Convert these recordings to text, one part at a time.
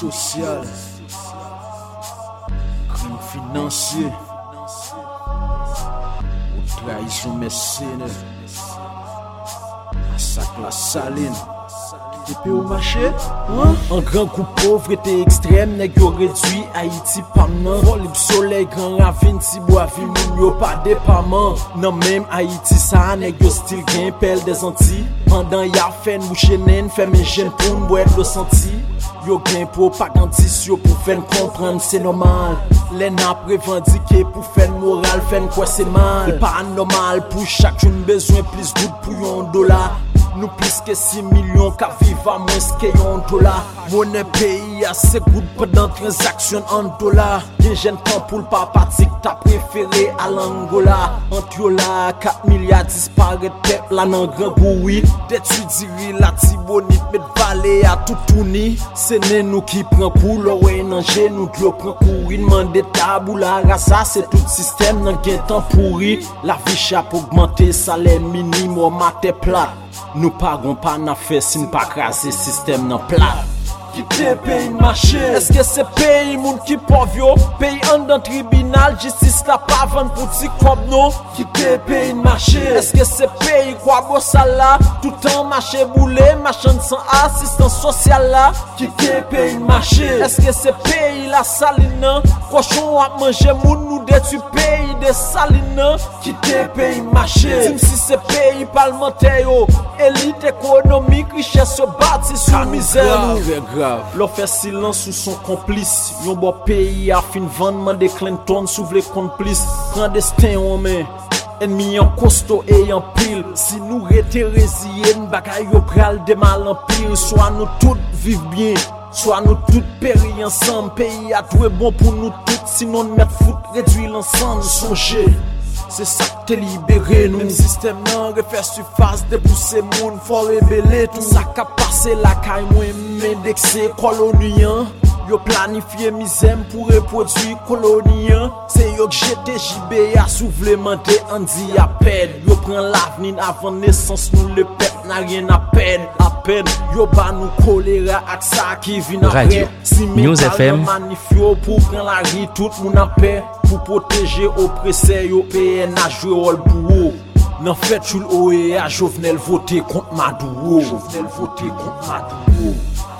sosyal Krim finansye Ou traizyon mesene Asak la salin Epe ou mache, an? An gran kou povre te ekstrem, neg yo redwi Haiti pam nan. Volib soley, gran ravine, ravin, bo avim, moun yo pa depaman Nan menm Haiti sa, neg yo stil gen pel de zanti Pandan ya fen mouche nen, chenen, femen jen pou mbo lo santi Yo gen propagandis, yo pou fen kompran, se normal. Len ap revandike pou fen moral, fen kwa se mal. E pa anormal, pou chak joun bezwen plis gout pou yon dola Nou plis ke 6 milyon ka viva mwens ke yon dola Mwone peyi ase goud pedan transaksyon an dola Gen jen tan pou l pa patik ta preferi al Angola Ant yo la 4 milyar dispare tep la nan gran boui Detu diri la tibonit met vale a toutouni Se ne nou ki pren pou lo owe nan jen nou glo pren kouri Nman de tabou la rasa se tout sistem nan gen tan pouri La vi chap augmente salen minimo mate plat Nou pa gon pa na fe sin pa krasi sistem nan plat. kite peyi mache. Eske se peyi moun ki pov yo? Peyi an dan tribunal Jistis la pavan pou ti kob nou Kite peyi mache. Eske se peyi kwa bo sala? Toutan mache boule Machan san asistan sosyal la? Kite peyi mache. Eske se peyi la salina? Koshon ap manje moun nou detu peyi de salina? Kite peyi mache. Tim si se peyi palmente yo Elite ekonomik riches se bati sou mizer. nou Lo fè silans sou son komplis Yon bo peyi a fin vandman de Clinton sou vle komplis Klandestin wame Enmi yon kosto e yon pil Si nou rete reziyen Bakay yo pral de mal an pil Soa nou tout viv bien Soa nou tout peri ansan Peyi a dwe bon pou nou tout Sinon met fout redwi lansan Sonje Se sak te libere nou. Mem sistem nan refè sufas Depouse moun. Fò rebele tout. Sak a pase lakay mwen mendekse koloniyan Yo planifiye mizem pou reprodwi koloniyan Se yo k jete jibe ya souvlemente Andi apèd Yo pren lavnin avan nesans nou le pep Nan rien apèd Apèd Yo ba nou kolera ak sa ki vin apè Si men kal manifyo pou pren la ri tout moun apè Pou proteje oprese yo peye na jwe ol pou ou Nan fet choul oye a jovenel vote kont madou ou Jovenel vote kont madou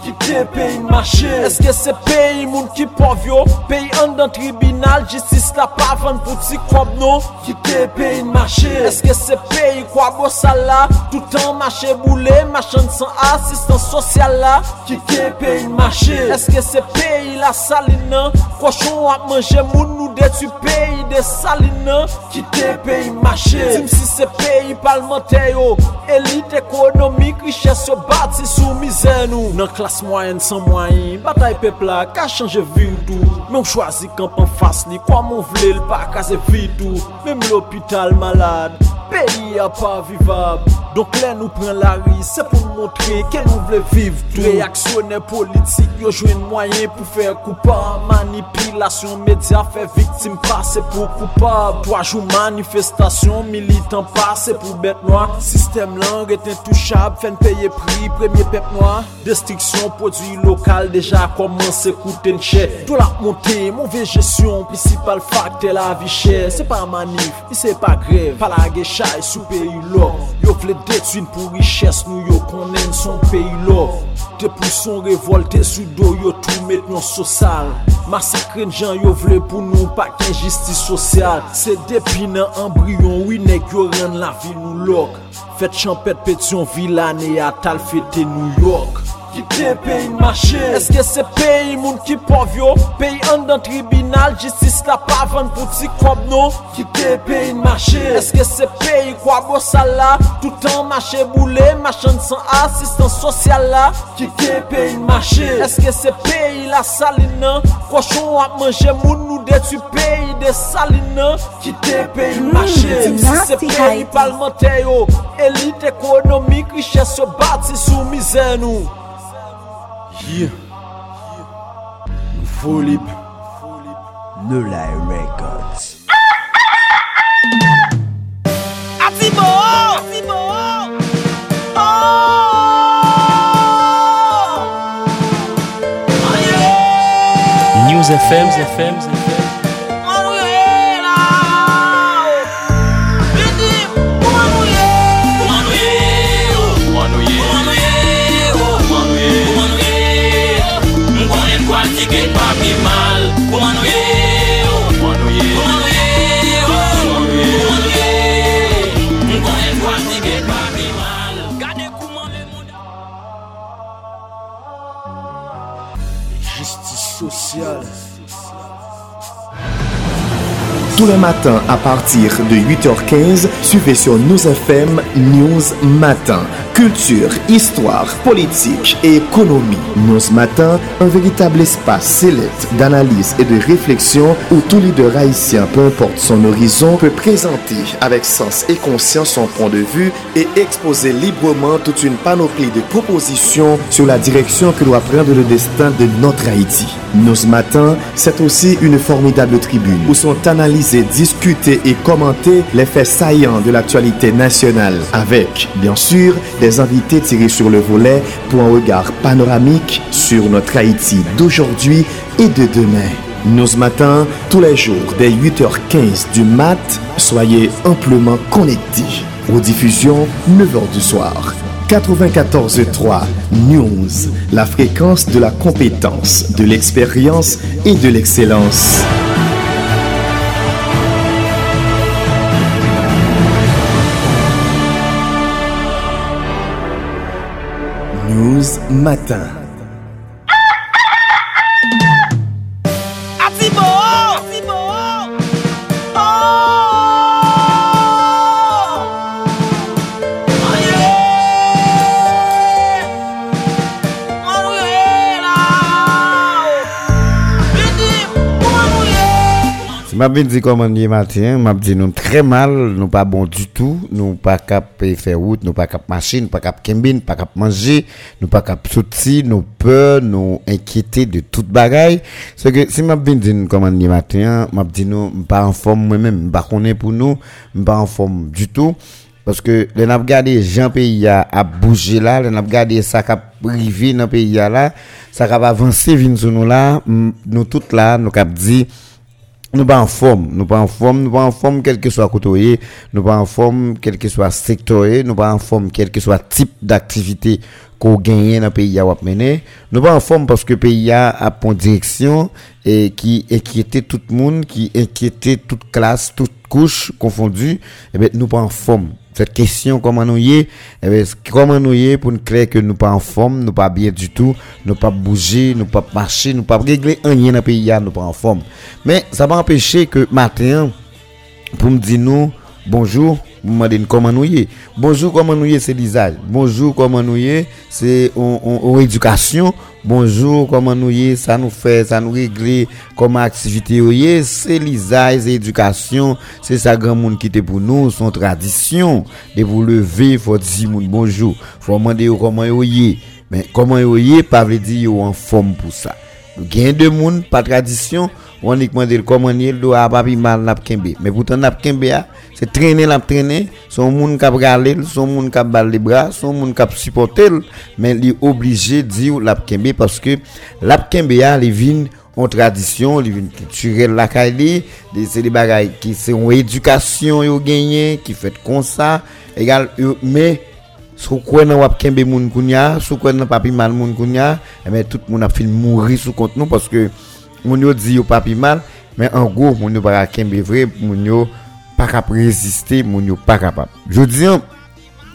ki pye peyi mache. Eske se peyi moun ki pov yo? Peyi an dan tribunal Jistis la pavan pou ti kob nou Ki pye peyi mache. Eske se peyi kwa bo sala? Toutan mache boule Machan san asistan sosyal la? Ki pye peyi mache. Eske se peyi la salina? Koshon ap manje moun nou detu peyi de salina? Ki pye peyi mache. Tim si se peyi palmente yo Elite ekonomik Riches yo bati sou mizen nou. Nan klas Fas mwayen san mwayen, batay pepla ka chanje vidou. Mwen chwazi kampan fas li, kwa mwen vle l pa kaze vidou. Vidou Mwen l'opital malade peyi a pa vivab. Donk lè nou pren la ri, se pou montre ke nou vle viv. Tou Reaksyonè politik yo jwen mwayen pou fè koupa. Manipilasyon media fè viktim pase pou koupa Toajou manifestasyon, militan pase pou bet noa. Sistem lang eten touchab, fèn peye pri, premye pep noa. Destriksyon prodwi lokal deja komanse kouten chè Do la monte, mouve jesyon, pisi fakte la vi chè Se pa manif, se pa grev, pala la detay sou peyi lor Yo vle detwin pou riches nou yo konen son peyi lor Te pou son revolte sou do yo tou met nou sosal Masakren jan yo vle pou nou pak injistis sosyal Se depi nan embryon winek yo ren la vi nou lok Fet champet pet yon vila ne atal fete New York. kite peyi mache. Eske se peyi moun ki pov yo? Peyi an dan tribunal Jistis la pavan pou ti kob nou Kite peyi mache. Eske se peyi kwa bo sala? Toutan mache boule Machan san asistan sosyal la? Kite peyi mache. Eske se peyi la salina? Koshon ap manje moun nou detu peyi de salina? Kite peyi hmm, n'mache Si se peyi palmente yo Elite ekonomik riches yo bati sou mizen nou. Yeah. Folip. No Lie Records. Oh! Yeah! News FM, FM, FM. Tous les matins à partir de 8h15, suivez sur News FM News Matin. Culture, histoire, politique et économie. News Matin, un véritable espace sélect d'analyse et de réflexion où tout leader haïtien, peu importe son horizon, peut présenter avec sens et conscience son point de vue et exposer librement toute une panoplie de propositions sur la direction que doit prendre le destin de notre Haïti. News Matin, c'est aussi une formidable tribune où sont analysés, discutés et commentés les faits saillants de l'actualité nationale avec, bien sûr, des invités tirés sur le volet pour un regard panoramique sur notre Haïti d'aujourd'hui et de demain. Nous ce matin, tous les jours, dès 8h15 du mat, soyez amplement connectés. Aux diffusions, 9h du soir. 94.3 News, la fréquence de la compétence, de l'expérience et de l'excellence. Matin. M'a bien dit comment est matin, m'a dit nous très mal, nous pas bon du tout, nous pas cap faire route, nous pas cap machine, nous pas cap kembine, pas cap manger, nous pas cap sortir, nous peur, nous inquiéter de toute bagaille. C'est que si m'a bien dit comment est matin, m'a dit nous pas en forme moi-même, pas connaît pour nous, pas en forme du tout. Parce que le n'a regardé Jean pays a, bougé là, le n'a regardé ça qui privé dans pays là, ça qui a avancé vinn sur nous là, nous toutes là, nous cap dit nous pas en forme, nous pas en forme, nous pas en forme quel que soit côté, nous pas en forme quel que soit secteur, nous pas en forme quel que soit type d'activité qu'on gagne dans le pays à mener. Nous pas en forme parce que le pays a une direction et qui inquiétait tout le monde, qui inquiétait toute classe, toute couche confondue, et ben nous pas en forme. Cette question comment nous y est, eh ben, comment nous y est pour nous clair que nous pas en forme, nous pas bien du tout, nous pas bouger, nous pas marcher, nous pas régler rien dans le pays, nous pas en forme. Mais ça va empêcher que matin, pour me dire nous, bonjour, comment nous y. Bonjour, comment nous y est, c'est l'usage. Bonjour, comment nous y est, c'est en, éducation. Bonjour, comment nous y ça nous fait, ça nous règle comme activité y est, c'est l'usage, c'est l'éducation, c'est ça grand monde qui était pour nous, son tradition. De vous lever, faut dire bonjour, faut demander comment y. Mais comment y pas veut dire en forme pour ça. Gain de monde, pas tradition, on dit demander comment y est, do a pas pi mal n'a kembe. Mais pourtant n'a kembe c'est traîner n'a traîner, son monde qui regarder, son monde qui bal les bras, son monde qui supporter, mais il obligé dire la kembe parce que la kembe les vins en tradition, les vins culturel la kaili, c'est des bagages qui une éducation yo gagné, qui fait comme ça, égal mais sou kwen nan wap kembe moun kounya, sou kwen nan papi mal moun kounya, eh ben tout moun a fin mourir sous compte nous parce que moun yo di yo papi mal, men an gwo moun yo para kembe vre, moun yo pa kap reziste, moun yo pa kapap. Je diyan,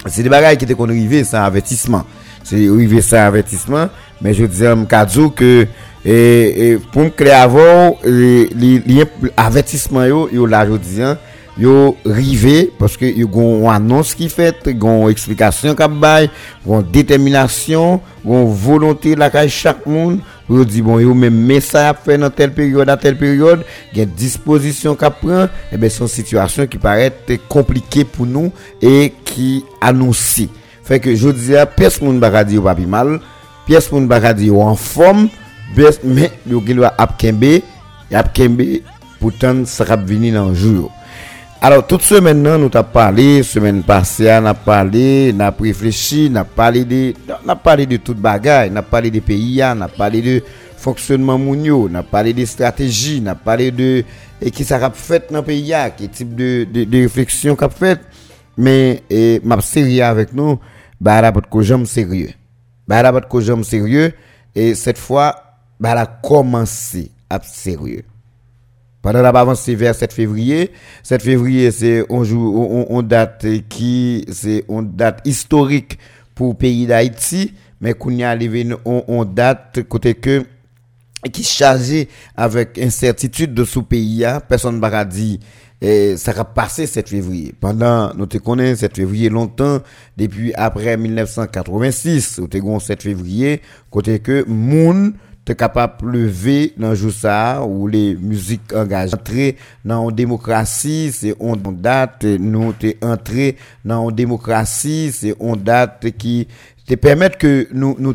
se de bagay ki te kon rive sa avetisman. Se rive sa avetisman, men je diyan mkadzo ke e, e, pou mkle avon, e, li, li, li avetisman yo, yo la je diyan, yo rivé parce que yo gon annonce qui fait gon explication qu'a bail gon détermination gon volonté la kay chaque monde yo dit bon yo même message à faire dans telle période à telle période gen disposition qu'a prend et ben son situation qui paraît compliquée pour nous et qui annonce fait que je dis à personne pas dire pas pi mal personne pas dire en forme pièce- mais yo doit ap kembe ap kembe pourtant ça va venir dans jour alors, toute semaine, nous t'avons parlé, semaine passée, on a parlé, on a réfléchi, on a parlé de, a parlé de toute bagaille, on a parlé des pays, on a parlé de fonctionnement moun yo, n'a parlé de stratégie, n'a parlé de et qui ça a fait dans le pays, qui type de, de, de réflexion qu'a fait. Mais et, m'a sérieux avec nous, bah pas de j'aime sérieux. Bah pas de j'aime sérieux et cette fois bah là commencé à sérieux. Pendant la avancé vers 7 février, 7 février c'est on on, on date qui c'est une date historique pour le pays d'Haïti, mais qu'on y arrivé on, on date côté que qui chargé avec incertitude de ce pays là personne ne dit et ça va passer 7 février. Pendant, nous te connaissons 7 février longtemps, depuis après 1986, nous te 7 février, côté que moun capable de lever dans jour ça, où les musiques engagées, entrer dans une démocratie, c'est une date, nous une une date qui te que nous, nous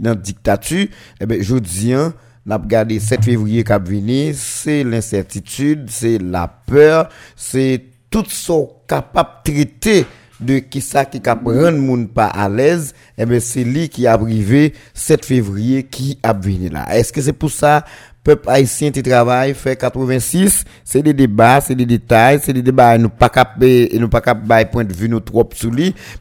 dans la dictature, je dis, hein, n'a regardé 7 février venu, c'est l'incertitude, c'est la peur, c'est tout ce capable de traiter de qui ça qui cap rendre monde pas à l'aise et ben c'est lui qui a arrivé 7 février qui a venu là. Est-ce que c'est pour ça? Peuple haïtien qui travaille fait 86 c'est des débats c'est des détails c'est des débats. Nous pas capable nous pas capable point de vue nous trop sous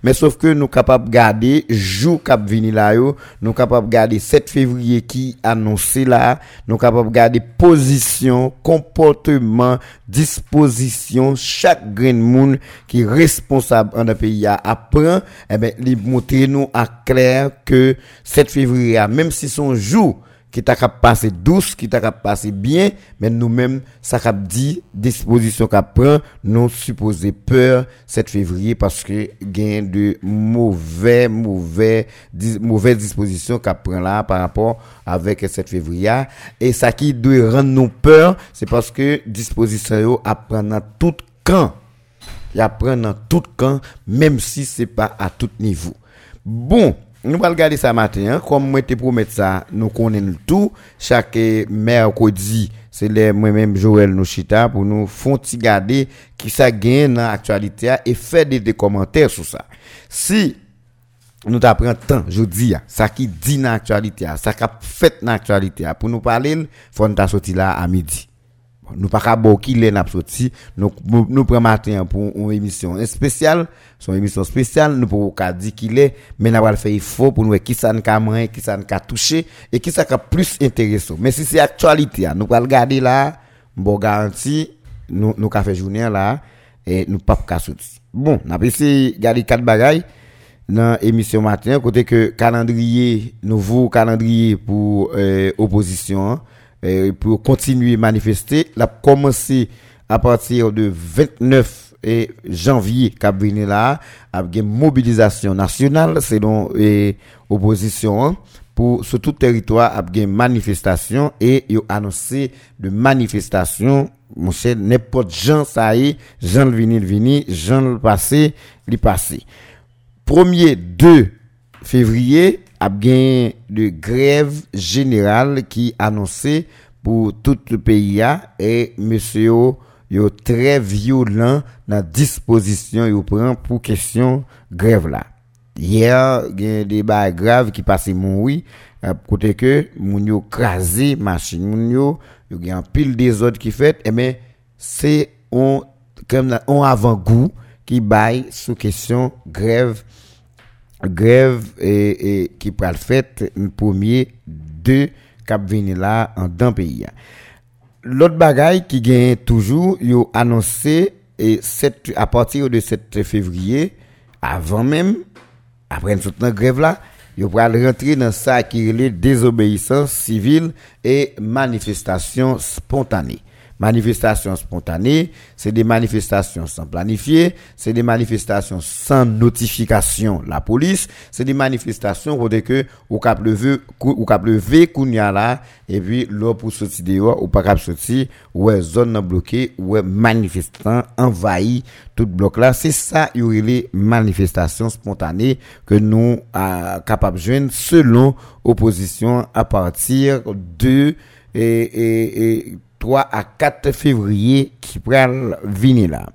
mais sauf que nous capable garder jour cap venir là yo nous capable garder 7 février qui annoncé là. Nous capable garder position comportement disposition. Chaque grain monde qui est responsable dans le pays apprend. Eh ben montrer nous à clair que 7 février même si son jour qui t'a passé douce, qui t'a passé bien, mais nous-mêmes, ça a dit disposition qu'a prend, nous supposons peur 7 février parce que gain de mauvais, mauvais, mauvais dispositions qu'a prend là par rapport avec 7 février. Et ça qui doit rendre nous peur, c'est parce que disposition à prendre dans tout camp. Il apprend dans tout camp, même si c'est pas à tout niveau. Bon, nous allons regarder ça matin, hein. comme moi te promettre ça, nous connaissons tout. Chaque mercredi, c'est les moi-même Joël Nochita pour nous font garder qui ça gagne dans l'actualité et faire des, commentaires sur ça. Si nous t'apprenons temps, je dis, ça qui dit dans l'actualité, ça qui fait dans l'actualité, pour nous parler, faut nous sortir là à midi nous pas qu'à qui les n'a sorti nous nous prenons matin pour une émission spéciale. Son émission spéciale. Nous pour qu'à dire qu'il est mais n'a pas faire faux pour nous qui ça n'a qui ça n'a touché et qui ça plus intéressant. Mais si c'est actualité nous pas regarder là. Bon garantie nous nous fait journée là et nous pas qu'à sortir. Bon n'a pas essayé garder quatre bagailles dans émission matin côté que calendrier nouveau calendrier pour euh, opposition pour continuer à manifester. La commencé à partir de 29 et janvier cap là avec une mobilisation nationale selon et opposition hein, pour sur tout territoire avec une manifestation et il a annoncé de manifestation mon cher n'importe Jean ça y est Jean le vini le Jean le passé le passé premier 2 février a bien de grève générale qui annoncé pour tout le pays et monsieur yo très violent dans disposition yo prend pour question grève là. Hier il y a des débats graves qui passent mon oui. Côté que moun yo crasé machine moun yo y a un pile autres qui fait. Et mais c'est on comme on avant-goût qui baille sous question grève grève et, et qui le fait un premier de cap venir là en d'un pays. L'autre bagaille qui gagne toujours, yo annoncé et à partir de 7 février, avant même, après une grève là, yo pral rentrer dans ça qui est désobéissance civile et manifestation spontanée manifestations spontanées, c'est des manifestations sans planifier, c'est des manifestations sans notification la police, c'est des manifestations où que ou cap lever ou cap lever là et puis l'eau pour sortir dehors ou pas cap sortir ou zone bloquée ou manifestants envahi tout bloc là, c'est ça y aurait les manifestations spontanées que nous à capable joindre selon opposition à partir de et, et, et 3 à 4 février qui prennent venir là.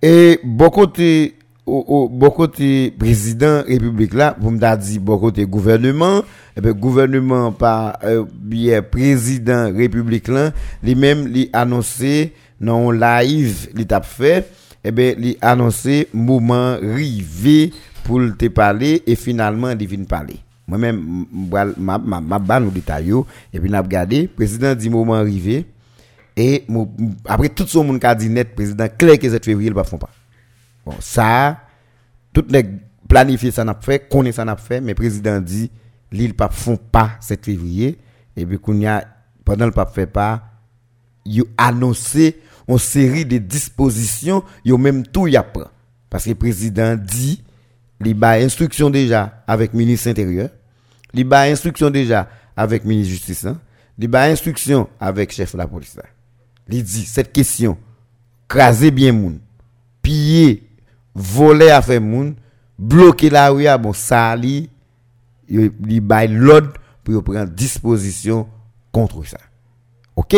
Et beaucoup de bon côté président république là vous me dit bon côté gouvernement et ben gouvernement par euh, bien président république là lui même lui annoncé non live il t'a fait et ben lui annoncé moment rivé pour te parler et finalement il vient parler moi-même m'a m'a m'a m'a yo, et puis n'a regardé président dit moment arrivé et après tout son monde qui a dit net président clair que 7 février il va font pas Bon, ça, tout les planifié ça n'a fait, connaît ça n'a fait, mais le président dit, l'île pas font pas 7 février, et puis pendant le pape fait pas, il a annoncé une série de dispositions, il a même tout y a pris. Parce que le président dit, il a instruction déjà avec le ministre intérieur, il a instruction déjà avec le ministre justice, hein. il a instruction avec le chef de la police. Il dit, cette question, craser bien moun, piller, voler à faire moun, bloquer la rue, ah bon, ça li, il bail l'ordre pour prendre disposition contre ça. OK?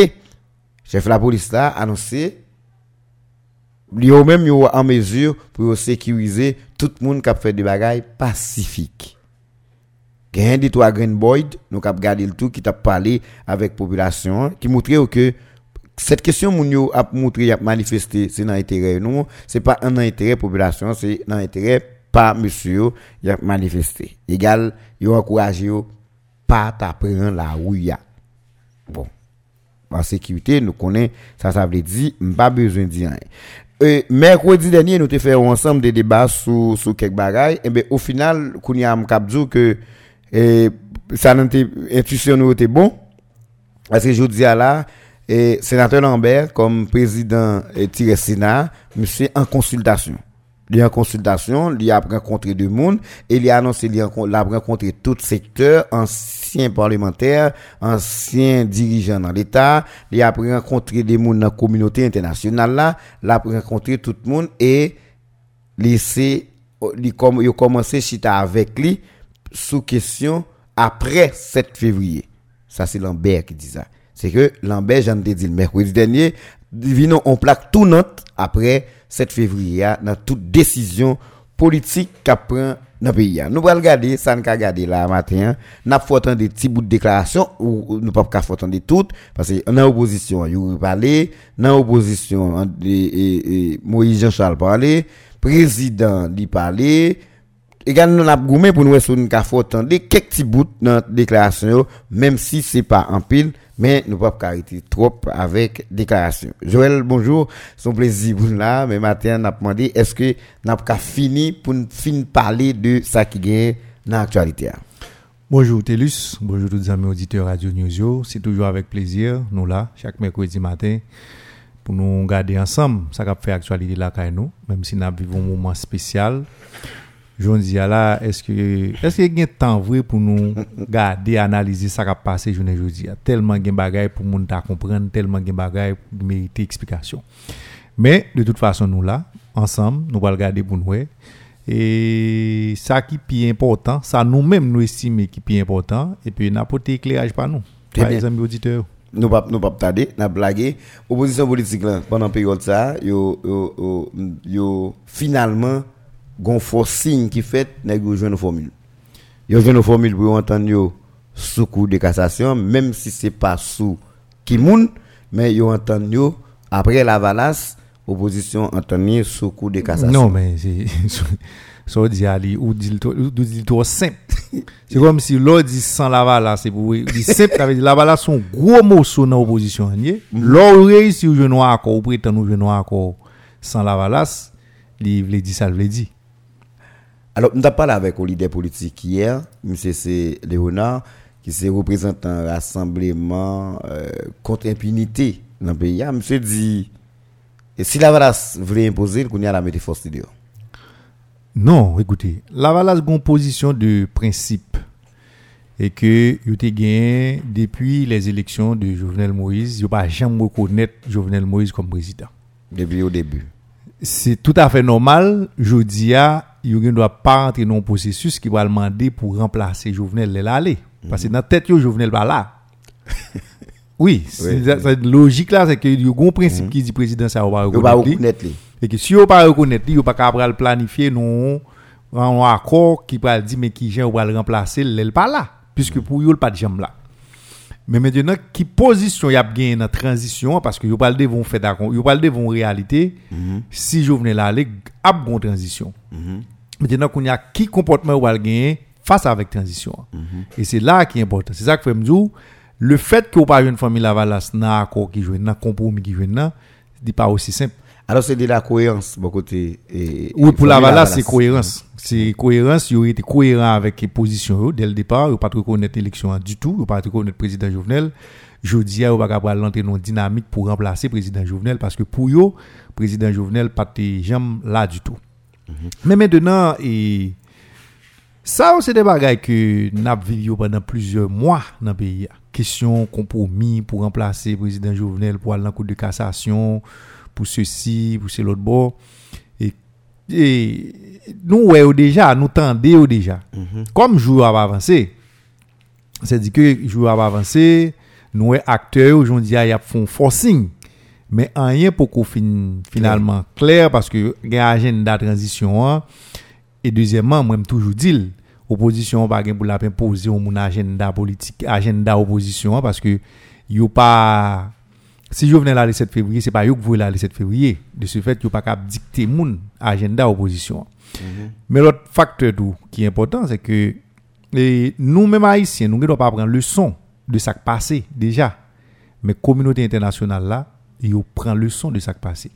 Chef la police là annoncé li yo même yo en mesure pour sécuriser tout le monde qui fait des bagailles pacifiques. Gen dit toi Green Boyd, nous cap garder le tout qui t'a parlé avec population qui montrait que cette question yo a montré a manifesté c'est dans intérêt non? C'est pas un intérêt population c'est dans intérêt pas monsieur y a manifesté. Égal yo encouragé yo pas t'apprendre la ya. bon. En sécurité nous connaît ça ça veut dire pas besoin de dire mercredi dernier nous avons fait ensemble des débats sur sur quelques bagailles. Et ben au final kounya m'kapdou que eh, ça n'était intuition nous était bon. Parce que je dis à là, et sénateur Lambert, comme président tiré Sénat, monsieur en consultation. Il est en consultation, il a rencontré du monde, et il a annoncé qu'il a rencontré tout secteur, anciens parlementaires, anciens dirigeants dans l'État, il a rencontré des monde dans la communauté internationale là, il a rencontré tout le monde et laissé, il a commencé chita avec lui sous question après 7 février. Ça, c'est Lambert qui dit ça. C'est que Lambert, j'en ai dit le mercredi dernier, vino, on plaque tout note après 7 février, hein, dans toute décision politique qu'a prend dans le pays. hein. Nous allons regarder, ça nous regarder là matin, nous avons des petits bouts de déclaration, ou ou nous pas faire entendre toutes, parce que dans l'opposition, il y a parlé, dans et Moïse Jean-Charles parlé, président lui parlé, également nous avons goumé pour nous faire entendre quelques petits bouts dans la déclaration, même si c'est pas en pile, mais nous ne pouvons pas arrêter trop avec déclaration. Joël, bonjour, un plaisir pour là, mais matin, nous avons demandé, est-ce que nous avons fini pour nous finir parler de ça qui gagne dans l'actualité? Bonjour Télus, bonjour tous les amis auditeurs Radio News. Yo. C'est toujours avec plaisir, nous là, chaque mercredi matin, pour nous garder ensemble, ça qui fait actualité là même si nous vivons un moment spécial. Je dis à là, est-ce que est-ce qu'il y a un temps vrai pour nous garder, analyser ça qui a aujourd'hui Tellement de bagaille pour nous comprendre, tellement de bagaille pour mériter explication. Mais de toute façon, nous là, ensemble, nous allons regarder pour nous. Et ça qui est plus important, ça nous-mêmes nous estimons qui est plus important, et puis n'a éclairage par nous, Très par amis auditeurs. nous pas nous pas tarder n'a blagué opposition politique là pendant période ça yo yo yo, yo finalement gon forcing qui fait nèg yo joindre formule yo joindre formule pour entendre yo sous cour de cassation même si c'est pas sous qui moun mais yo entendre yo après la valasse opposition entendre sous cour de cassation Non, mais c'est. Ça dit Ali, ou dit to simple. C'est comme si l'autre dit sans Lavala, c'est pour dit simple, ça veut dire Lavala son gros morceau dans l'opposition. L'autre réussi ou jeune accord, ou prétend ou jeune accord sans Lavalas, il veut dire ça, il veut dire. Alors, nous avons parlé avec un leader politique hier, M. c'est Léonard, qui se représente un rassemblement euh, contre impunité dans le pays. Ah, Monsieur dit, et si la Valas voulait imposer, il y a la mettre force. Non, écoutez, Lavalas a une position de principe et que il a gagné depuis les élections de Jovenel Moïse, il n'a pas jamais reconnaître Jovenel Moïse comme président. Depuis au début. c'est tout à fait normal. Je dis à, ne doit pas entrer dans un processus qui va demander pour remplacer Jovenel là aller. Parce que dans la tête, Jovenel pas là. Oui, ça- logique là, c'est que il y a un principe qui dit président ça va reconnaître. lui. Et que si on pas reconnaître, il pas capable le planifier non un accord qui va dire mais qui gens va le remplacer, il pas là puisque pour eux il pas de jambe là. Mais maintenant qui position y a gagné dans transition parce que yo pas le devon faire d'accord, yo pas le devon réalité si Jovenel aller a bon transition. Maintenant qu'on y a qui comportement le gagner face avec transition. Et c'est là qui est important. C'est ça que fait me dire le fait que pas une famille Lavalas n'a accord qui joue dans compromis qui joue là, c'est pas aussi simple. Alors c'est de la cohérence bon côté et Oui, pour famille la Valas, Lavalas. c'est cohérence. C'est cohérence. Il aurait été cohérent avec les positions yo, dès le départ. Il n'a pas reconnaître l'élection du tout. Il n'a pas reconnaître le président Jovenel. Je dis, il va pas l'entrer dans une dynamique pour remplacer le président Jovenel parce que pour eux, le président Jovenel pas de jambes là du tout. Mais maintenant, et, ça, c'est des bagages que nous avons vécu pendant plusieurs mois dans le pays. Question compromis pour remplacer le président Jovenel pour aller dans la cour de cassation, pour ceci, pour ce l'autre bord. Et, et nous, ouais, déjà, nous tendons déjà. Comme jour a avancé, c'est-à-dire que jour a avancé, nous, acteurs, aujourd'hui, il y a font forcing. Mais rien pour qu'on fin, finalement clair parce que il y a un agenda transition. hein. Et deuxièmement, moi, je toujours dit, opposition pas pour la imposer un agenda politique, agenda opposition hein, parce que yo pas si je venais là le 7 février, c'est pas yo qui voulez là le 7 février. De ce fait, yo pas capable dicter mon agenda opposition. Mais l'autre facteur tout qui est important, c'est que et nous mêmes haïtiens, nous ne devons pas prendre leçon de ça qui passé déjà. Mais communauté internationale là, yo prend leçon de ça qui passé.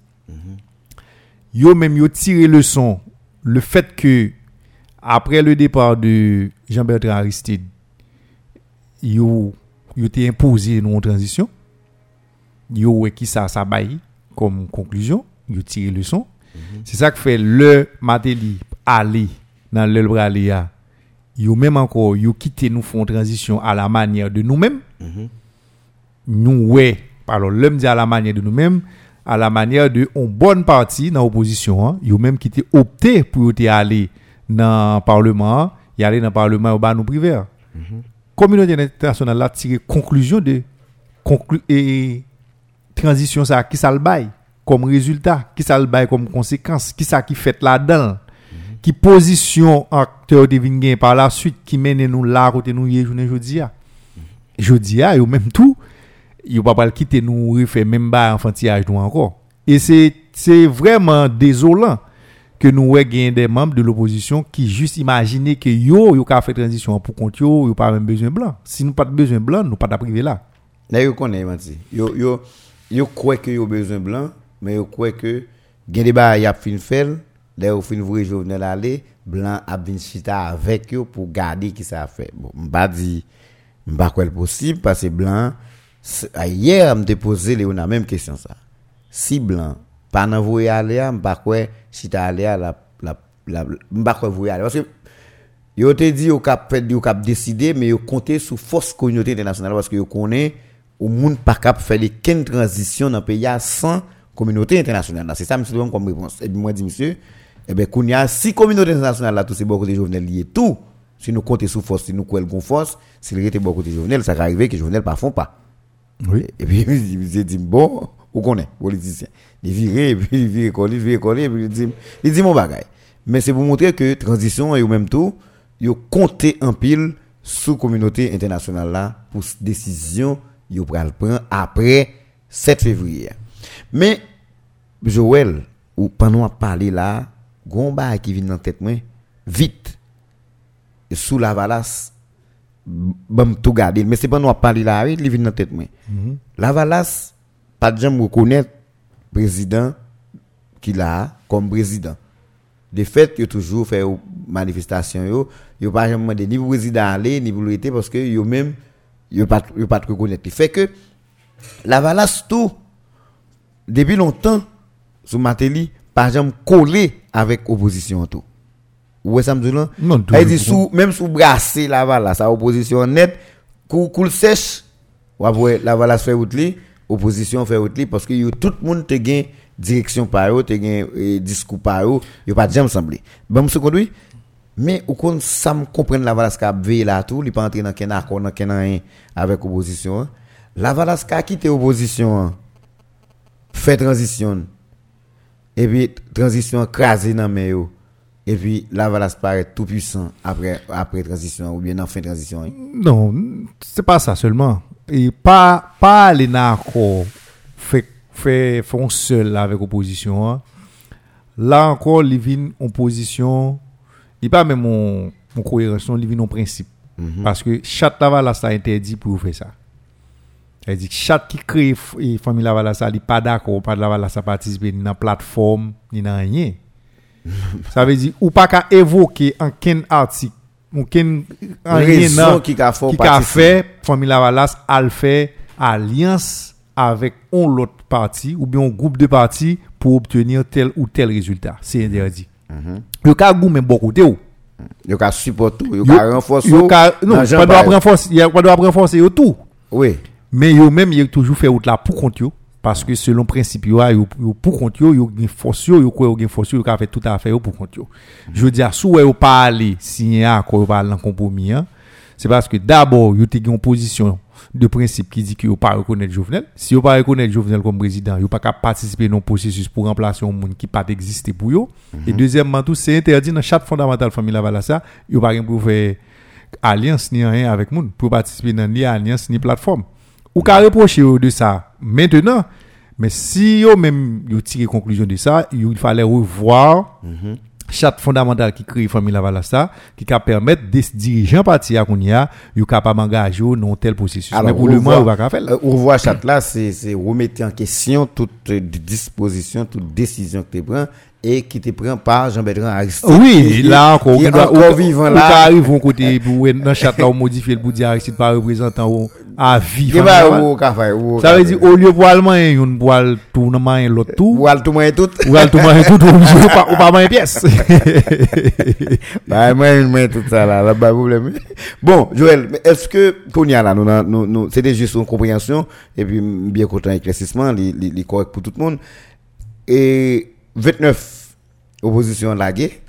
Yo même yo tiré leçon le fait que après le départ de Jean-Bertrand Aristide, yo yo été imposé en transition. Yo qui ça ça baille comme conclusion, yo tiré leçon. C'est ça que fait le Matéli aller dans le Bralia. Yo même encore yo quitté nous font transition à la manière de nous-mêmes. Nous ouais, alors l'homme dit à la manière de nous-mêmes, à la manière de une bonne partie dans l'opposition, hein, yo même qui était opté pour te aller dans le parlement, y aller dans le parlement au bas nous privé. Communauté internationale a tiré conclusion de conclu et transition ça qui ça le comme résultat, qui ça le comme conséquence, qui ça qui fait là-dedans. Qui position acteur de par la suite qui mène nous là côté nous hier journée jodi a. Jodi a yo même tout yo pas pas quitter nous refaire même bas enfantillage nous encore. Et c'est c'est vraiment désolant que nous gain des membres de l'opposition qui juste imaginer que yo yo ka fait transition pour compte yo, yo pas même besoin blanc. Si nous pas de besoin blanc, nous pas ta privé là. Là, yo connaît. Yo, yo, yo croit que yo besoin blanc, mais yo croit que gen débat y a fin fait, là yo fin vrai journal aller, blanc a vinn chita avec yo pour garder qui ça fait. Bon, m'pa dit m'pa quoi possible parce que blanc ah, hier me posé les la même question ça. Si blanc pas nan voyer aller, m'pa quoi chita aller la la la m'pa quoi voyer aller parce que Yo te dit yo cap fait yo cap décider mais yo compter sur force communauté internationale parce que yo connaît au monde pas cap faire les transition dans pays a sans communauté internationale. C'est ça monsieur comme réponse. Et puis moi dit monsieur eh ben kounya si communauté internationale là tout c'est beaucoup de Jovenel lié tout. Si nous compter sur force, si nous croyons force, s'il était beaucoup de Jovenel, ça va arriver que Jovenel pas font pas. Oui. Et puis, il dit, dit, bon, où qu'on est, politicien? Il vire, et puis il vire coller, il vire coller, et puis il dit, il dit mon bagage. Mais c'est pour montrer que transition et au même tout, il compté en pile sous communauté internationale là pour décision il pral prendre après 7 février. Mais Joël ou pendant à parler là, bagage qui vient dans tête moi vite sous la valasse bam tout garder mais c'est pas nous à parler là il vient dans tête moi la valasse pas de jamais reconnaître président qu'il a comme président de fait il toujours fait manifestation yo il pas jamais demandé ni pour président aller ni pour l'été parce que yo même il pas il pas reconnaître fait que la valasse tout depuis longtemps sous Matéli pas jamais collé avec opposition tout. Ouais ça me là Non, elle dit sous même sous brasser la valasse sa opposition net cou coule sèche. Ou après la valasse fait route li opposition fait route li parce que yo, tout le monde te gain direction par eux te gain discours par eux yo pas jamais semblé bon monsieur conduit mais ou kon ça me comprendre la valasse qu'a veillé là tout il pas entrer dans accord dans quel avec opposition hein. La Valas ka quitté opposition hein. fait transition et puis transition crasé dans yo et puis la Valas paraît tout puissant après après transition ou bien en fin transition hein. Non, c'est pas ça seulement. Et pas, pas dans encore fait, fait, font seul avec opposition. Là encore, il vient en position, il pas même mon, mon cohérence, il vient en principe. Parce que chaque Lavalas a interdit pour faire ça. Elle dit que chaque qui crée f- et famille Lavalas, il n'est pas d'accord, pas de Lavalas à participer ni dans la plateforme, ni dans rien. ça veut dire, ou pas qu'à évoquer en quel article, ou quel en rien Raison nan- qui qu'a fait qui a participer. fait famille Lavalas a fait alliance avec un autre parti ou bien un groupe de partis pour obtenir tel ou tel résultat. C'est interdit. Le cas goût même bon côté ou. Yo ka support tout, yo Yo- ka renforcer. yo ka- non, pas doit renforcer, il y a pas doit renforcer yo tout. Oui. Mais yo même il toujours fait route là pour compte yo parce que selon principe yo, yo, yo pour compte yo, yo gen force yo, yo quoi yo force yo, yo ka fait tout à fait yo pour compte yo. Je veux dire sous yo pas aller signer un accord yo pas aller en compromis hein, c'est parce que d'abord yo te une position de principe qui dit que yo pas reconnaître Jovenel. Si yo pas reconnaître Jovenel comme président, yo pas capable participer dans un processus pour remplacer un monde qui pas exister pour yo. Et deuxièmement tout c'est interdit dans chaque fondamental famille Lavalassa, yo pas pour faire alliance ni rien avec moun pour participer dans ni alliance ni plateforme. Ou ka reprocher de ça maintenant, mais si yo même yo tiré conclusion de ça, il fallait revoir chaque fondamental qui crée famille Lavalassa qui ka permettre des dirigeants parti à kounya yo capable d'engager dans tel processus. mais pour le moment, pas ka faire. euh, revoir chat là, c'est c'est remettre en question toute euh, disposition, toute décision que tu prends et qui te prend par Jean-Bertrand Aristide. Oui, là encore, qui est encore vivant là. ka arrive un côté pour dans le chat là on modifie le bout dire Aristide par représentant ou à vie. Ça veut dire au lieu pour allemand une boile tout non main l'autre tout. Ou al tout moins tout. Ou al tout main tout ou pas ou pas main pièce. Bah, moi, moi, tout ça là, là, pas de problème. Bon, Joël, est-ce que, qu'on y a là, nous, nous, nous, c'était juste une compréhension, et puis, bien content éclaircissement, les correct pour tout le monde. Et 29 oppositions laguées,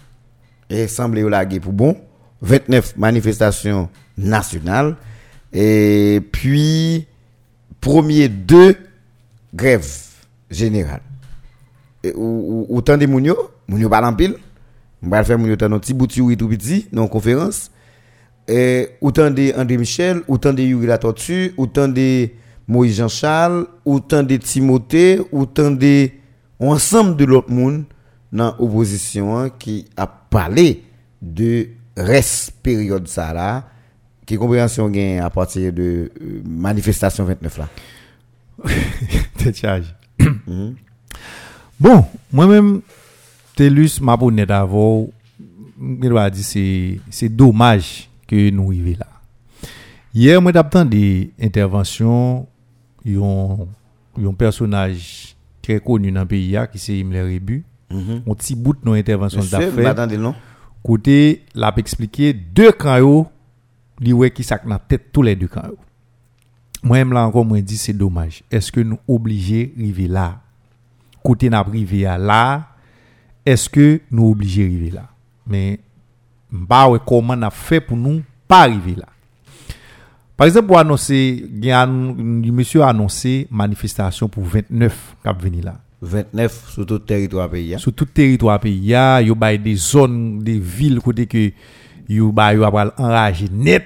et semblé au lagué pour bon, 29 manifestations nationales, et puis, premier deux grèves générales. Autant de moun yo, moun yo parle en pile. On va faire moun yo tan un petit bout de tout petit dans conférence. Autant de André Michel, autant de Yuri la tortue, autant de Moïse Jean-Charles, autant de Timothée, autant de ensemble de l'autre monde dans opposition hein, qui a parlé de reste période ça là qui compréhension gain à partir de euh, manifestation 29 là. Charge. Bon, moi-même, Telus m'a pas honnête avant, je dois dire c'est c'est dommage que nous arrivions là. Hier, moi j'attends des interventions, yon yon personnage très connu dans le pays là, qui c'est Himmler Rebu. Un petit bout de nos interventions d'affaires. Côté, l'a expliqué deux camps li qui sak dans tête tous les deux camps. Moi-même là encore moi dit c'est dommage. Est-ce que nous obligés river là? Côté n'a rivé à là, est-ce que nous obligés river là? Mais m'pa wè comment n'a fait pour nous pas arriver là. Par exemple, pour annoncer, il y a un- monsieur a annoncé manifestation pour 29 qui venir là. 29 sur tout le territoire pays. hein? Sur tout territoire pays, il y a des zones, des villes côté que yo bay enragé net.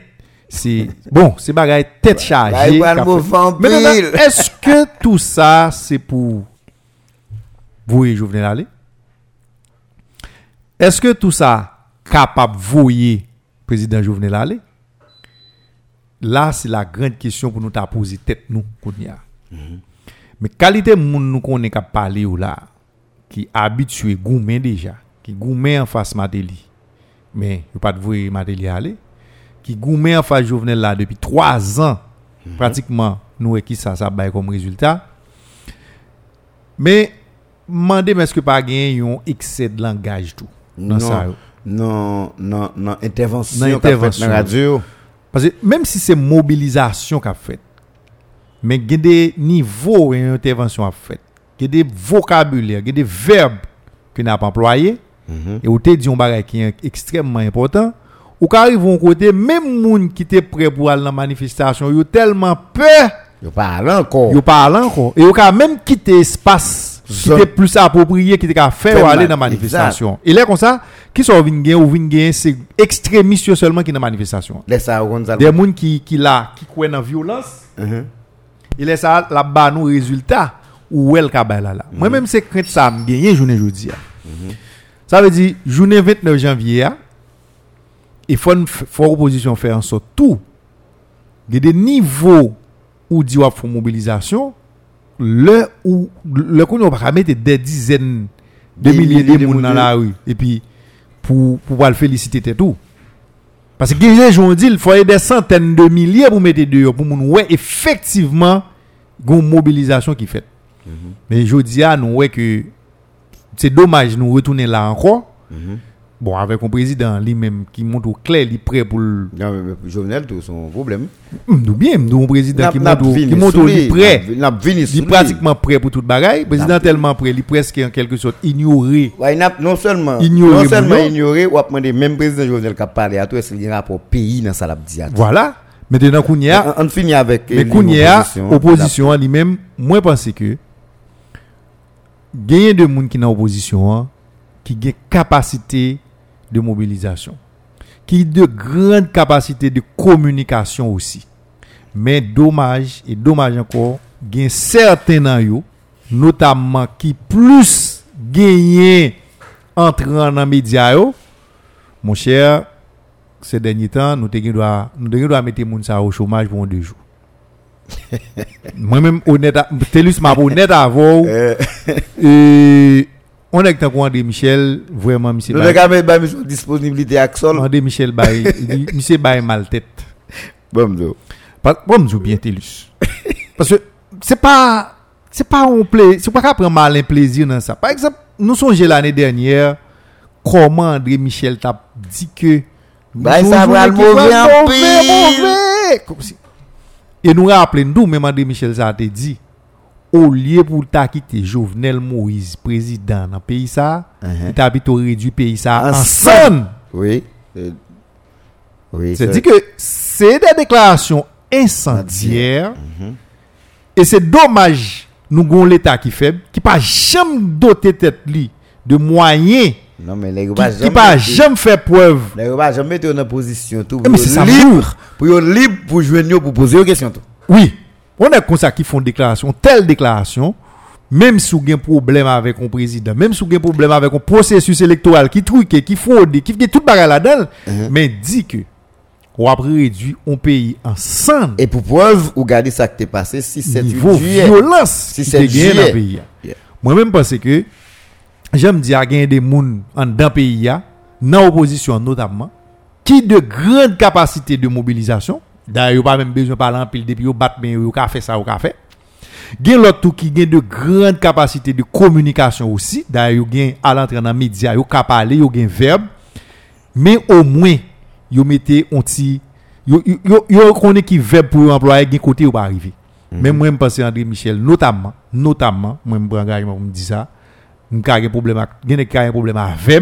C'est bon, c'est bagay tête Bah, chargée. fait- vampire. Mais est-ce que tout ça c'est pour vous et Jovenel aller Est-ce que tout ça capable voyer président Jovenel aller Là, c'est la grande question pour nous ta poser tête nous kounya. Mais qualité moun nous connaît qu'a parler ou là qui habitué déjà, qui en face Mateli. Mais il pas de voir Mateli aller qui goumen en face Jovenel là depuis trois ans pratiquement nous et qui ça ça bail comme résultat. Mais mandez mais est-ce que pas gagné un excès de langage tout dans ça yo? non, non, non, intervention, Non, intervention. dans la radio. Parce que même si c'est mobilisation qu'a fait, mais il y a des niveaux d'intervention à fait, il y a des vocabulaires, il y a des verbes que n'a pas employés, et ou te dit un bagage qui est extrêmement important, ou qu'arrive un côté, même moun qui était prêt pour aller dans la manifestation, yo tellement peur. Yo parle encore. Yo parle encore. Et yo ka même quitter espace qui était plus approprié, qui était qu'à faire Fait ou aller dans la manifestation. Et là, comme ça, qui sont gen ou c'est extrémistes seulement qui dans la manifestation. Des gens qui, qui là, qui croient dans la violence, Mhm. et laisse ça la bas nous résultat ou elle là là? Moi même c'est crainte ça me gagner journée jeudi. a. Ça veut dire journée 29 janvier il faut une- opposition faire en sorte tout il y a des niveaux où wa font mobilisation le où le qu'on va mettre des dizaines de milliers de monde dans la rue. Et puis pour pour le féliciter tout. Parce que les gens dit il faut des centaines de milliers pour mettre dehors pour moun ouais effectivement une mobilisation qui fait. Mais je dis à nous ouais que c'est dommage nous retourner là encore bon avec un président lui-même qui montre au clair il est prêt pour le Non mais Jovenel tout son problème. nous bien nous un président qui montre qui sous au il est prêt il est pratiquement prêt pour toute bagaille président tellement prêt il est presque en quelque sorte ignoré il non seulement non ignoré ou a demandé même président Jovenel qui a parlé à tout est-ce qu'il y a un rapport pays dans ça l'a dit. à tout. voilà maintenant Kounia On finit avec Mais euh, Kounia, l'opposition. opposition en lui-même, moi pense que gagner de monde qui dans opposition hein, qui a capacité de mobilisation, qui a de grandes capacités de communication aussi. Mais dommage et dommage encore, gain certains dans notamment qui plus gagné entrant dans les médias mon cher, ces derniers temps, nous devons mettre moun ça au chômage pour deux jours. Moi-même honnête, Telus m'a honnête avant. Euh, Et on est avec André Michel, vraiment monsieur. Nous mission disponibilité à sol. André Michel monsieur Baye mal tête. Bon, bon bien Telus. Parce que c'est pas c'est pas un plaisir, c'est pas qu'à prendre mal un plaisir dans ça. Par exemple, nous songeons l'année dernière comment André Michel t'a dit que Bah, ça va le mauvais en pile. Et nous rappelons, nous, même André Michel ça a été dit, au lieu pour ta quitter Jovenel Moïse, président dans le pays ça, Uh-huh. il t'a plutôt réduit pays ça en Ensemble. Oui. Euh, Oui. C'est dit que c'est des déclarations incendiaires. Et c'est dommage, nous avons l'État qui fait, qui pas jamais doté tête de moyens, Non, mais les gars, qui, pas jamais fait preuve. Les gars, jamais été en position tout. Eh, mais c'est libre. Pour libre pour jouer pour poser une question tout. Oui, on est comme ça qui font déclaration, telle déclaration, même si vous avez un problème avec un président, même si vous avez un problème avec un processus électoral qui truque, qui fraude, qui fait tout bagarre là-dedans, mais dit que on a réduit un pays en sang Et pour preuve, vous regardez ça qui t'est passé 6 7 niveau 8 juillet. violence Si c'est dans le pays. Yeah. Moi-même pense que j'aime dire qu'il y a des gens en dans le pays, dans l'opposition notamment, qui de grandes capacités de mobilisation. D'ailleurs, pas même besoin de parler en pile depuis, ils battent, mais ils fait ça, ils fait. Il y a l'autre tout qui a de grandes capacités de communication aussi. D'ailleurs, a à l'entrée dans médias, ils ont parler, ont un verbe. Mais au moins, ils mettez un petit. Ils connaissent qui verbe pour employer, un côté ou pas arriver. Mais moi, je pense André Michel, notamment, notamment, moi, je prends engagement pour me dire ça. Je n'ai un problème j'ai un problème avec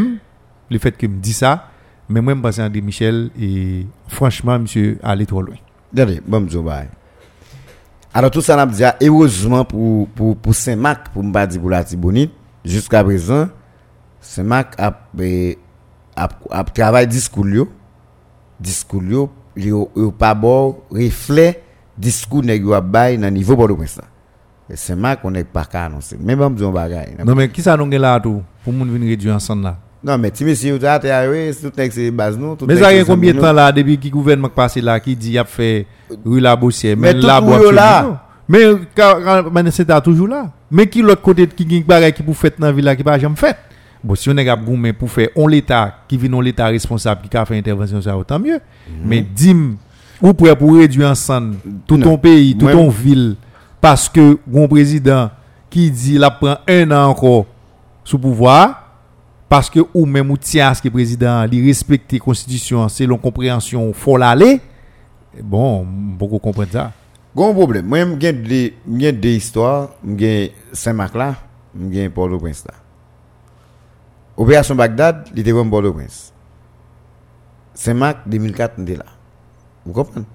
le fait que me dit ça. Mais moi, je pense André Michel, et franchement, monsieur, allez trop loin. Attendez, bon, je. Alors, tout ça, on a dit, heureusement pour, pour, pour Saint-Marc, pour dire pour la Tibonite, jusqu'à présent, Saint-Marc a, eh, a, a travaillé discours, discours, yo, yo, yo pas bon, reflet, discours, nèg yo a bay dans niveau Port-au-Prince. Et Saint-Marc, on n'est pas qu'à annoncer. Même bon, vais Non, mais qui ça nous là tout? Pour nous venir réduire ensemble là? Non, mais ti monsieur, avez arrivé, tout nèg c'est base nous. Mais ça y a combien de temps là, depuis que le gouvernement passé là, qui dit, il a fait rue la Bossière, Mais là, là. Mais, c'est toujours là. Mais qui l'autre côté qui gagne qui pour faire dans la ville là, qui pas jamais fait? Bon, si on est capable mais pour faire on l'état, qui vient on l'état responsable, qui a fait intervention, ça autant mieux. Mais dim, ou prêt pour réduire ensemble tout ton pays, tout ton ville, parce que un président qui dit, il prend un an encore sous pouvoir, parce que ou même ou tient à ce que président il respecte la constitution selon compréhension faut l'aller bon beaucoup comprendre ça Gon problème. Moi, j'ai des, j'ai des histoires. J'ai Saint-Marc là, j'ai Port-au-Prince là. Opération Bagdad, il était comme Port-au-Prince. Saint-Marc, 2004, on là. Vous comprenez?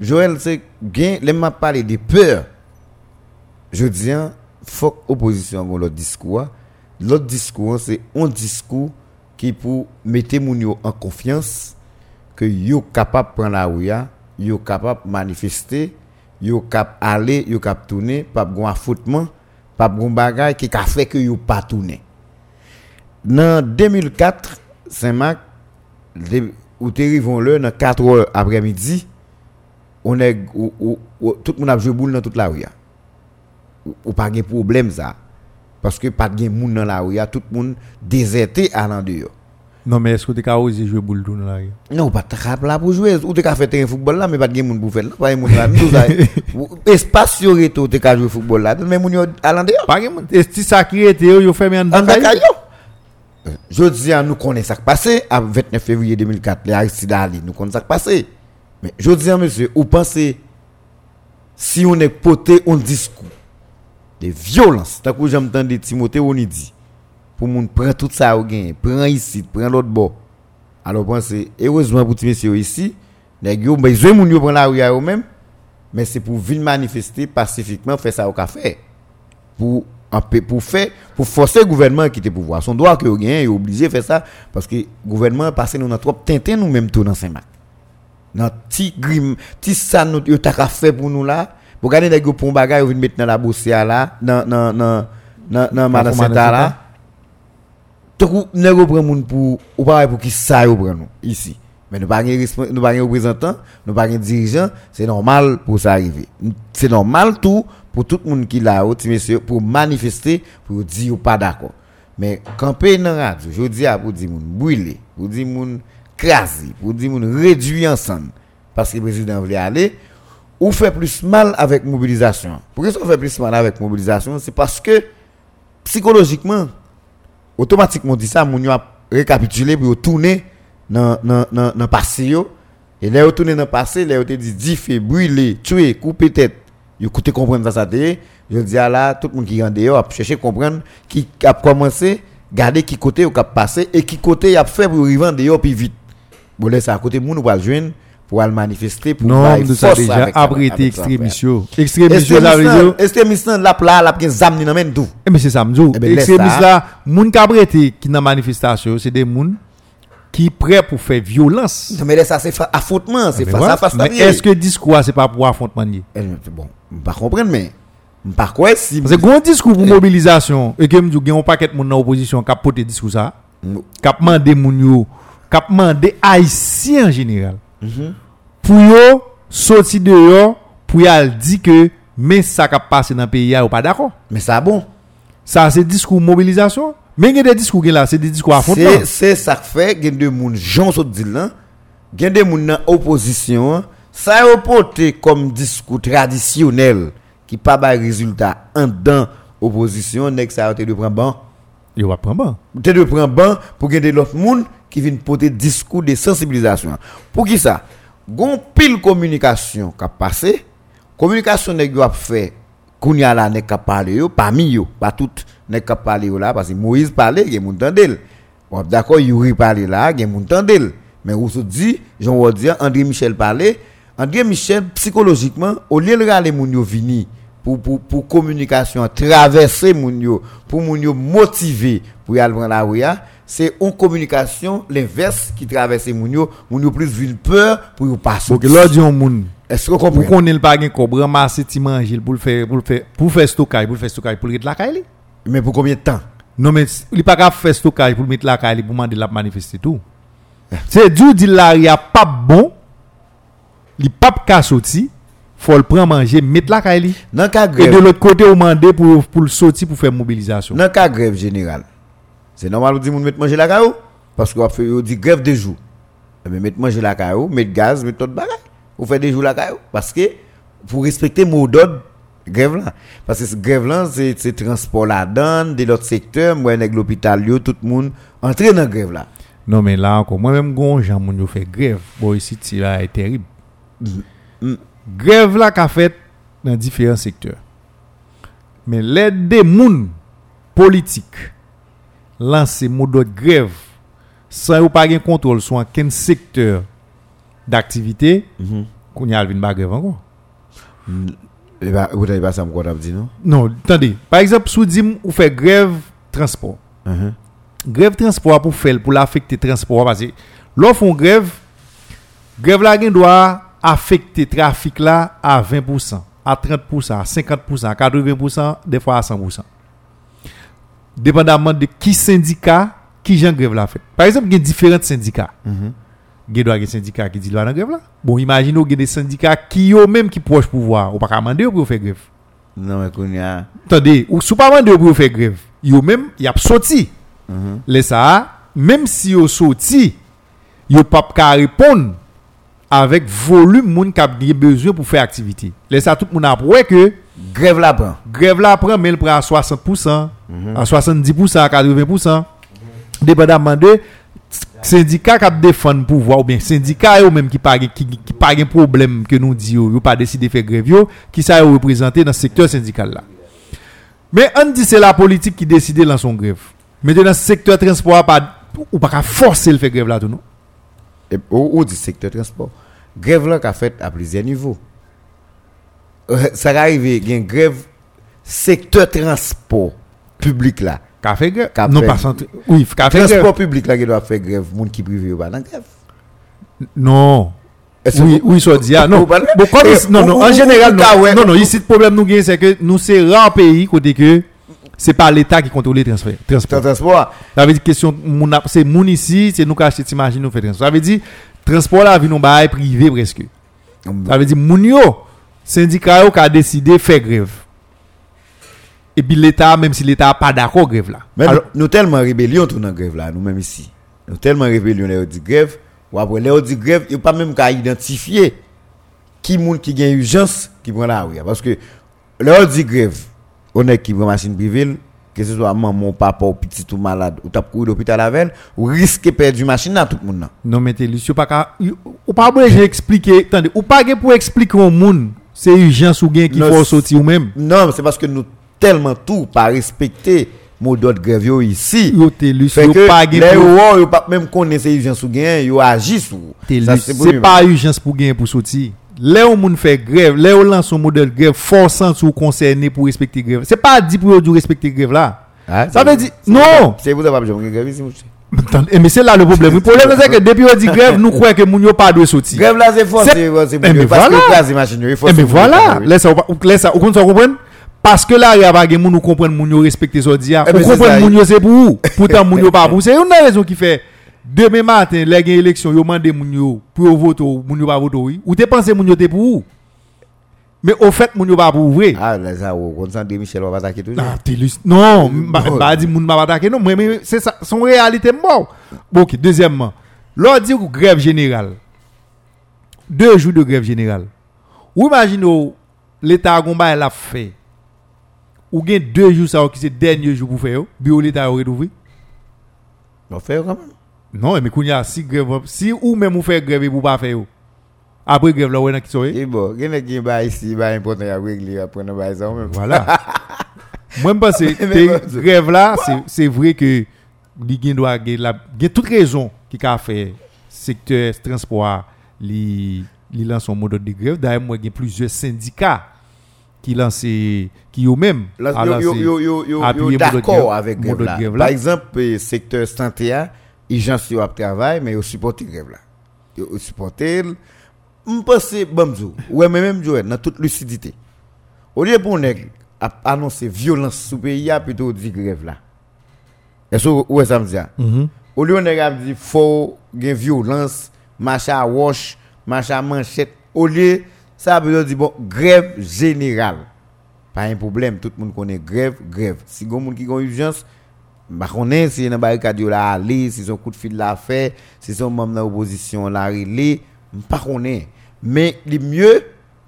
Joël, c'est bien, les m'a parlé de peur. Je dis, hein, faut ait l'autre discours. Hein. L'autre discours, c'est un discours qui pour mettre moun en confiance que yo capable prendre la rue, hein, yo capable manifester, yo capable aller, yo capable tourner, pas de affrontement, pas de bagage qui a fait que yo pas tourner. Dans 2004, Saint-Marc, les- où te rivons le dans 4 heures après-midi, on est ou- ou- ou- tout le monde a joué boule dans toute la rue. Ou, ou pas de problème. Parce que pas de monde dans la rue, tout le monde déserté à l'endroit. Non, mais est-ce que tu as osé jouer boule dans la rue? Non, pas de là pour jouer. Ou tu as fait terrain football là, mais pas de monde pour faire là. Pas de monde là. Espace sur tu as joué football là. Mais moun à l'endroit. Pas de monde. Est-ce que ça qui était, yo fermé en En dedans Dakayo. Je dis à nous connaissons ça qui passé à 29 février 2004, les Aristide Ali, nous connaissons ça qui passé. Mais je dis à monsieur, vous pensez, si on est porté un discours de violence, tant que j'entends de Timothée, on dit, pour moun prend tout ça au gain, prend ici, prend l'autre bord. Alors pensez, heureusement pour messieurs ici, gars, besoin moun yo prendre la rue à eux-mêmes, mais c'est pour venir manifester pacifiquement, faire ça au café. Pour pour faire pour forcer le gouvernement à quitter le pouvoir. Son droit que vous gagnez est obligé de faire ça parce que le gouvernement passé nous dans trop tintin nous même tout dans Saint-Marc. Dans petit grim petit ça nous yo t'a faire pour nous là pour garder des gars pour bagage vous mettre dans la boursière là dans dans dans dans dans madame Saint là. Moun pour ou pas pour qui ça yo prend nous ici. Mais nous pas nous pas représentant nous pas dirigeant c'est normal pour ça arriver. C'est normal tout pour tout le monde qui là haut monsieur pour manifester pour dire ou pas d'accord. Mais camper dans la radio je dis à pour dire moun brûler pour dire moun craser pour dire moun réduire ensemble. Parce que le président voulait aller ou fait plus mal avec mobilisation. Pourquoi ça fait plus mal avec mobilisation c'est parce que psychologiquement automatiquement dit ça yo a récapitulé pour yo tourner dans dans passé et là yo tourner dans passé là yo te dit fait brûler tuer couper tête. Yo écoutez comprendre ça ça te je dis à là tout le monde qui en dehors a chercher comprendre qui a commencé garder qui côté cap passer et qui côté a fait pour arriver en dehors plus vite. Bon là ça à côté moun ou pas joindre pour aller manifester pour Non, nous ça déjà frère. extrémiste. Extrémiste, dire. Extrémiste là là là gen zam ni nan men tout mais c'est ça, m'dou. Extrémiste là, moun qui qui dans manifestation, c'est des moun qui prêt pour faire violence. mais là ça c'est affrontement c'est Mais face à face Mais est-ce que discours c'est pas pour affrontement? Eh, bon, pas comprendre mais pas quoi si que grand discours pour mobilisation et que m'dou un paquet moun dans opposition qui a porté discours ça, qui a demandé moun yo, qui a demandé haïtien en général. Pour yo sortir dehors pour y dire que mais ça qui a passé dans le pays ou pas d'accord. mais ça bon Ça c'est discours mobilisation. Mais il y a des discours là, c'est des discours affrontement. c'est c'est ça que fait gen de moun Jean so dit là gen de moun dans opposition hein. ça a porté comme discours traditionnel qui pas ba résultat en dedans opposition nek ça a été de prendre ban Yo va prendre bon. te de prendre ban pour gagner l'autre monde qui viennent porter discours de sensibilisation. Pour qui ça? Gon pile communication qui a passé, communication nèg yo a fait kounya la nèg ka parler yo parmi pas tout nèg ka parler yo là parce que Moïse parlait, gen moun tandel. Bon d'accord, Yuri parlait là, gen moun tandel. Mais ou se dit, Jean Wodian, André Michel parlait, André Michel psychologiquement au lieu de râler moun yo vini pour, pour, pour communication, traverser moun yo, pour moun yo motiver pour y aller prendre la rue, hein, c'est une communication l'inverse qui traverse moun yo, moun yo plus vin peur pour y passer. Donc là dit moun Est-ce que vous pour comprenez? qu'on ait le pas gain cobre ramasser ti manger pour le faire pour le faire pour faire stockage pour le faire stockage pour le mettre la caille. Mais pour combien de temps? Non mais il pas capable faire stockage pour le mettre la caille pour demander la manifester tout. C'est du dit là il y a pas bon. Il pas ka sorti, faut le prendre manger mettre la caille. Et de l'autre côté on demander pour pour le sortir pour faire mobilisation. dans le cas grève générale, c'est normal de dire moun mettre manger la caillou parce qu'on fait on dit grève de jour. Mais mettre manger la caillou, mettre gaz, mettre tout bagage. Ou fait des jours la caillou parce que pour respecter mot d'ordre grève là parce que ce grève là c'est c'est transport là dedans de l'autre secteur, moi nèg l'hôpital yo tout le monde entrer dans grève là. Non mais là encore moi même gon gens moun yo fait grève. Bon ici c'est là est terrible. Mm. Grève là qu'a fait dans différents secteurs. Mais l'aide des moun politique lancer mot de grève sans ou pas gen contrôle sur quel secteur d'activité qu'on y a ba grève encore. E ba, ou ta y pa sa mkwa tap di nou? Non, attendez. Par exemple, sous dim ou fait grève transport. Mhm. Grève transport pour faire pour l'affecter transport parce que l'on font grève grève là gen doit affecter trafic là à 20%, à 30%, à 50%, à 80%, des fois à 100%. Dépendamment de qui syndicat, qui j'en grève là fait. Par exemple, il y a différents syndicats. Mhm. Il y a des syndicats qui disent dans grève là. Bon, imaginez il y a des syndicats qui ont même qui proche pouvoir, ou pas qu'à demander pour faire grève. Non, men kon ya... Attendez, ou sou pa mande pour faire grève. Yo même y a sorti. Les ça, même si yo sorti, yo pas ka répondre avec volume moun k'ap besoin pour faire activité. Les ça tout moun a prouvé que Grève la pan. grève là prend mais elle prend à 60%, à 70%, à 80%. Dépendamment de syndicat qui défend pouvoir ou bien syndicat ou même qui pas qui qui pas gen problème que nous dit yo pas décidé faire grève yo, qui ça yo représenter dans le secteur syndical là. Mais on dit c'est la politique qui décide dans son grève. Mais dans le secteur transport pas ou pas forcer le faire grève là tout non? Ou, ou di sektor transport. Grève la ka fet a plizye nivou. Euh, Sa ka arrive gen grève sektor transport public la. Qu'a fait grève? Non pas centre. Oui, qu'a fait grève? Transport public la ki do a fe grève, moun ki prive yo ba nan grève. Non. Est-ce Oui, oui, ça dit. Ah, non, pas- Eh, non, non, ou- en général, ou- non. non, non, ici, le problème nous c'est que nous, c'est rare pays côté que c'est pas l'État qui contrôle les transferts. Tan Transport. transport, Ça veut dire question, c'est moun ici, c'est nous qui achetons t'imagines nous fait transport. Ça veut dire, transport là, vient nous bail privé presque. Ça veut dire, moun yo, syndicat qui a décidé de faire grève. Et puis l'État, même si l'État pas d'accord grève là. Men Alors, nou telman rebelyon tou nan grev la, nou menm isi. Nou telman rebelyon le yo di grev, ou apre le yo di grev, yo pa menm ka identifiye ki moun ki gen urjans ki pran la ou ya. Paske le yo di grev, onek ki pran masin privil, ke se so a maman, papa ou petit ou malade, ou tap kou l'hôpital avel, ou riske perdu masin nan tout moun nan. Non, mais t'es yo pas ou pas besoin j'ai expliquer, attendez, ou pas pour expliquer au monde, c'est urgence ou gen qui faut c'est- sortir ou même. Non, se paske nou telman tou pa respekte mou dot grev yo isi. Yo te lus, Fait yo que pas gen les pour, ou yo pa même connaît urgence ou gen, yo agi sou. te Ça, lus. c'est c'est pas urgence pour gen pour sortir. Là où moun fait grève, là où lance un modèle grève forçant sous concerné pour respecter grève. C'est pas dit pour respecter grève là. Ah, Ça c'est- veut dire, c'est- non! C'est vous avez pas besoin de grève ici, monsieur. Eh, Mais c'est là le problème. Le problème c'est que depuis on dit grève, nous croyons que moun yo pas doit sortir. Grève là, c'est fort, C'est- mais voilà. mais voilà, laisse ça, laisse ça, ça comprendre parce que là il y a pas gen moun nous comprendre moun yo respecter ça dia. Eh, Ou mais c'est comprendre ça, moun il- yo c'est pour ou. Pourtant moun yo pas pour. C'est une raison qui fait demain matin les gen élection yo mande moun yo pour voter ou moun yo pas voter oui. Ou te penser moun yo te pour ou. Mais au fait moun yo pas pour vrai. Ah, là, ça, on consent de Michel, va attaquer toujours. Ah, t'es lus- Non, bah, dit moun m'a attaqué non, mais, c'est ça, son réalité mort. Bon, ok, deuxièmement, l'on dit grève générale. Deux jours de grève générale. Ou imaginez, l'État a combat l'a fait. Ou gen deux jours ça qui c'est dernier jour pour faire, yo, bio l'État aurait ouvert. On fait quand même. Non, mais kounya si grève si ou même ou fait grève pour pas faire yo. Après grève là, ou nan qui. Et bon, il y a qui va ici, va important à régler, après on va ça même. Voilà. Moi, je pense que grève là, c'est- vrai que toute raison qui a fait secteur transport lance son mode de grève. D'ailleurs, moi gen plusieurs syndicats qui lancent qui eux même Là, a yo, lancé yo, yo, yo, yo, appuyer yo mode de grève- d'accord avec grève là. grève Par exemple, eh, secteur santé, a, les gens à travail, mais ils supportent grève là. Ils supportent. Je pense que, bon, ouais, mais même, Joël, dans toute lucidité. Au lieu pour nous annoncer violence sous le pays, il y a plutôt dit grève là. Est-ce que que ça me dit? ah? Mhm. Au lieu de dire faut gen violence, machin à wash, machin à manchette, au lieu ça veut dire bon grève générale. Pas un problème, tout le monde connaît grève, grève. Si gon monde qui a urgence, bah connaît si dans barricade la aller, si son coup de fil la fait, si son membre dans l'opposition la relé, pas connaît. Mais le mieux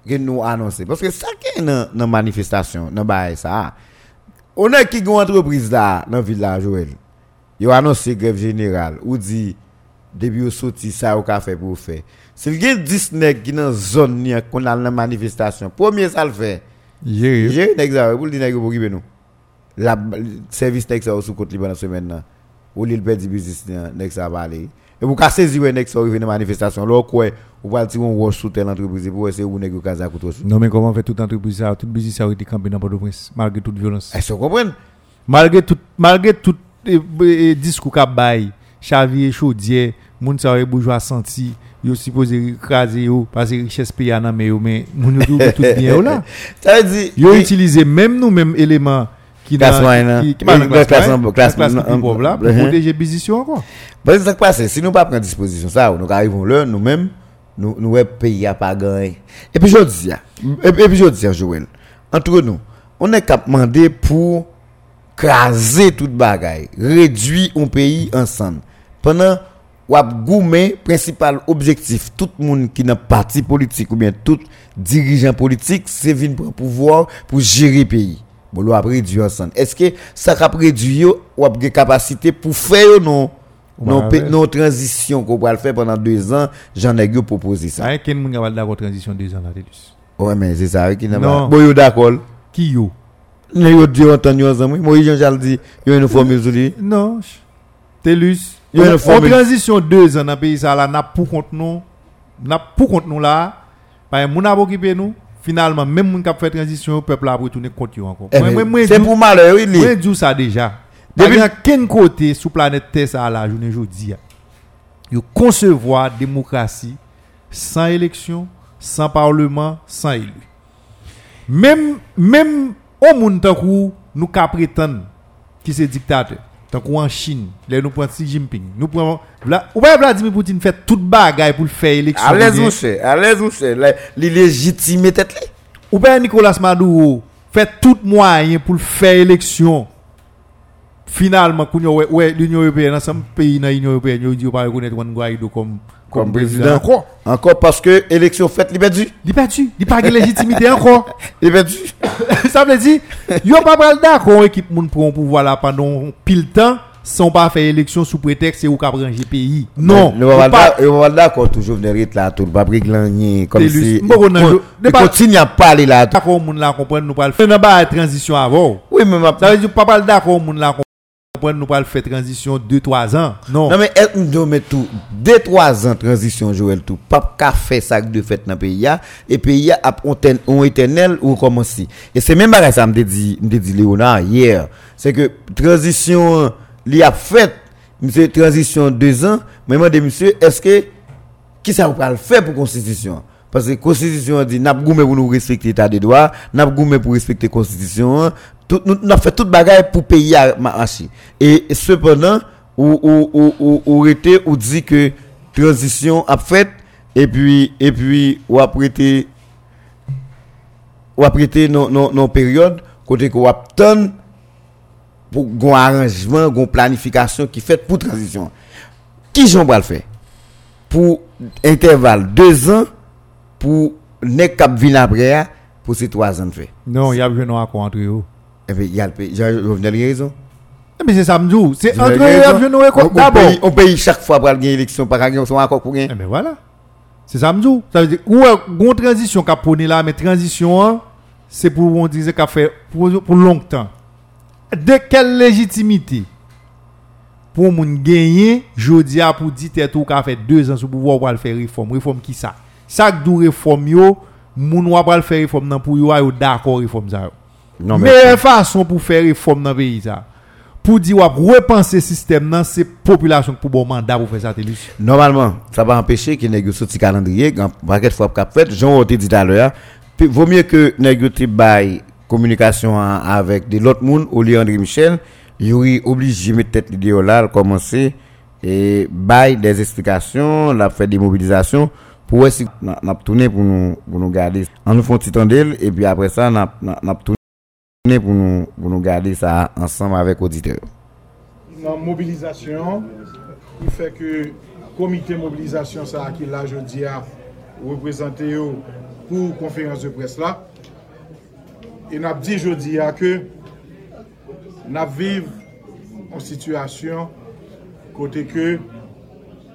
que nous annoncer parce que ça qui est dans dans manifestation, dans bail ça. On a qui une entreprise là dans ville là Joël? Yo annoncé grève générale ou dit depuis au sorti ça ka fait pour faire. S'il y a 10 nèg qui dans zone ni qu'on a dans manifestation, premier ça le fait. J'ai nèg ça pour dire nèg pour occuper nous? La service nèg ça sous côté libre dans semaine là. Ou l'il perd du business nèg ça va aller. Et vous cassez si vous êtes sur une manifestation. Là, quoi, vous pouvez tirer un wash sous telle entreprise pour essayer vous négocier à couteau. Non, mais comment fait toute entreprise ça, toute business ça a été campé dans Port-au-Prince, malgré toute violence. Est-ce que vous comprenez? Malgré tout, malgré tout eh, eh, discours qu'a bail, Xavier Chaudier, moun sa bourgeois senti, yo supposé écraser yo parce que richesse pays nan mais mais moun yo tout bien yo là. Ça veut dire. Yo utilisé même nous même éléments qui dans- qui Classe- pas classe pour mhm. protéger yo encore. Parce que ça passe, si nous pas prendre disposition ça, nous arrivons là, nous-mêmes, nous, nous, pays a pas gagné. Et puis, je dis, et, puis, je Joël, entre nous, on est demander pour craser toute bagaille, réduire un pays ensemble. Pendant, ou ap goumen, principal objectif, tout le monde qui n'a parti politique ou bien tout dirigeant politique, c'est venir pour pouvoir pour gérer pays. Bon, l'on a réduit ensemble. Est-ce que ça a réduit ou a des capacités pour faire non? Non, non transition qu'on va le faire pendant deux ans, j'en ai eu proposé ça. Ça ken moun capable d'accord transition deux ans là Télus. Ouais, mais c'est ça qui n'a Non. pas. Bon, yo d'accord. Qui yo? Nous yo dit entendu ensemble. Moi, Jean-Charles dit, yo une formule sur lui. Non. Télus. Il y a une En formule. transition deux ans dans le pays ça là n'a pour compte nous, n'a pour compte nous là. Que moun a occupé nous. Finalement même moun qui a fait transition le peuple a retourné contre yo encore. Eh, Moi- moi- moi, C'est pour malheur, oui, Moi li. dis ça déjà. Depuis- Depuis quel côté sous planète Terre ça la journée aujourd'hui Yo concevoir démocratie sans élection, sans parlement, sans élu. Même même au monde tant nous ka prétendre qui c'est dictateur. Tant en Chine, là nous prenons Xi Jinping, nous prenons Vla- ou pas Vladimir Poutine fait toute bagaille pour le faire élection. À l'aise, mon cher. À l'aise, mon cher. Légitime tête. Ou bien Nicolas Maduro fait tout moyen pour faire élection. Finalement, l'Union Européenne, ensemble pays dans l'Union Européenne, ils disent pas reconnaître Juan Guaido comme, Comme président. Encore. Encore parce que élection faite, il perdu. Il perdu. Il pas de légitimité encore. Il perdu. Ça veut dire, yo pas pral d'accord équipe moun pour un pouvoir là pendant pile temps sans pas faire élection sous prétexte c'est ou qu'a ranger pays. Non. Ou va d'accord toujours venir là, tout. Pas pris gagner comme si. a- il continue à parler là. d'accord moun là comprendre nous pas le faire dans transition avant. Oui, mais ma- Ça veut dire pas pral d'accord moun là comprendre nous pas faire transition 2 3 ans. Non. Non, mais nous met tout, deux, trois ans transition, Joël, tout. Pas qu'à faire ça de fait dans le pays, et pays a un éternel ou commencer. Et c'est même pareil, ça me dit, me dit Léonard hier. C'est que transition, li a fait, monsieur, transition deux ans, mais moi, monsieur, est-ce que, qui ça va le faire pour constitution? Parce que constitution dit, n'a goumé pour nous respecter l'état de droit, n'a pour respecter constitution, nous, avons fait toute bagaille pour payer à marcher. Et cependant, ou, ou, ou, ou, ou dit que transition a fait, et puis, et puis, ou a prêté, ou a prêté nos, périodes, côté qu'on a pour un arrangement, une planification qui fait pour transition. Qui j'en le faire? Pour intervalle deux ans, pour ne cap après, pour ces trois ans de fait. Non, il y a d'un accord entre eux. Et puis, il y a le pays, j'ai raison. Eh, Mais c'est ça me dit. C'est entre. On- on D'abord. paye- On paye chaque fois pour gagner l'élection, par gagner son accord pour gagner. Eh ben voilà. C'est ça me dit. Ça veut dire, ou une transition qu'a prôné là, mais transition, hein, c'est pour, on disait qu'a fait pour, pour longtemps. De quelle légitimité pour moun gagner, jodi a pour dire tête ou qu'a fait deux ans sous pouvoir pour faire réforme. Réforme qui ça? Ça que dou réforme yo, moun pour le faire réforme nan pour yo d'accord réforme ça. Meilleure façon pour faire réforme dans le pays ça. Pour dire ou repenser le système c'est population qui pour bon mandat pour faire ça. Normalement, ça va empêcher que les sorti calendrier, quand paquet de fois cap fait, Jean te dit tout à l'heure, vaut mieux que négocier bail communication avec de l'autre monde au lieu André Michel, il aurait obligé de mettre tête l'idée là, commencer et bail des explications, la fait des mobilisations pour n'a n'a tourné pour nous pour nous garder. On nous font petit temps d'elle, et puis après ça n'a n'a n'a Mwen pou nou, pou nou gade sa ansam avèk auditeur. Nan mobilizasyon, pou fè ke komite mobilizasyon sa akil la jodi a reprezentè yo pou konferans de pres la. E nap di jodi a ke nap viv an situasyon kote ke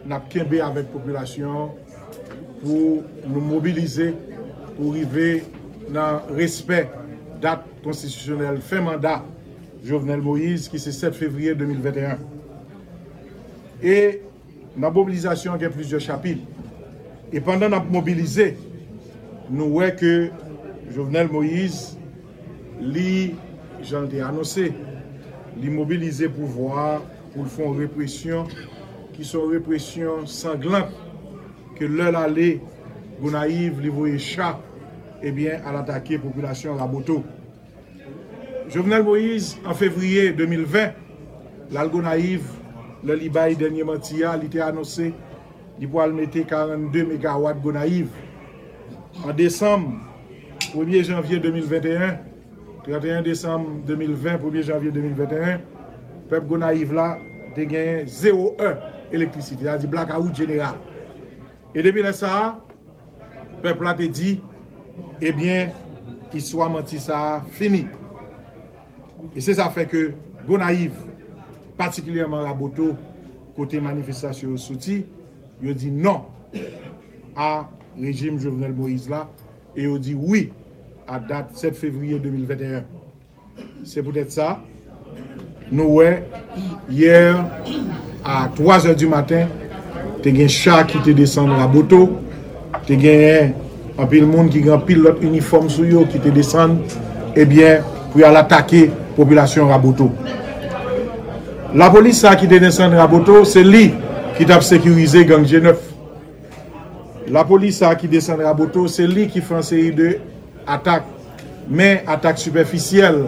nap kembe avèk populasyon pou nou mobilize pou rive nan respect date constitutionnelle fin mandat Jovenel Moïse qui c'est 7 février 2021. Et dans la mobilisation, il y a plusieurs chapitres. Et pendant notre mobilisé, nous voyons que Jovenel Moïse, lui, j'en ai annoncé, li mobilize pouvoar pou l fon represyon ki son represyon sanglant ke l al ale Gounaïv li voye chap ebyen eh al atake populasyon Raboto. Jovenel Moïse, an fevriye 2020, l'algo naiv, le li bayi denye mantiya, li te anose, li po al mette 42 MW go naiv. An desam, 1er janvye 2021, 31 desam 2020, 1er janvye 2021, pep go naiv la te genyen 0,1 elektrisite, a di blackout general. E depi la sa, pep la te di, Eh ebyen, iswa manti sa fini. E se sa fe ke Gonaiv, patikilyèman Raboto, kote manifestasyon soti, yo di non a rejim Jovenel Moïse la, e yo di oui a dat 7 fevriye 2021. Se pou det sa, nou we, yer, a 3 e du maten, te gen chak ki te desen Raboto, te gen apil moun ki gen pil lot uniform sou yo ki te desen, eh ebyen pou yal atake populasyon Raboto. La polis sa ki te desen Raboto, se li ki tap sekurize gang G9. La polis sa ki desen Raboto, se li ki franseye de atak, men atak superficiel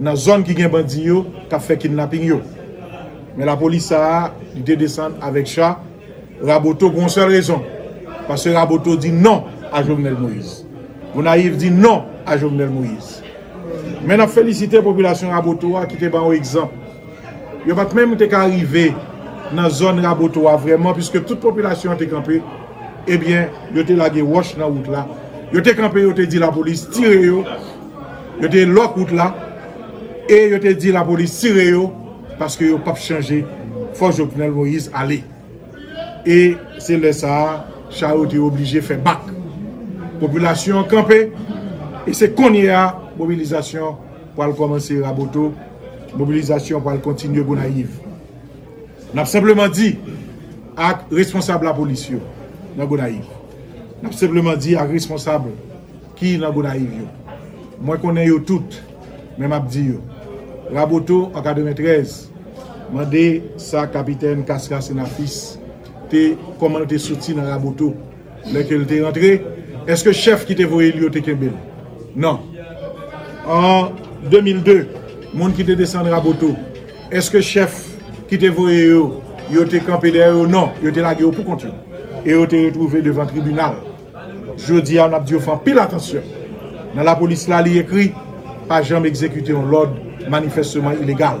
nan zon ki gen bandi yo, tap fe kidnapping yo. Men la polis sa li te desen avek cha, Raboto kon sel rezon. Pase Raboto di non, à Jovenel Moïse. Mon naïf dit non à Jovenel Moïse. Maintenant, féliciter la population Rabotoa qui était un exemple. Ils pas même été arrivé dans la zone Rabotoa vraiment, puisque toute population était campée. Eh bien, ils étaient lagué wash dans la route là. Ils étaient campés, ils étaient dit la police, tirez yo. Ils étaient lock route là. Et ils étaient dit la police, tirez yo. Parce que n'ont pas changé. Faut Jovenel Moïse aller. Et c'est le ça, Chao était obligé de faire bac. populasyon kampe, e se konye a mobilizasyon pou al komanse raboto, mobilizasyon pou al kontinye bon aiv. N sepleman di ak responsable la polisyon nan bon aiv. N sepleman di ak responsable ki nan bon aiv yo. Mwen konen yo tout, men map di yo. Raboto an ka 2013, mande sa kapiten Kaskar Senafis te koman te soti nan Raboto. Lè te rentre, Eske chef ki te voye li yo te kembel? Nan. An 2002, moun ki te desen raboto. Eske chef ki te voye yo, yo te kampe de yo? Nan, yo te lage yo pou konti. E yo te retrouve devan tribunal. Jodi an ap diyo fan pil atensyon. Nan la polis la li ekri, pa jam ekzekute yon lod manifestman ilegal.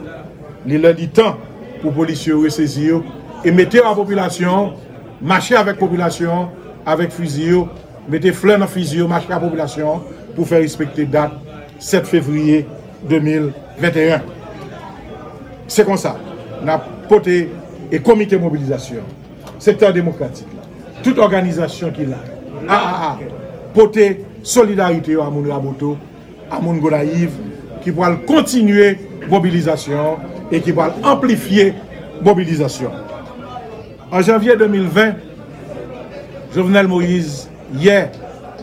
Li lè di tan pou polis yo resesi yo, e mette an populasyon, mache avèk populasyon, avèk fuzi yo, mette flen an fizi yo, mache an populasyon, pou fè respekte dat 7 fevriye 2021. Se kon sa, nan pote e komite mobilizasyon, sektor demokratik la, tout organizasyon ki la, a a a, pote solidarite yo a moun Raboto, a moun Gounaïv, ki po al kontinue mobilizasyon, e ki po al amplifiye mobilizasyon. An janvye 2020, Jovenel Moïse, ye,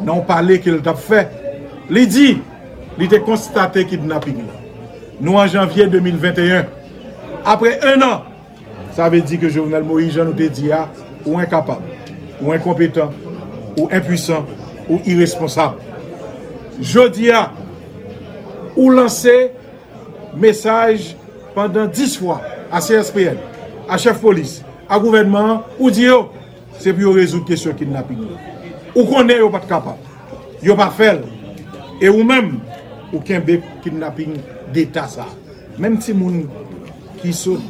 nan pale ke l tap fe, li di, li te konstate kidnapping la. Nou an janvye 2021, apre un an, sa ve di ke Jovenel Moïse jan nou te di ya, ou enkapab, ou enkompetant, ou impuissant, ou irresponsable. Jodi ya, ou lanse mesaj pandan 10 fwa a CSPN, a chef polis, a gouvenman, ou di yo, se pi yo rezout kesyon kidnapping la. Ou konen yo pat kapab. Yo pa fel. E ou men, ou kenbe kidnapping deta sa. Mem ti moun ki sou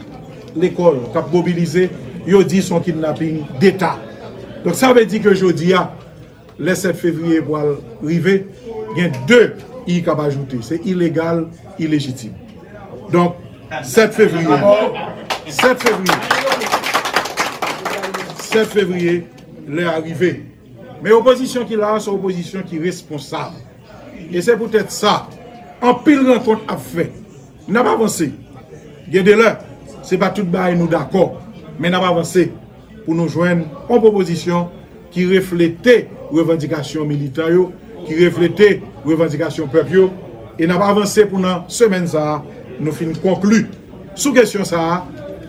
l'ekol kap mobilize, yo di son kidnapping deta. Donk sa ve di ke jodi ya, le 7 fevriye pou al rive, gen 2 i kap ajoute. Se ilegal, ilegitim. Donk, 7 fevriye. 7 fevriye. 7 fevriye, le arrive. Men oposisyon ki la, se oposisyon ki responsab. E se pou tèt sa, an pil renkont ap fè. Nan pa avansè. Gede lè, se pa tout bay nou d'akor. Men nan pa avansè pou nou jwen an proposisyon ki reflete revendikasyon militaryo, ki reflete revendikasyon pep yo. e nan pa avansè pou nan semen sa, nou fin konklu sou kesyon sa,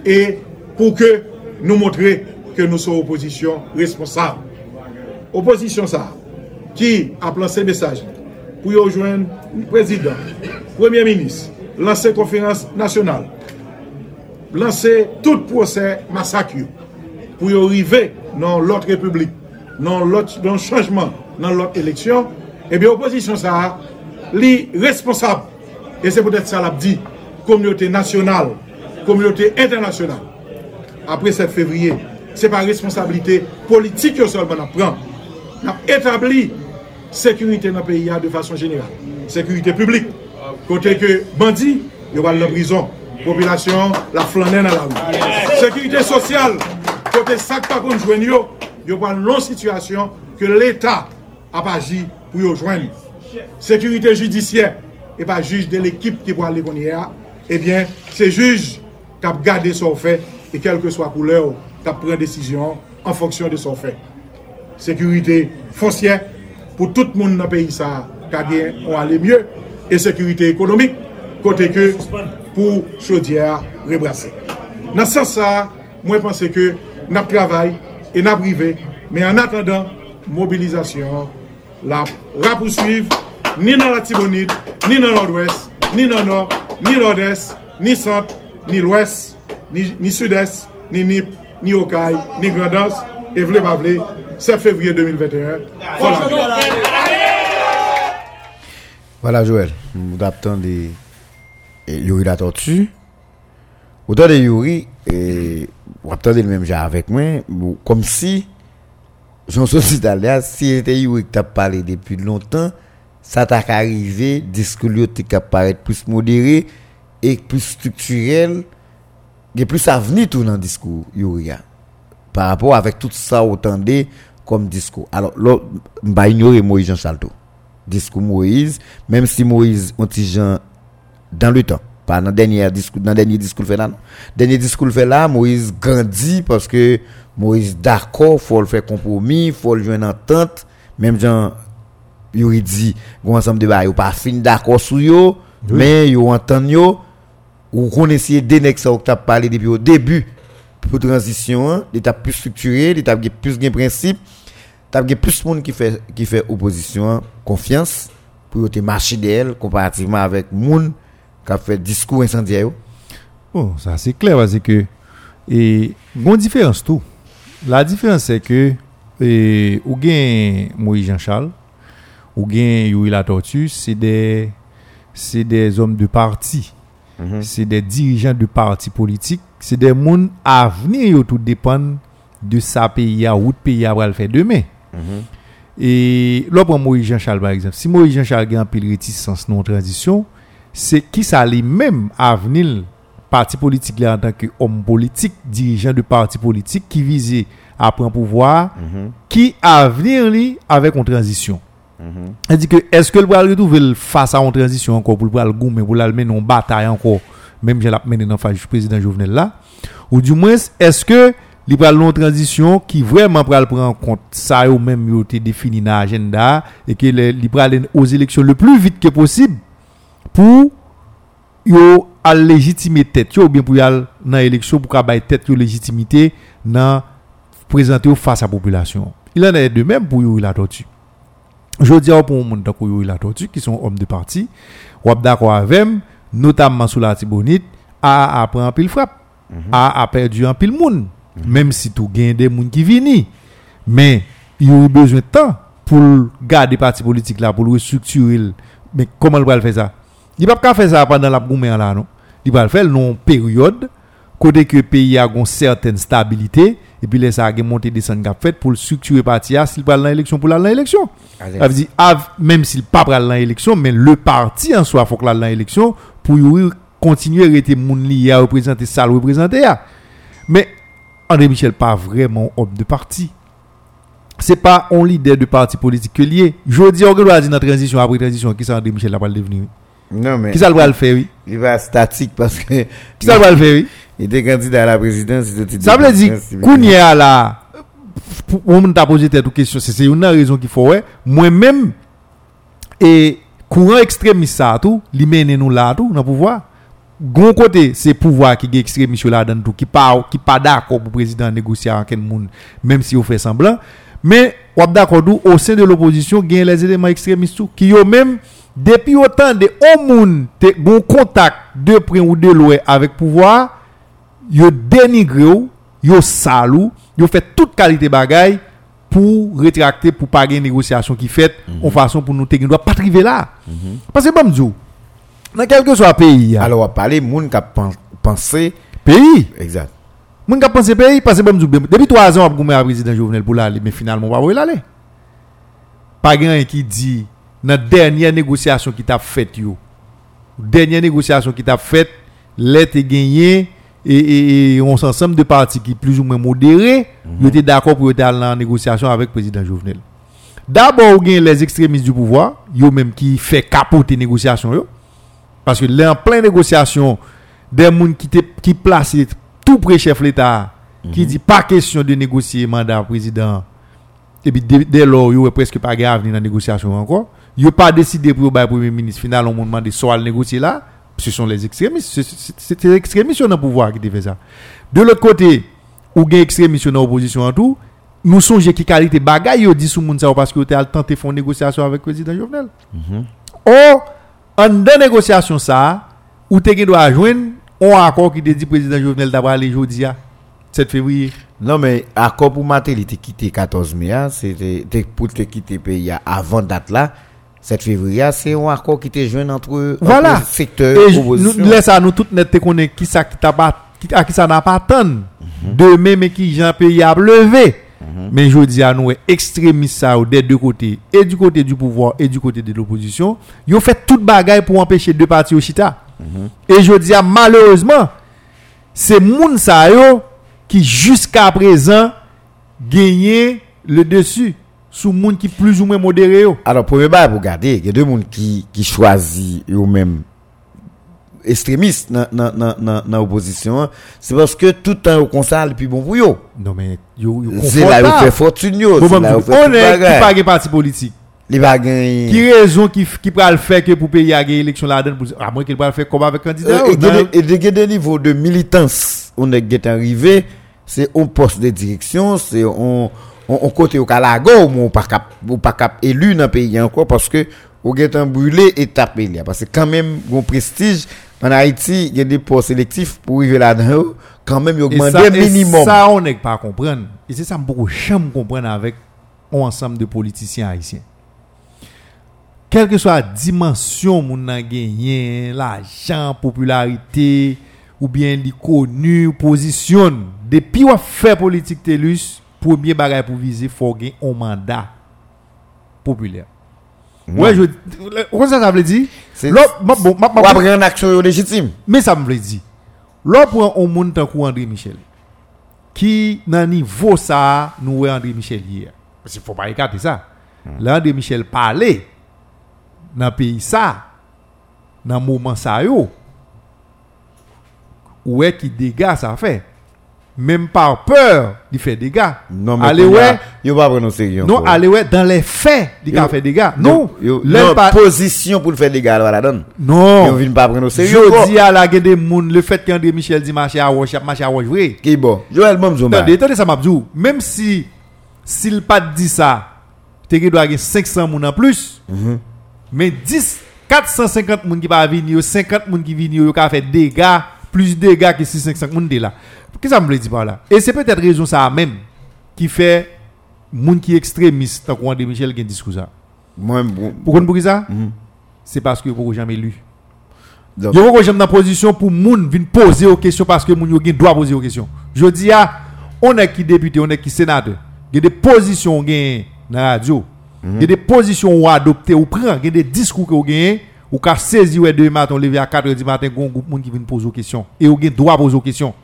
e pou ke nou montre ke nou sou oposisyon responsable. oposisyon sa, ki ap lanse mesaj, pou yo jwen prezident, premier minis, lanse konferans nasyonal, lanse tout proses masak yo, pou yo rive nan lot republik, nan lot nan chanjman, nan lot eleksyon, ebe eh oposisyon sa, li responsab, e se potet sa lap di, komyote nasyonal, komyote internasyonal, apre 7 fevriye, se pa responsabilite politik yo solman ap pran, nap etabli sekurite nan peyi ya de fason jeneral. Sekurite publik. Kote ke bandi, yo wale la brison. Popilasyon, la flanen nan la ou. Sekurite sosyal, kote sak pa kon jwen yo, yo wale nan situasyon ke l'Etat ap aji pou yo jwen. Sekurite judisyen, e pa juj de l'ekip ki wale konye ya, ebyen, se juj kap gade son fe, e kelke swa koule ou, kap pren desisyon an fonksyon de son fe. sekurite foncier pou tout moun nan peyi sa kage ou ale mye, e sekurite ekonomik kote ke pou chodier rebrase. Nan sa sa, mwen pense ke nap travay e nap rive, men an atendan mobilizasyon la rapousuiv ni nan la Tibonide, ni nan Nord-Ouest, ni nan Nord, ni Nord-Est, ni Sant, ni l'Ouest, ni, ni Sud-Est, ni Nip, ni Okaï, ni Grandans, e vle pa vle, 7 fevriye 2021. Voilà. Voilà Joël, nous adaptons de Yuri la tortue. Autant de Yuri, et vous attendez le même genre avec moi, comme si, j'en suis italien, si c'était Yuri qui t'a parlé depuis longtemps, ça t'a arrivé, discours qui paraître plus modéré et plus structurel, et plus avenir tout dans le discours Yuri. Par rapport avec tout ça, autant de comme discours. Alors, là, je vais ignorer Moïse Jean Chalto. Discours Moïse, même si Moïse, on Jean dans le temps, pas dans le dernier discours, dans le dernier discours fait là, non. Dernier discours fait là, Moïse grandit parce que Moïse d'accord, faut le faire compromis, faut le jouer une entente, même Jean, il dit, un ensemble de pas fin d'accord sur yo, mais yo entend yo, ou qu'on essaie d'annexer ça que parlé depuis au début, pour transition, l'état plus structuré, l'état plus de principe, t'as plus de monde qui fait qui fait opposition confiance pour te marcher d'elle comparativement avec monde qui a fait discours incendiaire. Bon ça c'est clair parce que et bon différence tout. La différence c'est que et ou gain Moïse Jean-Charles ou gain Yuri la tortue c'est des c'est des hommes de parti. C'est des dirigeants de partis politiques c'est des monde à venir tout dépend de sa pays ou de pays à le faire demain et là, pour Moïse Jean-Charles, par exemple, si Moïse Jean-Charles a un de réticence non transition, c'est qui ça lui-même à venir parti politique en tant qu'homme politique, dirigeant de parti politique qui visait à prendre pouvoir, qui à venir lui avec une transition. Dit que est-ce que le bras retrouver face à une transition encore pour le bras goumer pour le mener en bataille encore, même j'ai la mené dans du président Jovenel là, ou du moins est-ce que li pral long transition qui vraiment pral prendre en compte ça ou même yo te défini dans agenda et que le- li pral aux élections le plus vite que possible pour yo à légitimer tête ou bien pour y aller dans élection pour ka tête yo légitimité dans présenter face à la population il en est de même pour yo la tortue je dis pour monde comme yo la tortue qui sont hommes de parti ou d'accord avec notamment sous la Tibonite a a pris un pile frappe a a perdu un pile monde même si tout gagne des monde qui vini. Mais il y a besoin de temps pour garder parti politique là pour le restructurer. Mais comment il va le faire ça? Il va pas faire ça pendant la goumé là non? Il va le faire non période côté que le pays a une certaine stabilité et puis ça a monter qu'a fait pour le structurer parti là s'il va dans l'élection pour aller dans l'élection. Ça veut dire même s'il pas pour aller dans l'élection mais le parti en soi faut que dans l'élection pour continuer à rester moun li à représenter ça le représenter mais André Michel pas vraiment homme de parti c'est pas un leader de parti politique que lié je dis on doit dire dans transition après transition qui ça André Michel va le devenir? Non, mais qui ça le va le faire oui? il va statique parce que qui ça le va le faire oui? Il était candidat à la présidence. il était Ça veut dire, président, qu'on y a là, pour on t'a posé cette question, c'est une raison qu'il faut, ouais. Moi-même, et courant extrémiste ça, tout, li mène nous là, tout, dans le pouvoir. Gon côté, c'est pouvoir qui est extrémiste là dans tout, qui pas, qui pas d'accord pour président négocier avec monde, même si on fait semblant. Mais, on d'accord, au sein de l'opposition, il y a les éléments extrémistes qui ont même, depuis autant de te bon contact de près ou de loin avec pouvoir, yo dénigré ou, yo salou, yo fait toute qualité bagaille pour rétracter pour pas gagner négociation qui fait en façon pour nous te doit pas arriver là. Parce que bon dans quel que soit pays, hein, Alors, on va parler, moun qui a pen- pensé. pays, Exact. moun ka pense pays parce que bon depuis 3 ans on a président Jovenel pour l'aller mais finalement on va pas aller. Pas quelqu'un qui dit dans dernière négociation qui t'a faite yo. Dernière négociation qui t'a faite, l'être gagné et, et, et on s'ensemble de partis qui plus ou moins modérés, ils étaient d'accord pour être en négociation avec le président Jovenel. D'abord, vous avez les extrémistes du pouvoir, yo même qui fait capoter négociation yo. Parce que là en pleine négociation, des gens qui qui placent tout près chef l'État, qui dit pas question de négocier mandat président. Et puis dès, lors, yo est presque pas grave dans la négociation encore. Yo pas décidé pour le premier ministre final, on m'a demandé soit le négocier là. Ce sont les extrémistes. C'est- les extrémistes dans le pouvoir qui fait ça. De l'autre côté, ou gen extrémistes dans l'opposition en tout, nous songeons qui qualité bagaille dit sous moun ça parce que tu as tenté de faire une négociation avec le président Jovenel. Or, en dans négociation ça, ou te doit joindre un accord qui te dit président Jovenel aller jeudi à 7 février. Non, mais accord pour mater, il était quitté 14 mai, hein, c'était pour te quitter le pays avant date là. 7 février, hein, c'est un accord qui était joint entre, Voilà. entre secteur Et je- opposition. nous laisse à nous toutes net connaître qui ça qui t'a à qui ça n'a pas tant demain mais qui Jean pays a levé. Mais je dis à nous extrémistes des deux côtés et du côté du pouvoir et du côté de l'opposition, ils ont fait toute bagaille pour empêcher deux partis au chita. Et je dis à malheureusement c'est moun yo qui jusqu'à présent gagné le dessus sous moun qui plus ou moins modéré yo. Alors, premier bail pour garder, il y a deux personnes qui, qui choisissent eux-mêmes extrémistes dans l'opposition. C'est parce que tout le temps, au conseil, puis bon pour eux. Non mais C'est là où fait fortune, on est pas de parti politique. Les bagailles. Qui raison qui qui peut le faire que pour payer à gagner élection là-dedans à moins qu'il va le faire comme avec candidat. Euh, Et de- niveau de militance, on est arrivé, c'est un poste de direction, c'est on on on côté au Calago, on pas cap élu dans le pays encore parce que get un brûlé et tapé parce que quand même un prestige en Haïti, il y a des postes sélectifs pour arriver là-dedans, quand même il augmente et minimum. ça, on n'est pas comprendre. Et c'est ça que beaucoup jamais comprendre avec un ensemble de politiciens haïtiens. Quelle que soit la dimension moun nan gagné, l'argent, popularité, ou bien li connu, position, depuis ou fait politique TELUS, premier bagay pour viser, faut gagner un mandat populaire. Ouais, je, quoi ça, ça veut dire? C'est- L'autre- On va prendre une action légitime. mais ça me veut dire, là pour un monde tant que André Michel, qui dans niveau ça, nous André Michel hier. Parce qu'il faut pas écarter ça. Là, André Michel parlait dans le pays ça, dans le moment ça yo, où est qui dégâts ça fait? Même par peur, il fait dégâts. Non mais allez ouais, yo pas prendre sérieux. non, allez ouais, dans les faits, il a Yo- fait dégâts. Non, non, pas- position pour le faire des gars là donne. non. Yo vient pas prendre sérieux. Je dis à la gueule des moun, le fait qu'André Michel dit marcher à Wash, marcher à Wash, vrai. Qui bon? Joël Mamzouma. Attendez, attendez ça m'a dit. Même si, s'il pas dit ça, tu dois avoir 500 moun en plus. Mais 10, 450 moun qui va venir, 50 moun qui viennent, yo ka fait dégâts, plus de dégâts que 600 moun de là. Qu'est-ce que ça me dire par là? Et c'est peut-être raison ça même qui fait moun qui extrémiste, tant qu'on Michel qui discours ça. Moi, bon, Pourquoi pour ça? C'est parce que vous jamais lu. Yo ko j'aime dans position pour moun vinn poser aux questions parce que moun yo gen droit poser aux questions. Je dis à on est qui député, on est qui sénateur. Il y a des positions gen dans la radio. Il y a des positions ou adopter ou prendre, il y a des discours que vous gagnez ou ka saisi ouais demain matin lever à 4 h du matin gon groupe moun qui vinn poser aux questions et ou gen droit poser aux questions.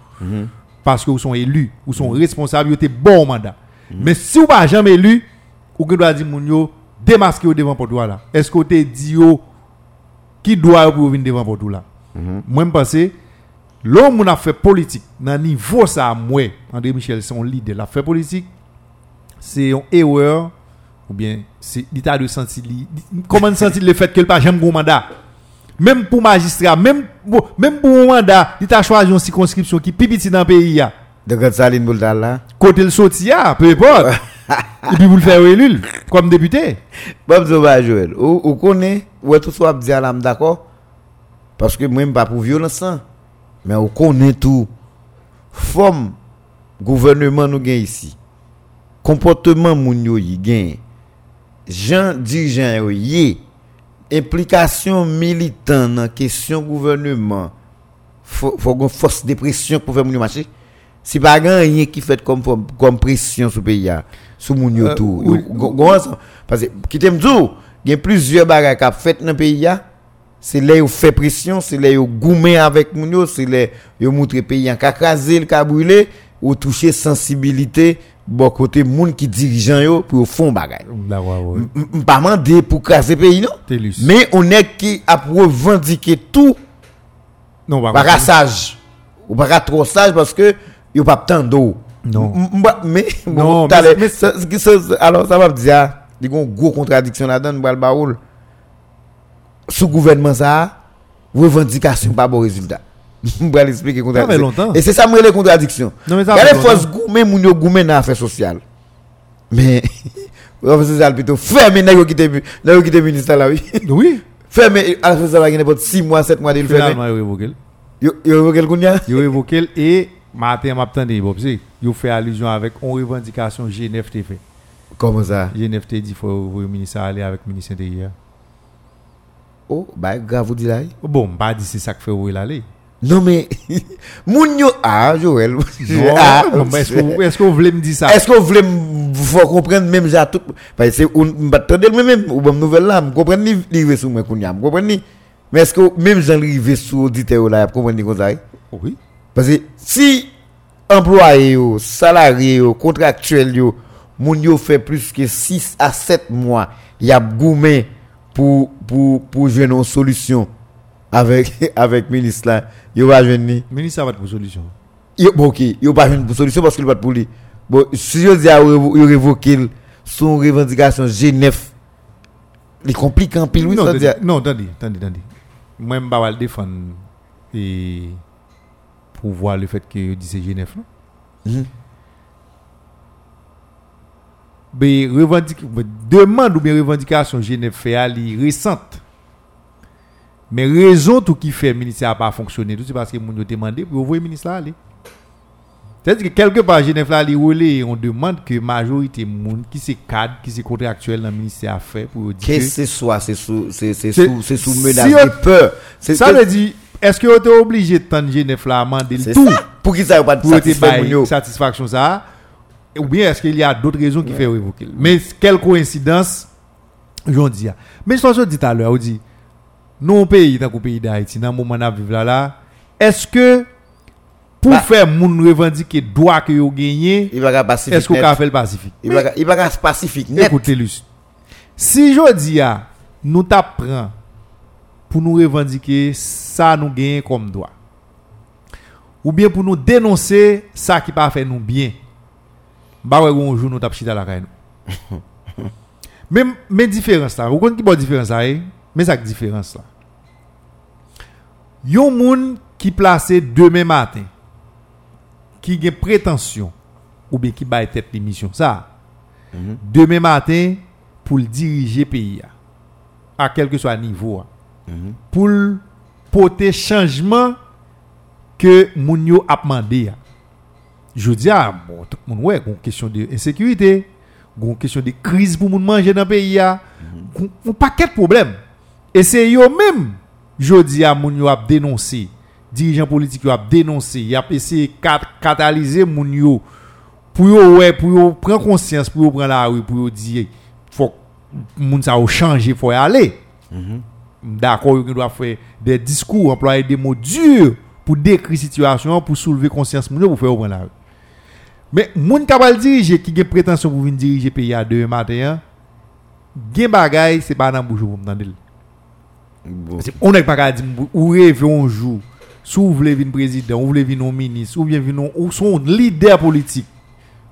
Parce que vous sont élus, vous sont responsables, vous êtes bon mandat. Mais si vous pas jamais élu, ou que doit dire moun démasquer devant pour toi là. Est-ce que vous dit qui doit pour venir devant pour tout là? Moi, je pense L'homme on a fait politique, dans niveau ça, moi, André Michel, son leader, la fait politique, c'est une erreur, ou bien c'est l'état de sentir, comment sentir le fait que le pas jamais un mandat? Même pour magistrat, même, pour- même pour un mandat, il t'a choisi une circonscription qui est petit dans le pays. ya. De quand Saline Boultal là? Côté le sorti, ya, peu importe. Et puis vous le faire élu comme député. Bob Zoba Joël, ou, ou connaît, ou tout soit dit à d'accord? Parce que moi, pas pour violence, hein. mais on connaît tout. Forme, gouvernement nous gagne ici. Comportement moun yo yi gagne. Jean dirigeant yo. Implication militant dans question gouvernement. Faut, faut une force de pression pour faire moun yo marcher. Si pas rien qui fait comme, comme pression sur le pays, sur moun yo Euh, tout. oui. Parce que, qui t'aime dire, il y a plusieurs bagages qui fait dans le pays, c'est là où fait pression, c'est là où goumé avec moun yo, c'est là où montre pays en crasé, le ka brûlé, ou toucher sensibilité, bon côté moun qui dirigeant yo pour fond m- Pas mandé pour craser pays non, Télus. mais on est qui a revendiqué tout non, par pas contre, sage ou pas trop sage parce que yo pas tant d'eau. Non. Bah, mais Non, mais- alors ça va me dire il y a une grosse contradiction là-dedans dans le baoul. Sous gouvernement ça revendication pas bon résultat. Je vais expliquer contradiction. Et c'est ça moi les contradictions. Non, mais ça fait force gourmet moun yo gourmet dans affaires sociales. Mais affaires sociales plutôt fermé nèg yo qui était nèg yo qui était ministre là oui. Oui. Fermé affaires sociales qui n'importe 6 mois 7 mois de le fermé. Finalement, il évoqué. Yo yo quel kounya Yo évoqué et matin m'a attendu Bob c'est yo fait allusion avec une revendication GNFT fait. Comment ça? GNFT dit faut le ministre aller avec le. Oh, bah grave vous dit là. Bon, dit c'est ça que fait où il. Non mais moun yo ah Joël. Non, Ah, est-ce que vous- vous voulez me dire ça? Est-ce que vous voulez me faire comprendre même ça tout parce que c'est on m'attendait même ou bonne nouvelle là, me comprendre ni river sur moi comprendre ni mais est-ce que même Jean river sur auditeur là, comprendre ni comme ça Oui. Parce que si employé salarié contractuel moun yo fait plus que 6 à 7 mois, y a goumé pour pour pour jouer une solution avec avec ministre là, yo va. Le ministre ça va pour solution. Bon OK, yo pas pour solution parce qu'il pas pour lui. Bon, si yo dis à révoquer son revendication G9 il complique en pile oui non, attendez, non, attendez, attendez. Moi, je vais défendre et pour voir le fait que c'est Genève. non? Mhm. Mais mais demande ou bien revendication Genève fait ali récente. Mais raison tout qui fait le ministère n'a pas fonctionné, c'est parce que moun yo demandé pour envoyer le ministre là aller. C'est-à-dire que quelque part Genève là on demande que majorité moun qui c'est cadre, qui c'est contractuel dans le ministère a fait pour dire Que que- ce soit c'est sous c'est c'est sous c'est sous si menace de peur. Ça que- veut dire, est-ce que vous êtes obligé de tendre Genève là, C'est tout? Pour qui ça pas de satisfaction ça? Ou bien est-ce qu'il y a d'autres raisons qui font révoquer? Mais quelle coïncidence, j'en dis. ah. Mais je te dis tout à l'heure, on dit, nous, pays, dans le pays d'Haïti, dans le moment où vivre là, là, est-ce que pour Bah. faire moun revendiquer droit que va pas pacifique. est-ce qu'on net. a fait le Pacifique? Il va il va pacifique. Écoutez, Luce. Si je dis, ah, nous t'apprend pour nous revendiquer ça nous gagne comme droit. Ou bien pour nous dénoncer ça qui pas fait nous bien. Bah ouais, un jour nous tap chita la caille nous. Même mais différence là, vous connaissez qui bonne différence là, eh? mais ça différence là. Yon moun qui placé demain matin qui a prétention ou bien qui baille tête l'émission ça demain matin pour le diriger pays à, quel que soit niveau a. pour le porter changement que moun yo a demandé je dis ah bon tout le monde ouais une question de insécurité une question de crise pour moun manger dans le pays a gon- un paquet de problèmes. Et c'est yo dis à moun yo a dénoncé dirigeants politiques yo a dénoncé y a essayé cat catalyser moun yo. Pour yo ouais pour yo prendre conscience pour yo prendre la rue pour yo dire faut moun ça a changer faut y aller d'accord yo doit faire des discours employer des mots durs pour décrire situation pour soulever conscience moun yo pour faire prendre la rue. Mais moun capable diriger qui a prétention pour venir diriger pays à demain matin gen bagay c'est pas dans bouche pour m'entendre Bon. on n'est pas qu'à dire ou rêver un jour sou ou vle vin prezident, ou vle vin non ministre, ou bien non, ou son leader politik,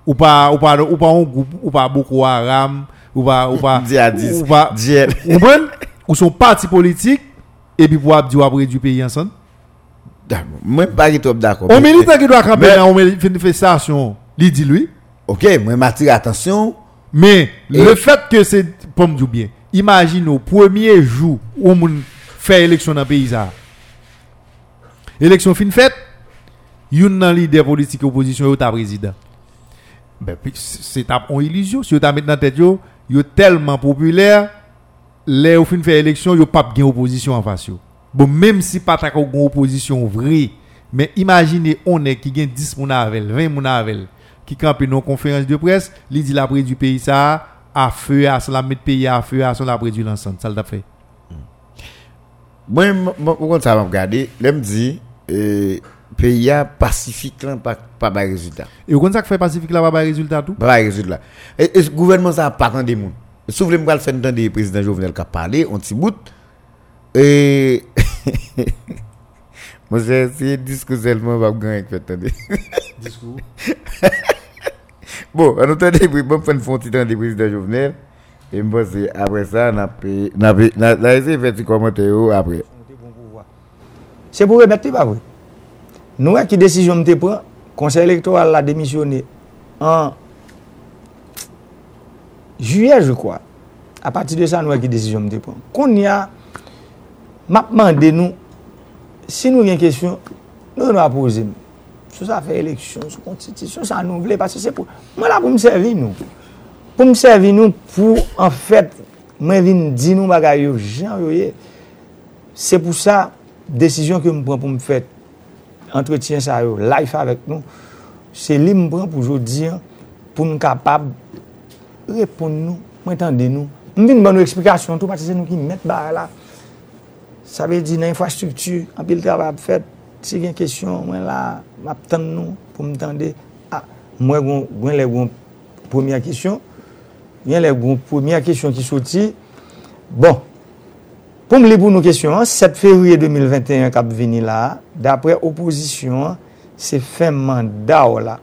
ou pa, ou pa, ou pa un groupe, ou pa Boko Haram, ou pa, ou pa, Djihadiste. ou pa, Djihad. ou ben, ou son parti politik, et puis pour ap di wap du pays ensemble. Mwen pa ki top d'akon. On militant qui doit camper dans une manifestation, il dit lui. Ok, mwen m'attire attention. Mais le fait que c'est, pour me dire bien, imagine au premier jour où on fait élection dans le pays, élection fin faite, yon nan leader politique opposition yo ta président. Ben, c'est on illusion. Si yo ta dans tête yo, yo tellement populaire, les ou fin fait élection, yo pas gen opposition en face yo. Bon, même si pas ta opposition vraie, mais imaginez on est qui gen 10 moun avec, 20 moun avec, qui campe dans conférence de presse, li dit la près du pays à feu, à son la mettre pays à feu, à son la près du l'ensemble. Ça l'a fait. Mwen, mwen, mwen kon sa mwen gade, lè m di, euh, peyi a pasifik lan pa, pa bay rezultat. Et vous ça que fait Pacifique là, pas résultat tout? Pa bay rezultat. E, e gouvernement sa pa tan de moun. Sou vle m kal fè nan de prezident Jovenel ka pale, on ti bout. E... Mwen se siye diskou selman pa gan ek fè tan de. Discours. Bon, an nou tan debri, bon fèn fon titan debri de Jovenel. E mwen se apre sa, na pe, na pe, na ese fè ti komante yo apre. Se pou remet li pa vwe. Nou wè ki desisyon mte pran, konsey elektoral la demisyonè an juyè je kwa. A pati de sa nou wè ki desisyon mte pran. Kon ya, mapman de nou, si nou gen kesyon, nou nou a pose mè. sou sa fè eleksyon, sou konstitisyon, sa nou vle, parce se pou, mwen la pou mservi nou. Pou mservi nou pou, an fèt, mwen vin di nou bagay yo, jan yo ye. Se pou sa, desisyon ke m pran pou m fèt, entretien sa yo, life avèk nou, se li m pran pou jodi, pou m kapab, repon nou, mwen tende nou. M vin ban nou eksplikasyon tou, parce se nou ki met ba la. Sa ve di nan infrastruktu, an pil travap fèt, Si gen kesyon, mwen la map tan nou pou m tande, ah, mwen gwen gwen le gwen pwemya kesyon, gwen le gwen pwemya kesyon ki soti, bon, pou m li pou nou kesyon, 7 fevriye 2021 kap vini la, dapre oposisyon, se fè manda ou la,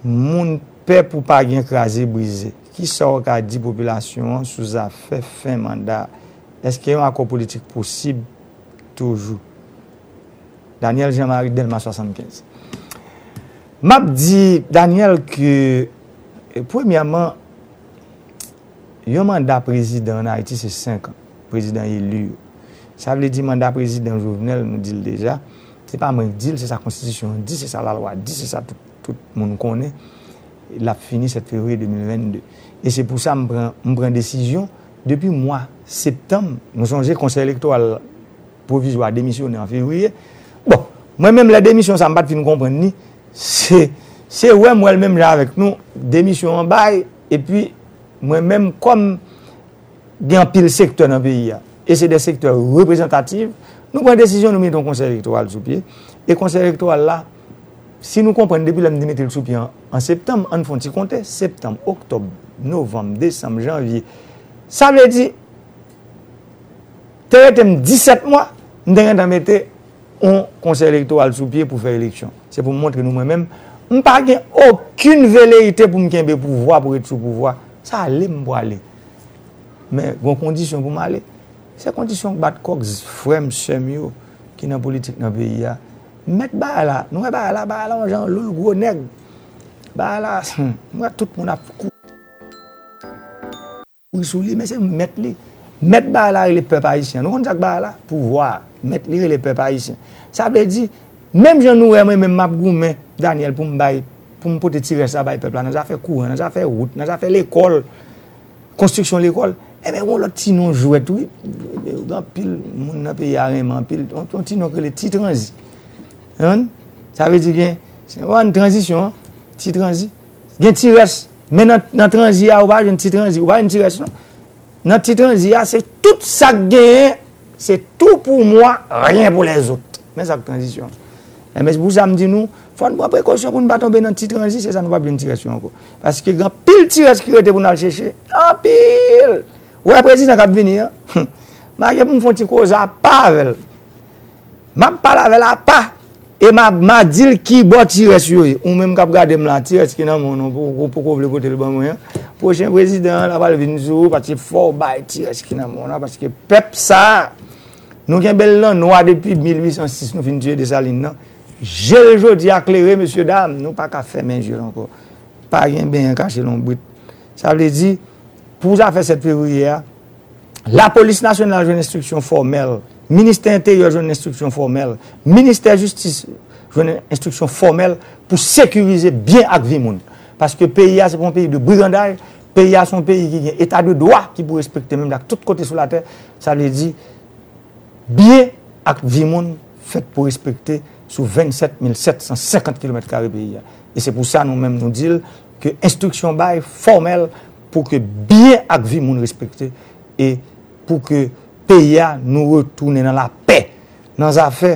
moun pe pou pa gen krasi brize, ki sa ou ka di populasyon sou za fè fè manda, eske yon akon politik posib toujou. Daniel Jean-Marie Delma 75. Map di Daniel ke, eh, premiyaman, yon mandat prezident nan Haiti se 5 an, prezident elu yo. Sa vle di mandat prezident jovenel nou dil deja, se pa mwen dil, se sa konstitusyon, di se sa la lwa, di se sa tout, tout moun konen, la fini 7 fevri 2022. E se pou sa mbren desisyon, depi mwa septem, nou sonje konsey elektoral provizwa demisyon en fevriye, Mwen menm la demisyon sa mbat fin kompren ni, se, se wè ouais, mwen menm la avèk nou, demisyon an bay, epi mwen menm kom gen pil sektor nan peyi ya, e se de sektor reprezentatif, nou pren desisyon nou men ton konser elektoral sou piye, e konser elektoral la, si nou kompren depi lèm Dimitri sou piye an, an septem, an fon ti kontè, septem, oktob, novem, desem, janvye, sa vle di, terè tem 17 mwa, mwen den gen damete, on conseil électoral sous pied pour faire élection. C'est pour montrer nous-mêmes, on n'a aucune velléité pour me le pouvoir, pour être sous pouvoir. Ça allait me aller. Mais bon condition pour m'aller. C'est condition que Batcox, frère, Semio, qui est dans la politique dans le pays, mettre bah là, nous eh, bah là, bah là, on genre le gros nègre. Bah là, moi tout le monde a cou. Oui, sous lui, mais c'est mettre lui. Mettre bah là, les peuples haïtiens. Nous on dit bah là, pouvoir. met li rele pep parisyen. Sa ble di, menm jan nou eme men map goumen, Daniel pou mbay, pou mpote tire sa bay pep la, nan zafè kouren, nan zafè wout, nan zafè l'ekol, konstriksyon l'ekol, eme yon lot ti nou jwet ou, dan pil moun nan pe yareman, pil, ton ti nou le ti transi. Yon, sa ve di gen, se wan transisyon, ti transi, gen ti res, men nan, nan transi ya ou ba gen ti transi, ou ba gen ti res non? nan ti transi ya se tout sa gen, C'est tout pour moi, rien pour les autres. Mais ça, transition. Eh, mais pour ça, me dit nous, faut nous prendre précaution pour ne pas tomber dans une petite transition, c'est ça, nous pas bien une tiration encore. Parce que grand pile tirage qui était pour nous chercher, en pile! Ouais, président qui venir, ma pour me faire une cause à part. Ma parle avec la part. E ma, ma dil ki bo tires yo e, ou menm kap gade m la tires ki nan moun, pou kou vle kote l ban mwen, pochen prezident la val vin zou, pati fò bay tires ki nan moun, paske pep sa, Nou gen bel lan noua depi 1806 nou fin tue de Desaline nan. Je le jodi akleré, monsye dam, nou pa ka fè men menjil anko. Pa gen ben yon kache lon bout. Sa vle di, pou za fè 7 fevriye, a, la polis nasyonal joun instruksyon formel, minister intérieur joun instruksyon formel, minister justice joun instruksyon formel pou sekurize bien ak vi moun. Paske PIA se pon peyi de brigandaj, PIA son peyi ki gen etat de doa ki pou respekte menm lak tout kote sou la ter. Sa vle di, biye ak vi moun fèt pou respekte sou 27750 km2 biye. E se pou sa nou mèm nou dil ke instruksyon bay formel pou ke biye ak vi moun respekte e pou ke peya nou retoune nan la pe nan zafè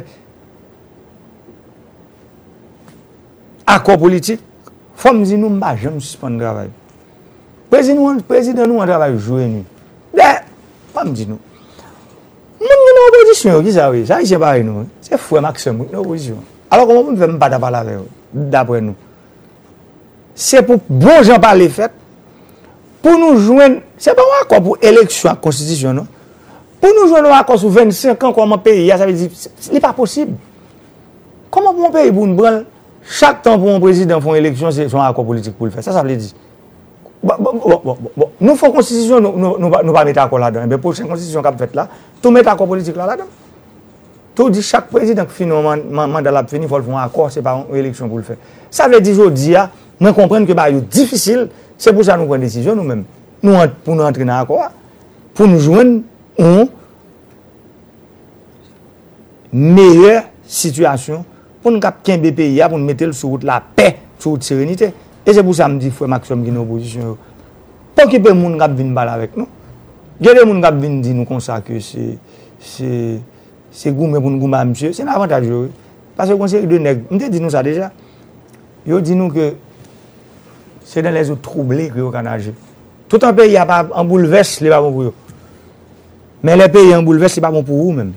akwa politik fòm zi nou mba jèm suspande dravay. Prezident nou an dravay travay nou. De, Fòm zi nou Moun gen nou oposisyon yo, ki sa we? Sa yi se pare nou. Se fwe Maxime, moun gen nou oposisyon. Alors kon moun fèm pa ta pala ve yo, dapre nou. Se pou bon jan pale fèt, pou nou jwen, se pa wakon pou eleksyon ak konstitisyon nou, pou nou jwen wakon sou 25 an kwa moun peyi, ya sa ve di, li pa posib. Koman pou moun peyi pou nou bran, chak tan pou moun prezident fon eleksyon, se son akon politik pou le fèt. Sa sa vle di. Nou fò konstitisyon nou pa mette akon la dan. E Be pou pochèn konstitisyon kap fèt la, tou mette akon politik la la dan. Tou di chak prezident finon mandal ap fini, fòl fò an se pa an eleksyon pou l'fè. Sa vè di jodi ya, mwen komprenn ke ba yo difisil, se pou sa nou pren desisyon nou mèm. Nou pou nou antre nan akor, pou nou jwen ou meyè situasyon pou nou kap ken BPI ya, pou nou mette l sou wout la pe, sou wout serenite. E se pou sa mdi fwe Maxwell mwen gen oposisyon yo. Po ki pe moun kap vin bal avèk nou. Gede moun kap vin di nou konsa ke se, se, se goume pou nou goume a msye, se nan avantaj yo. Pase konser de neg, Mde di nou sa deja. Yo di nou ke se den les ou troublé ki yo kan aje. Tout an peyi an bouleves li pa bon pou yo. Men le peyi an bouleves li pa bon pou ou men.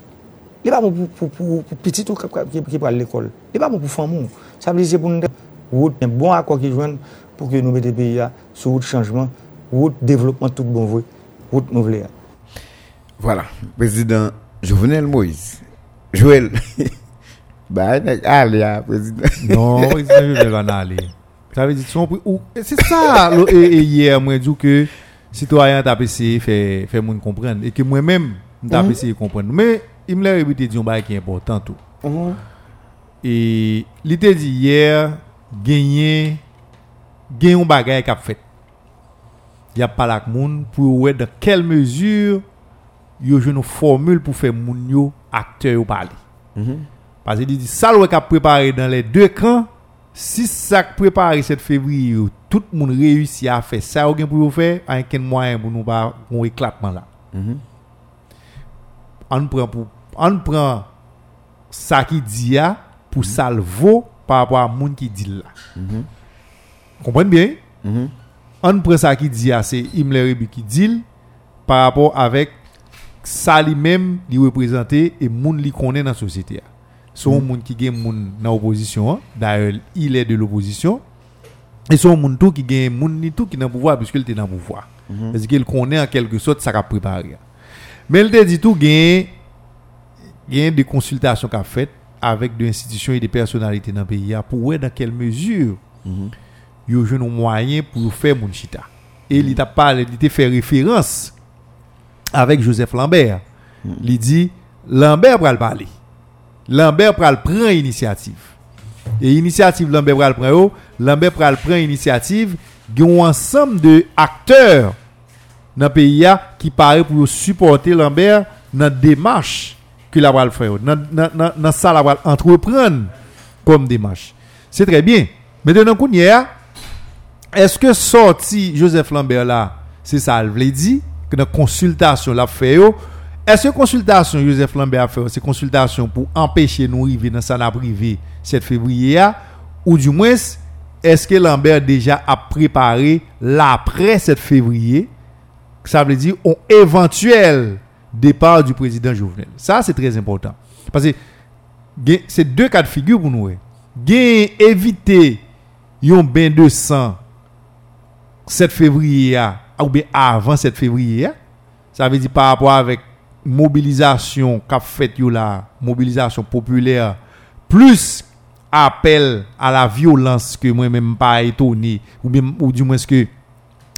Li pa bon pou, pou, pou, pou pitit ou ki pral l'ekol. Li pa bon pou famou. Sa bli se pou nou de... wout bon akwa ki jwen pou ki nou mette pe yon sou wout chanjman, wout devlopman tout bon vwe, wout nou vle ya. Voilà, Prezident Jouvenel Moïse. Jouel. Ba, alè ya, Prezident. Non, Prezident Jouvenel van alè. Sa vle di son pou ou. Se sa, e yè mwen djou ke Citoyen tap ese fè moun kompren. E ke mwen mèm tap ese kompren. Mè, im lè rebite diyon bay ki important tou. E li te di yè, genye, genyon bagay kap fèt. Yap palak moun pou wè de kel mezur yo jenou formule pou fè moun yo akte yo pali. Pase di di sal wè kap prepare dan le de kan, si sak prepare set febri yo tout moun reyusi a fè sa ou gen pou yo fè, an ken mwayen pou nou pa kon eklatman la. An pran sa ki di ya pou salvo par rapport a moun ki di la. Komprenn bien? An pran sa ki di ya se im le rebi ki dil par rapport avek sa li mem li reprezentè e moun li konen nan sosyete ya. Son moun ki gen moun nan oposisyon, da il e de l'oposisyon, E son moun tou ki gen moun ni tou ki nan pouvoi Piske l te nan pouvoi E zi ke l konen an kelke sot sa ka prepari Men l te di tou gen Gen de konsultasyon ka fet Avek de institisyon e de personalite nan peyi ya Pou we dan kel mezur Yo jenon mwayen pou fe moun chita E pale, li te fe referans Avek Joseph Lambert. Li di Lambert pral pale Lambert pral pren inisiatif E inisiatif Lambert pral pren yo Lambert pral pren inisiativ gen ansam de akteur nan PIA ki pare pou yo supporte Lambert nan demache ki la fè yo. Nan sa la pral entrepren kom demache. Se tre bien. Mèten nan koun yè, eske sorti Joseph Lambert la, se sa al vle di, ke nan konsultasyon la fè yo, eske konsultasyon Joseph Lambert fè yo, se konsultasyon pou empèche nou rive nan sa la privé 7 februye ya, ou du mwès, eske Lambert deja a prepare la apre 7 fevriye sa vle di on eventuel depar du prezident Jouvenel sa se trez important gen- c'est deux cas de figure pour nous. eh. Gen éviter yon bain de sang 7 février ou bien avant 7 février a. Ça veut dire par rapport avec mobilisation qu'a fait la mobilisation populaire plus appel à la violence que moi même pas étonné ou bien ou du moins que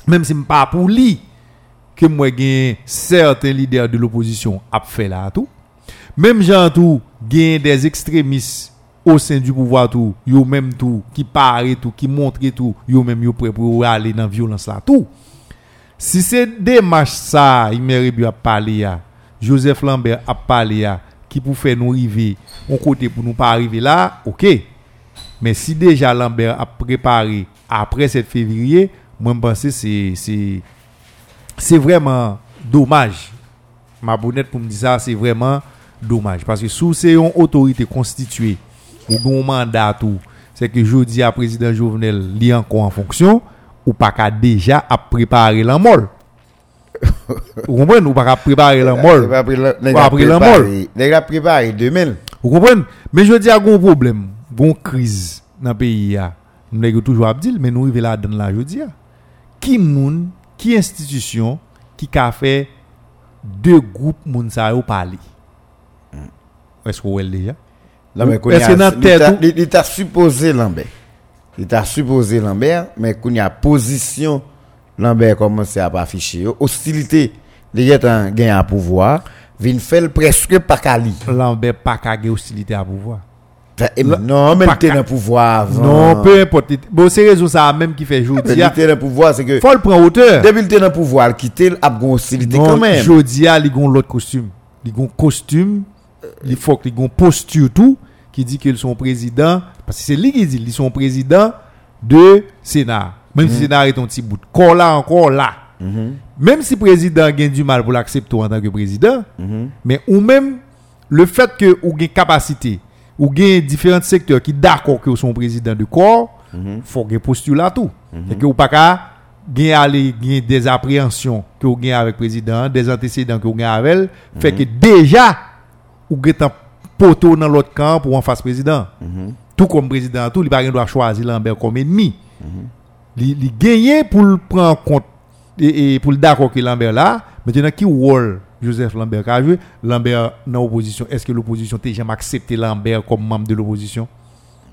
même si pas pour lui que moi gen certains leaders de l'opposition a fait là tout. Même gens tout gen des extrémistes au sein du pouvoir tout yo même tout qui paraît tout qui montre tout yo même yo prêt pour aller dans violence là tout. Si c'est démarche ça Imeribio a parlé ya. Joseph Lambert a parlé qui pour faire nous arriver on côté pour nous pas arriver là OK. Mais si déjà Lambert a préparé après 7 février moi je pense c'est c'est vraiment dommage. Ma bonnette pour me dire ça, c'est vraiment dommage. Parce que sous c'est une autorité constituée, ou un mandat tout, c'est que je dis à président Jovenel, li encore en fonction, ou pas qu'à déjà à préparer la mort. Vous comprenez? Ou pas qu'à préparer la nèg Ou a après la mort. Nèg préparé 2000. Vous comprenez? Mais je dis à un problème, une crise dans le pays. Nous n'avons toujours à dire, mais nous arrivons là dans la je dis. Qui moun, qui institution qui a fait deux groupes moun sa yo parler? Est-ce qu'on voit déjà? Non, mais Ou- kounya, Est-ce que dans il tête t'a- supposé Lambert. Il t'a supposé Lambert, mais qu'on y a position Lambert commence à pas afficher. yo. Hostilité, les gens ont gagné à pouvoir, vin faire presque pas cali. Lambert gagner hostilité à pouvoir. Non, mais dans le pouvoir avant. Non, peu importe. Bon, c'est raison ça même qui fait jodi. il était dans le pouvoir, c'est que Faut le prendre hauteur. depuis était dans pouvoir, il quitte, il a une hostilité quand même. jodi a li gon l'autre costume. Li gon costume, il faut li gon posture tout qui dit qu'ils sont président parce que c'est lui qui dit ils sont président de Sénat. Même si Sénat est un petit bout. Corps là encore là. Même si président gagne du mal pour l'accepter en tant que président, mais ou même le fait que ou gagne capacité ou gagne différents secteurs qui d'accord que sont président de corps, faut que tout. Et que ou pas qu'à gagne aller gagne des appréhensions que ou gagne avec président, des antécédents que ou gagne avec elle, fait que déjà ou gagne un poteau dans l'autre camp pour en face président. Tout comme président tout, il pas doit choisir Lambert comme ennemi. Li, li gagné pour le prendre en compte et, et pour le d'accord que Lambert là, maintenant qui rôle Joseph Lambert a joué Lambert dans l'opposition, est-ce que l'opposition t'a jamais accepté Lambert comme membre de l'opposition?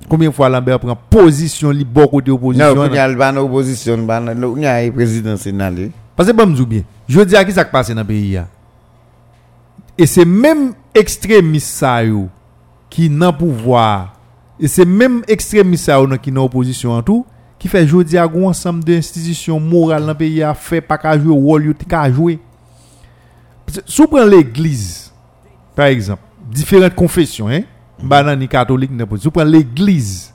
Combien de fois Lambert prend position li bon côté opposition Non, il y a le opposition, il y a le président sénat. Parce que bon, dis bien, je dis à qui ça qui passe dans le pays. ya. Et c'est même yo, qui n'ont pouvoir, et c'est même nan qui n'ont opposition en tout, qui fait jodi à un ensemble d'institutions morales dans le pays a fait pas qu'à jouer rôle yo qu'à jouer. Si vous prenez l'église, par exemple, différentes confessions, hein, ni catholique, n'importe. Si vous prenez l'église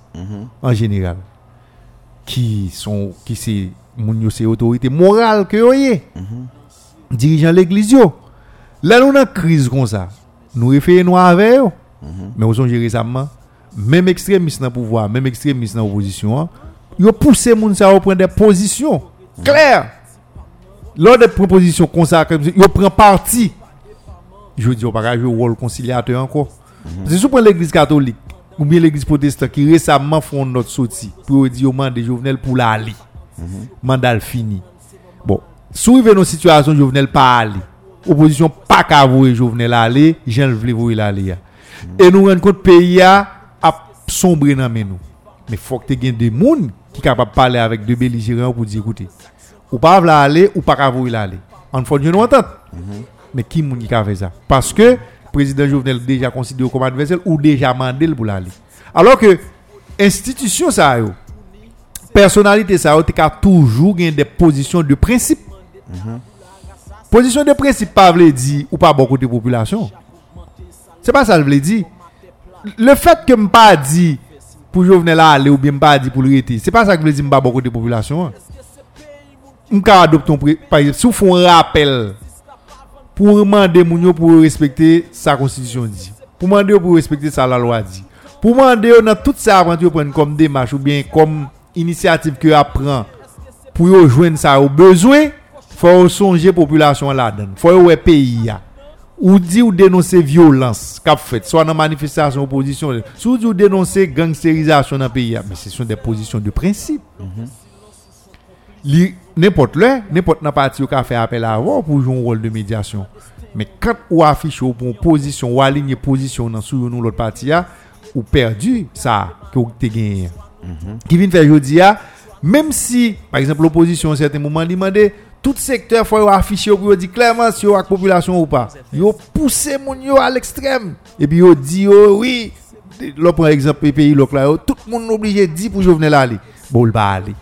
en général, qui c'est autorité morale que yo yé. Dirigeant l'église. Là nous dans crise comme ça. Nous référons avec yo. Mais vous gérer récemment même extrémistes dans le pouvoir, même extrémistes dans l'opposition, hein, yo poussé moun ça à prendre des positions claires. Lors des propositions comme ça, yo prend parti. Je dis, on va pas jouer le rôle conciliateur encore. Que si vous prenez l'église catholique, ou bien l'église protestante qui récemment font notre sortie, pour dire au mandat Jovenel pour l'aller. Mandat fini. Bon, si vous avez une situation Jovenel pas aller, opposition pas qu'à vous Jovenel aller, j'en voulais vous l'aller. ya. Et nous rendons compte pays a sombré dans nous. Mais faut que tu aies des gens qui sont capables de parler avec deux belligérants pour dire écoutez, ou pas vouloir aller ou pas vous aller. En faut une entente. Mais qui moun qui a fait ça? Parce que le président Jovenel déjà considéré comme adversaire ou déjà mandé pour l'aller. Alors que institution ça personnalité ça qu'à toujours des positions de principe. Position de principe pas veut dire ou pas beaucoup de population. C'est pas ça que je veux dire. Le fait que me pas dit pour Jovenel aller ou bien pas dit pour le rester, c'est pas ça que je veux dire pas beaucoup de population. On peut adopter un par exemple, si un rappel pour demander moun pour respecter sa constitution dit. Pour demander pour respecter sa la loi dit. Pour demander dans toute sa aventure prendre comme démarche ou bien comme initiative que apprend pour joindre ça au besoin, faut songer population là-dedans. Faut ouais pays ou dit ou dénoncer violence qu'a fait soit dans manifestation opposition soit ou dénoncer gangstérisation dans le pays mais ce sont des positions de principe Li- n'importe là n'importe dans parti qui a fait appel à avoir pour jouer un rôle de médiation. Mais quand ou affiche ou pour une position ou aligner position dans sous nous l'autre parti a ou perdu ça que vous avez gagné qui vient faire jodi a même si par exemple l'opposition à un certain moment demandé tout secteur faut afficher pour dire clairement si avec population ou pas. Yo pousser moun yo à l'extrême. Et puis yo dit oui par exemple pays là tout le monde obligé dit pour Jovenel aller bon il pas aller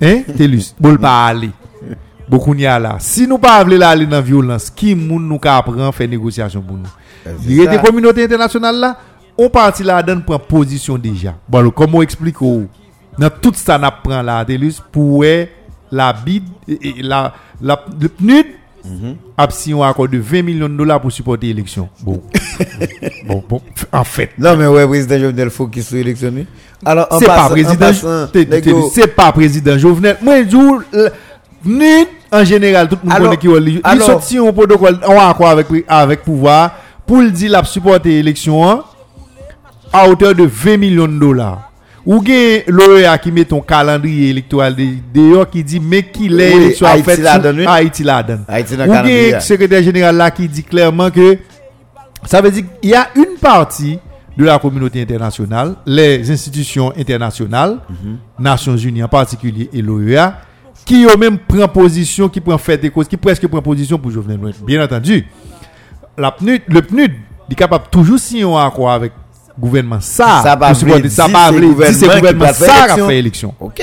Hein, Telus, bon pas aller. Beaucoup n'y a là. Si nous pas voulons aller dans la violence, qui moun nous ka prend faire négociation pour nous? Il y a des communautés internationales là, on parti là donne prend position déjà. Bon, explique ou dans tout ça n'a prend là Telus pour la bid la la le PNUD a signé un accord de 20 millions de dollars pour supporter l'élection. Bon. bon, bon, en fait, Non, mais ouais, président Jovenel, faut qu'il soit électionné. Alors, en c'est pas président. c'est pas président Jovenel. Moi je dis, euh, ni en général tout le monde connaît qui il il alors- sorti un protocole en accord avec avec pouvoir pour le dire la supporter l'élection hein, à hauteur de 20 millions de dollars ou gen l'OEA qui met ton calendrier électoral de- dehors qui dit mais qui l'est Oui, élection Haïti fait. Haïti la donne ou le gen secrétaire général là qui dit clairement que ça veut dire qu'il y a une partie de la communauté internationale, les institutions internationales, Nations Unies en particulier et l'OEA, qui eux même prend position, qui prend fait des causes, qui presque prend position pour Jovenel Moïse. Bien entendu, la PNUD, le PNUD il est capable toujours signer un accord avec gouvernement ça, Ça va supporter- ça c'est vle dire c'est gouvernement ça qui fait élection. Ok.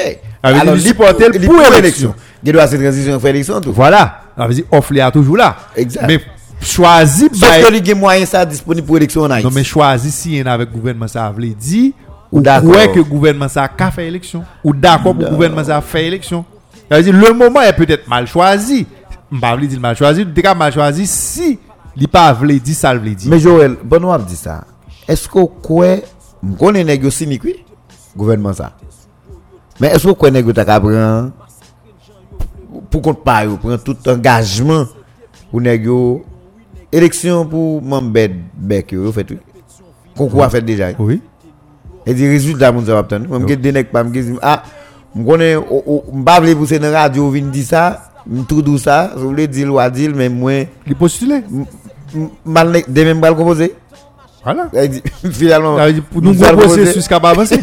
supporte le pour élection. Il doit cette transition faire élection tout. Voilà, ça veut dire offre est toujours là. Exact. Mais choisi Sauf que il y a moyen ça disponible pour élection en Haïti. Non, mais choisi si en avec gouvernement, ça veut dire, Ou d'accord. que gouvernement ça a fait élection, ou d'accord pour gouvernement ça a fait élection. Ça veut dire, le moment est peut-être mal choisi. Je ne vais pas dire mal choisi, est mal choisi si il pas dire ça, veut dire. Mais Joël, nous dit ça. Est-ce que quoi on connaît négocier ni oui gouvernement ça. Mais est-ce que quoi négocier ta prend pour compte pas prend tout engagement pour négo élection pour Mambed Bek yo fait oui. Concours fait déjà. Oui. Et dit résultat moun ça va obtenir. Moi me des pas me ah me connais m'pa vle pousser dans radio vinn dire ça, me tout dou ça, je voulais dire ou dire mais moi Il postulé. mal demain le composer. Voilà. Finalement, nous, processus qui pas avancé.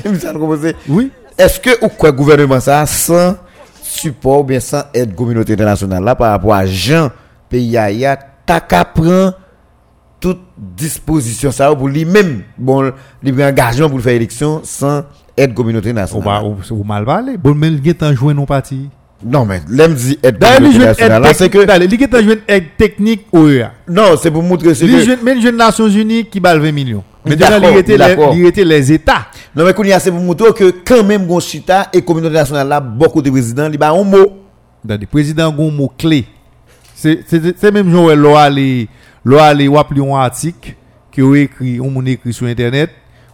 Oui. Est-ce que ou quoi gouvernement ça sans support ou bien sans aide communauté internationale là par rapport à Jean pays a ta prend toute disposition ça pour lui-même bon lui engagement pour faire élection sans aide communauté internationale. ou, mal parlé. Bon, mais il est en jouer non parti. Non mais l'aime dit aide internationale là, c'est que il est aide technique OEA. non, c'est pour montrer même jeune Nations Unies qui bat 20 millions. Mais D'accord, il était les, les États. non mais kounya c'est pour montrer que quand même gon chita et communauté internationale là beaucoup de présidents li ba un mot des présidents gon mot clé c'est même Joël lo aller lo aller ou appeler un article que ou écrit on écrit sur internet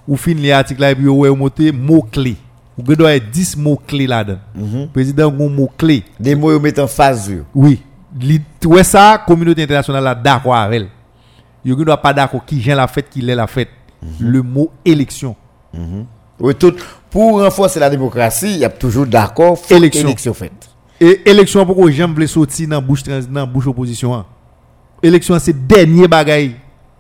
ou fin les articles là et puis ou monter mot clé doit être 10 mots clés là-dedans. Président gon mot clé. Des mots yo mettent en phase oui. Ouais ça communauté internationale là d'accord avec elle. Yo ne doit pas d'accord qui vient la fête qui l'est la fête. Le mot élection. Oui, tout, pour renforcer la démocratie, il y a toujours d'accord, Élection. élection faite. Et élection pourquoi j'aime voulais sortir dans bouche dans bouche opposition. hein? Élection c'est dernier bagaille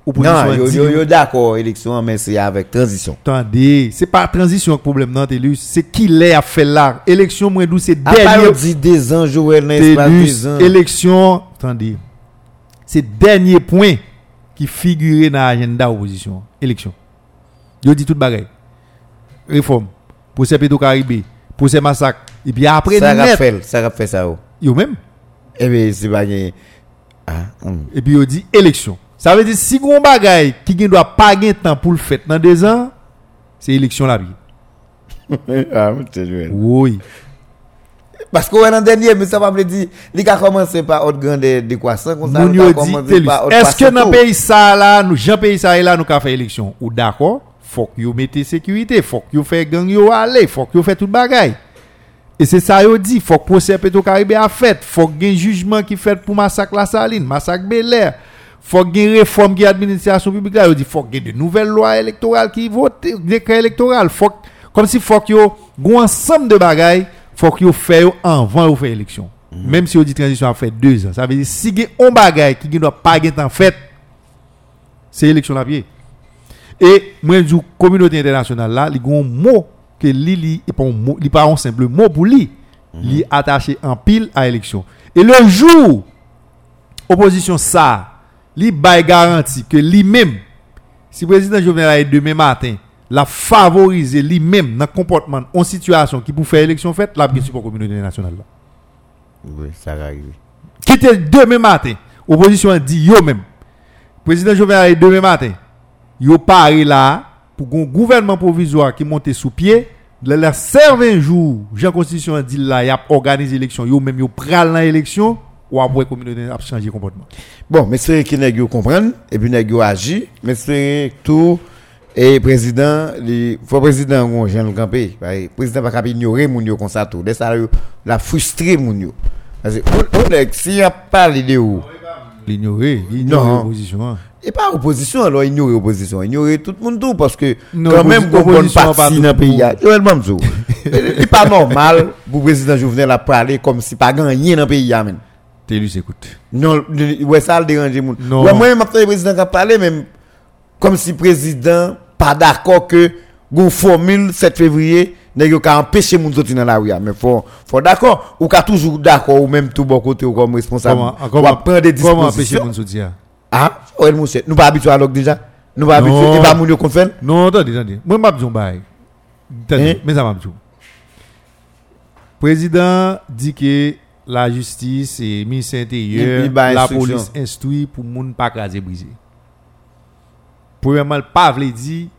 opposition. Non, yo, yo, yo d'accord, élection, mais c'est avec transition. Attendez, c'est pas transition le problème non Télus, c'est qui l'est à faire là. Élection moi d'où c'est dernier dit des ans, Joël, ans. élection, attendez. C'est dernier point qui figurait dans l'agenda opposition. Élection. Yo dit tout bagaille. Réforme, procès Pétro-Caribé, procès massacre et puis après Ça rappelle, ça rappelle ça. oh. yo même Eh bien, c'est pas. Ah, hum. et puis on dit élection. Ça veut dire si gon bagay qui ne doit pas gagner temps pour le faire dans deux ans, c'est élection la vie. ah. Oui. Parce qu'on est dans le dernier, mais ça va me dire, il a commencé par haute grande décroissance, comme ça, a commencé par haute est-ce que dans le pays ça là, nous Jean pays ça là nous ka faire élection? Ou d'accord, faut que vous mettez sécurité, faut que vous fait gang yo aller, faut que vous fait tout bagay. Et c'est ça yo dit, faut que procès Petro-Caribé a fait, faut qu'il y ait un jugement qui fait pour massacre La Saline, massacre Bel Air, faut qu'il y ait une réforme qui administration publique là, dit faut qu'il y ait de nouvelles lois électorales qui votent, décret électoral, faut comme si faut qu'il y ait un ensemble de bagailles, faut qu'il fait avant de faire élection. Même si on dit transition a fait deux ans, ça veut dire si il y a un bagaille qui ne doit pas être en fait, c'est élection la pied. Et moi, je dis, communauté internationale là, il y a un mot que li et pas un mot, li pas un simple mot pour lui. Li attaché en pile à élection. Et le jour opposition ça, li bail garantie que lui-même si le président Jovenel demain matin, la favoriser lui-même dans le comportement en situation qui pour faire élection faite, la bien support communauté internationale là. Oui, ça va arriver. Qui était demain matin, opposition a dit yo même. Président Jovenel demain matin. Yo paré là pour un gouvernement provisoire qui monte sous pied. Le la serve un jour, Jean Constitution a dit là, il a organisé l'élection, yo même yo pral dans l'élection ou après communauté a changé comportement. Bon, mais c'est qui nèg comprendre et puis nèg agit, mais c'est tout et président, il faut président gon jeune campé, le président pas capable ignorer moun yo comme ça tout. Dès ça la frustrer moun yo. Parce que on- on nèg si a parlé de ou? L'ignorer, Non. l'opposition. et pas opposition alors ignorer opposition, ignorer tout le monde tout parce que Non, quand même gon bonne partie dans le le pays. Joël Mamzou. C'est pas normal pour président Jovenel à parler comme si pas gagné dans le pays. Télus écoute. Non, ouais, ça le dérange. Non. Ouais, moi, maintenant, le président qui a parlé, même, comme si le président pas d'accord que, gon formule 7 février, nèg ka empêcher moun sortir dans la rue. Mais faut, faut d'accord, ou ka toujours d'accord, ou même tout bon côté, ou comme responsable. Comment, ou prendre des comment empêcher dispositions. moun sortir Ah, ouais, monsieur, nous pas habitués à l'ok déjà. Nous pas Non. habitués, et pas moun yo fait. Non, attendez, attendez. Moi, je bail. Attendez, Hein? mais ça m'a dit. Président dit que la justice et le ministère intérieur, Il- il ba la police instruit pour moun pas craser briser. Premièrement, le pas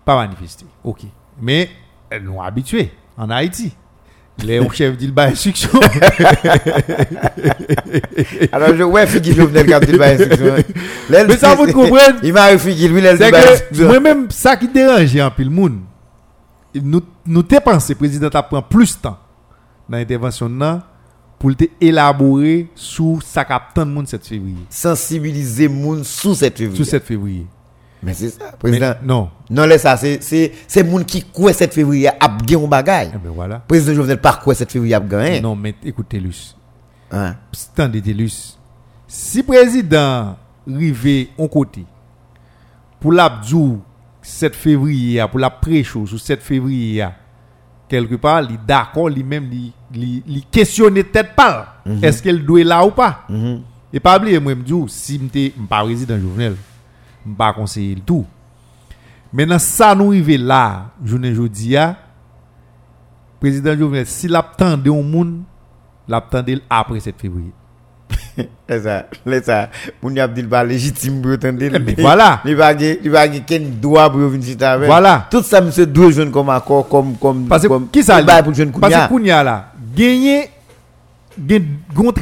pas manifester. OK. Mais elles nous habitués en Haïti. Les chefs dit le ba instruction. Alors, je, ouais, qui Jovenel qui dit pas instruction. Mais ça, vous comprenez? Il m'a qu'il lui, que instruction. moi-même, ça qui dérange en pile moun, nous, nous te pensé, le président a pris plus de temps dans l'intervention pour te élaborer sur ça captant de monde 7 février. Sensibiliser moun sous cette février. Sur 7 février. Mais c'est ça, Mais président. non. Non, laisse ça, c'est, c'est, c'est moun qui croit 7 février a bien un bagay. Eh ben voilà. Président Jovenel pas croit 7 février a gagné. Non, mais écoute, Télus. Hein? Attendez, Télus. Si président rivé en côté, pour l'abdou 7 février, pour la pré-show sur 7 février, quelque part, il est d'accord, lui-même, il, il, il questionne tête pas. Est-ce qu'elle doit là ou pas? Mhm. Et pas oublier, moi, me dis, si je suis pas président Jovenel, je ne pas conseiller le tout. Maintenant, ça nous arrive là, journée jeudi, président Jovenel, s'il attendait au monde, l'attendait après 7 février. Laisse ça, laisse ça. Y a dit pas légitime pour entendre. Mais voilà. Il va il va quel droit pour venir chita avec. Voilà. Tout ça, monsieur, doit jouer comme accord, comme, comme, Parce que, qui ça li? pour Parce que Kounia là, gon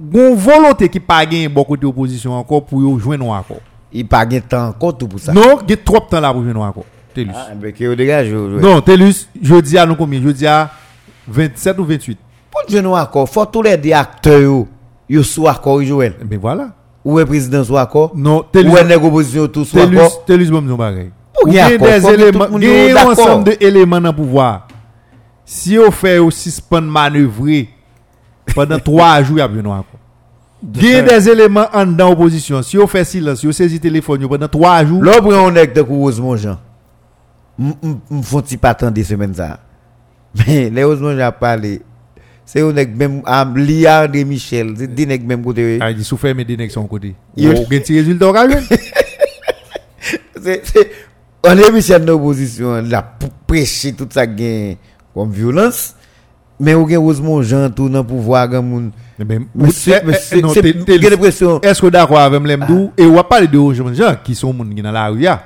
gon volonté qui pas gagner bon côté opposition encore pour joindre un accord. Il pas gagné temps encore tout pour ça. Non, il y a trop de temps là pour joindre un accord. Télus. Ah, ben, que dégagez, ouais. Non, Télus, je dis à nous combien? Je dis à 27 ou 28. Pour jouer un accord, faut tous les deux acteurs, yo, soit accord, Joël. Mais voilà. Ou le président soit accord. Non, Télus. Ou le opposition tout soit Télus, accord. Télus bon nous pareil. Ou y a des éléments, monde gen soit un ensemble de éléments dans le pouvoir. Si on fait au suspend manœuvrer pendant 3 jours, il y a. Gen des éléments en dans opposition. Si on fait silence, si on saisit téléphone yo pendant 3 jours, pour un nègre de Rosemont Jean, me font-ils pas attendre des semaines ça. Mais les Rosemont Jean parlé, c'est un même, de Michel, c'est des nègres même côté. Ah, il sous fermer des son côté. Au gagne. C'est, c'est, on est Michel dans l'opposition, pour prêcher tout ça gain comme violence. Mais ou gen Rosemont Jean tout dans le pouvoir, non, c'est, t'es- t'es- j'ai l'impression, Est-ce que d'accord avec l'emdou et on va parler de gens gens qui sont moun qui dans la rue ya.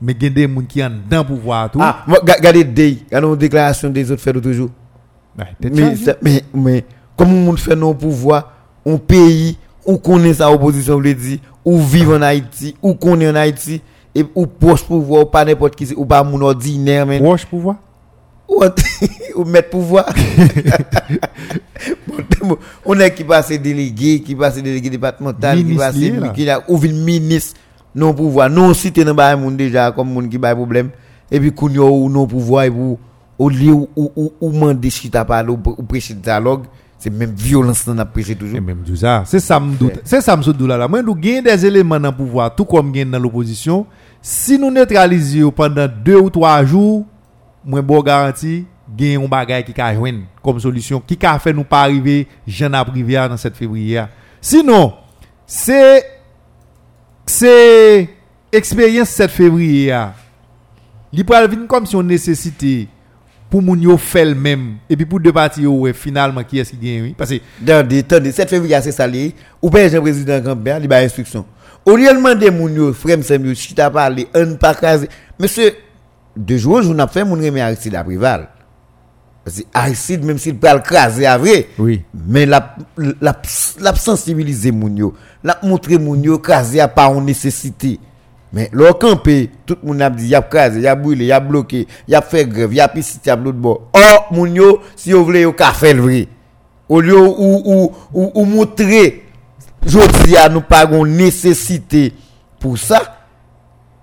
Mais gen des moun qui en dans pouvoir tout. ah, regardez, des, regardez une déclaration des autres fait l'autre jour. Ouais, t'es Mais, mais, mais, comment on fait nos pouvoirs, un pays, où connaît sa opposition, veut dire, ou vivre en Haïti, ou connaît en Haïti, et ou proche pouvoir, ou pas n'importe qui, ou pas mon ordinaire, mais. Proche pouvoir? Ou, mettre pouvoir. On est qui passe délégué, qui passe délégué départemental, qui passe qui a ou ministre non pouvoir, non cité dans moun déjà comme moun qui ba problème et puis yo ou non pouvoir et pour au lieu ou ou ou, chita parler ou, ou prêcher dialogue, c'est même violence dans a prêcher toujours. Et même tout ça, c'est ça me doute. C'est ça me doute là. là. Moi nous gagne des éléments dans le pouvoir tout comme gagne dans l'opposition. Si nous neutralisons pendant deux ou trois jours, moi bon garantie gagne un bagage qui ka joindre comme solution qui ka fait nous pas arriver j'en a privé dans cette février. Sinon, c'est c'est expérience 7 février. Li pral vin comme si on nécessité pour moun yo fait le même et puis pour deux parties ouais, finalement qui est-ce qui gagne oui parce que temps de 7 février c'est ça li ou pas un président Gambia il ba instruction au lieu de demander moun yo sem yo chita parler un pas monsieur deux jours jour n'a fait moun remet Aristide à Prival parce que Aristide même s'il peut le craser à vrai. Oui. Mais la la la sensibiliser moun yo. La montrer moun yo craser à pas en nécessité. Mais leur campé tout le monde a dit y a crasé y a brûlé y a bloqué y a fait grève y a piscine y a l'autre bord. Oh moun yo si vous voulez ka faire le vrai. Au lieu ou ou ou, ou montrer jodi a nous pas gon nécessité pour ça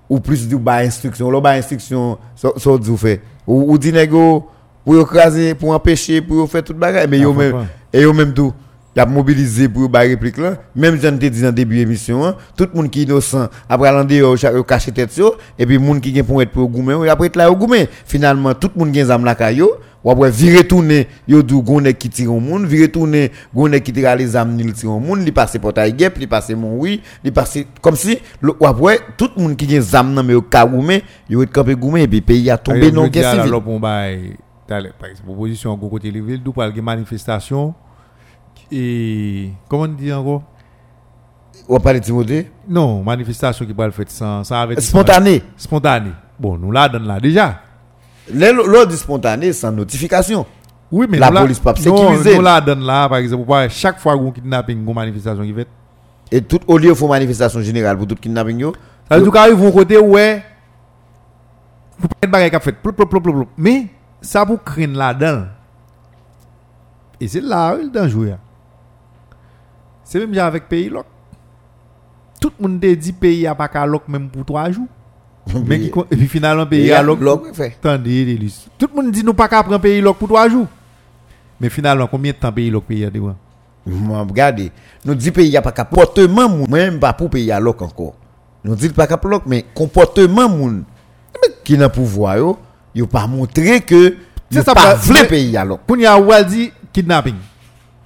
ou plus du ba instruction lo ba instruction so, so ou fait ou, ou di nego pour yo craser pour empêcher pour faire toute bagarre mais yo même et yo même tout y a mobilisé pour ba réplique là. Même j'en te dit dans début émission hein, tout le monde qui est innocent après cha- yo cacher tête yo et puis monde qui gen pour être pour goumen yo après être là yo goumen finalement tout le monde gen zam la kayo. Ou après virer tourner yo dou gonne qui tire au monde. Virer tourner gonne qui tire les âmes ni tire au monde. Li passer portail gep li passer mon oui li passer comme si le- ou après tout le monde qui zam nan mais yo ka goumen yo être campé goumen et puis pays a tombé non guerre civile le- par exemple, opposition au côté de ville, d'où de manifestation? Et comment on dit encore ou parler Timothée Non, manifestation qui va le faire sans, sans avertissement. spontané Spontané. Bon, nous la donne là déjà. l'ordre spontané sans notification Oui, mais La nous police pas sécurisée. Nous la donne là, par exemple, pour chaque fois qu'on kidnapping, une manifestation qui fait. Et tout au lieu faut manifestation générale pour tout kidnapping yo. Ça veut dire qu'ils vont côté ouais. Pour pas être bagay qu'a fait. Mais ça vous craindre là-dedans. Et c'est là où le danger. C'est même avec pays loc. Tout le monde dit pays a pas qu'à même pour trois jours. Mais qui, et puis finalement pays loc fait. Attendez. Tout le monde dit nous pas qu'à prendre pays pour trois jours. Mais finalement combien de temps pays loc pays a de moi? Moi regardez, nous dit pays a pas comportement moun, même pas pour pays à loc encore. Nous dit pas cap loc mais comportement moun qui n'a pouvoir yo, yo pas montrer que C'est ça, pas mais- pays à loc. Pour y a dit kidnapping.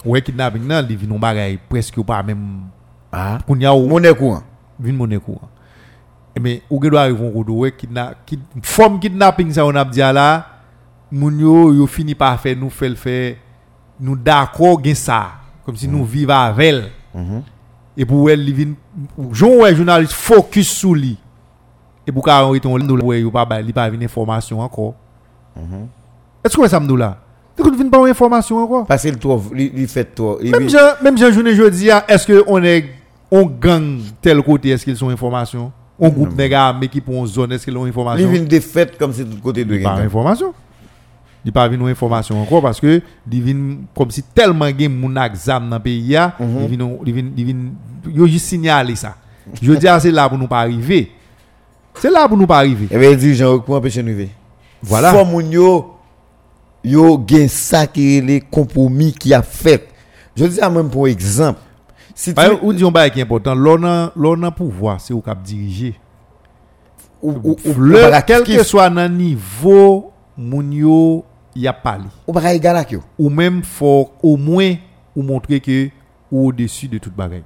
Ouais, e kidnapping nan, li vin nou bagay preske ou pa mèm. Ah. Koun ya ou. Mounè kouan. Vin mounè kouan. E men, ou gen do arrivon kodo, ouais, e kidnap, kid, form kidnapping sa on ap diya la, moun yo, yo fini pa fè, nou fè l'fè, nou dako gen sa. Kom si mm. nou mhm. vive avèl. Mm-hmm. E pou wè li vin, joun wè jounalist fokus sou li. E pou ka an riton li nou wè yo pa bay, li pa vin informasyon anko. Mm-hmm. E skou wè sa mdou la? Tu ne vin pas information encore? Parce qu'il trouve il il fait Même journée jeudi, ah, est-ce que on est on gang tel côté, est-ce qu'ils sont information? On groupe gars mais qui pour une zone, est-ce qu'ils ont il information? vient de fait comme si tout côté de Il pas information. Il pas information encore parce que il vient comme si tellement game moun zam dans pays ya, il vient il vient il vient yo juste signaler ça. Je dis ah, c'est là pour nous pas arriver. C'est là pour nous pas arriver. Et bien il dit Jean pour empêcher nous. Voilà. Faut moun yo yo gen ça qui est les compromis qui a fait. Je dis à même pour exemple. Si tu ou dit un bail qui est important, l'on a l'on pouvoir, c'est au cap diriger. ou ou ou Le, quel que soit nan niveau moun yo y a parlé ou pas égal ou même faut au moins ou montrer que ou au-dessus de toute bagaille.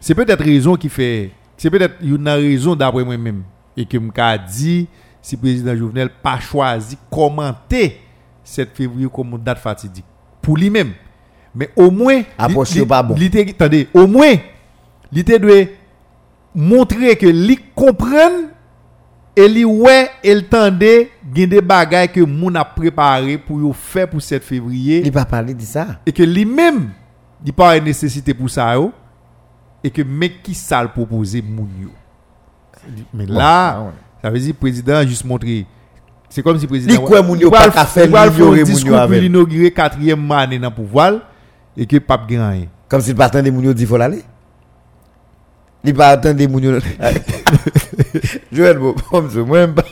C'est peut-être raison qui fait c'est peut-être une raison d'après moi-même et que m'ka dit si président Jovenel pas choisi commenter 7 février comme une date fatidique pour lui-même. Mais au moins Approche pas bon. li te- attendez, au moins il te doit montrer que li comprenne et li ouais tande gen des bagages que moun a préparé pour yo faire pour 7 février Il pas parler de ça. et que lui-même il pas une nécessité pour ça yo, et que mec qui ça le proposer moun yo. Mais là, ah ça veut dire président a juste montré C'est comme si le président. Il va l'ignorer faire un moun yo discours pour avec. l'inaugurer quatrième année dans le pouvoir et que pape gagne. Comme si le partant des mounios dit faut l'aller. Il pas attendre des mounios. Joël, bon, moi, même pas.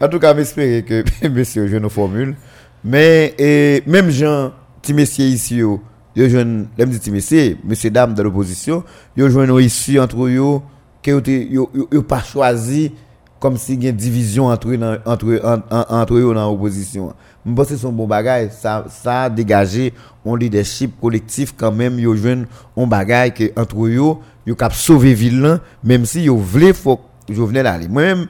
En tout cas, j'espère que monsieur je nos formule. Mais, et, même Jean, petit messieurs ici, yo, jeune, petit messieurs, messieurs, dames de l'opposition, yo joignent ici entre yo, que yo, yo, yo, yo pas choisi comme s'il y a une division entre eux dans- entre eux- en- en- entre eux dans l'opposition. Je pense que c'est un bon bagage, ça ça a dégagé un leadership collectif quand même yo jeune un bagage que entre eux yo cap sauver ville même si yo voulait faut Jovenel aller. Moi même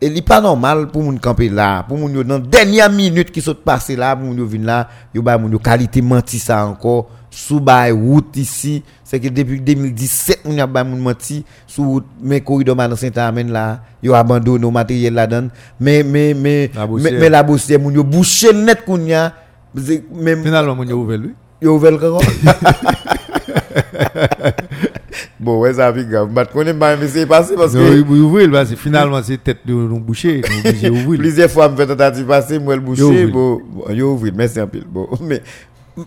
et il pas normal pour moun camper là, pour moun yo dans dernière minute qui sont passé là, pour yo vinn là, yo ba moun yo qualité menti ça encore sous bay route ici, c'est que depuis 2017 on a ba moun menti sous route mais corridor dans Saint-Amen là, yo abandonné matériel là-dedans. Mais mais mais La mais, mais la bossière moun yo bouché net kounya même Finalement, mon ouvert lui. yo ouvert le caron. bon, ouais, ça fait grave. Mais qu'on est pas mais c'est passé parce que ouvrir parce que finalement c'est tête de nous boucher, plusieurs fois me fait tentative passer, moi le Yo boucher, bon, yo ouvrir, merci un peu. Bon, mais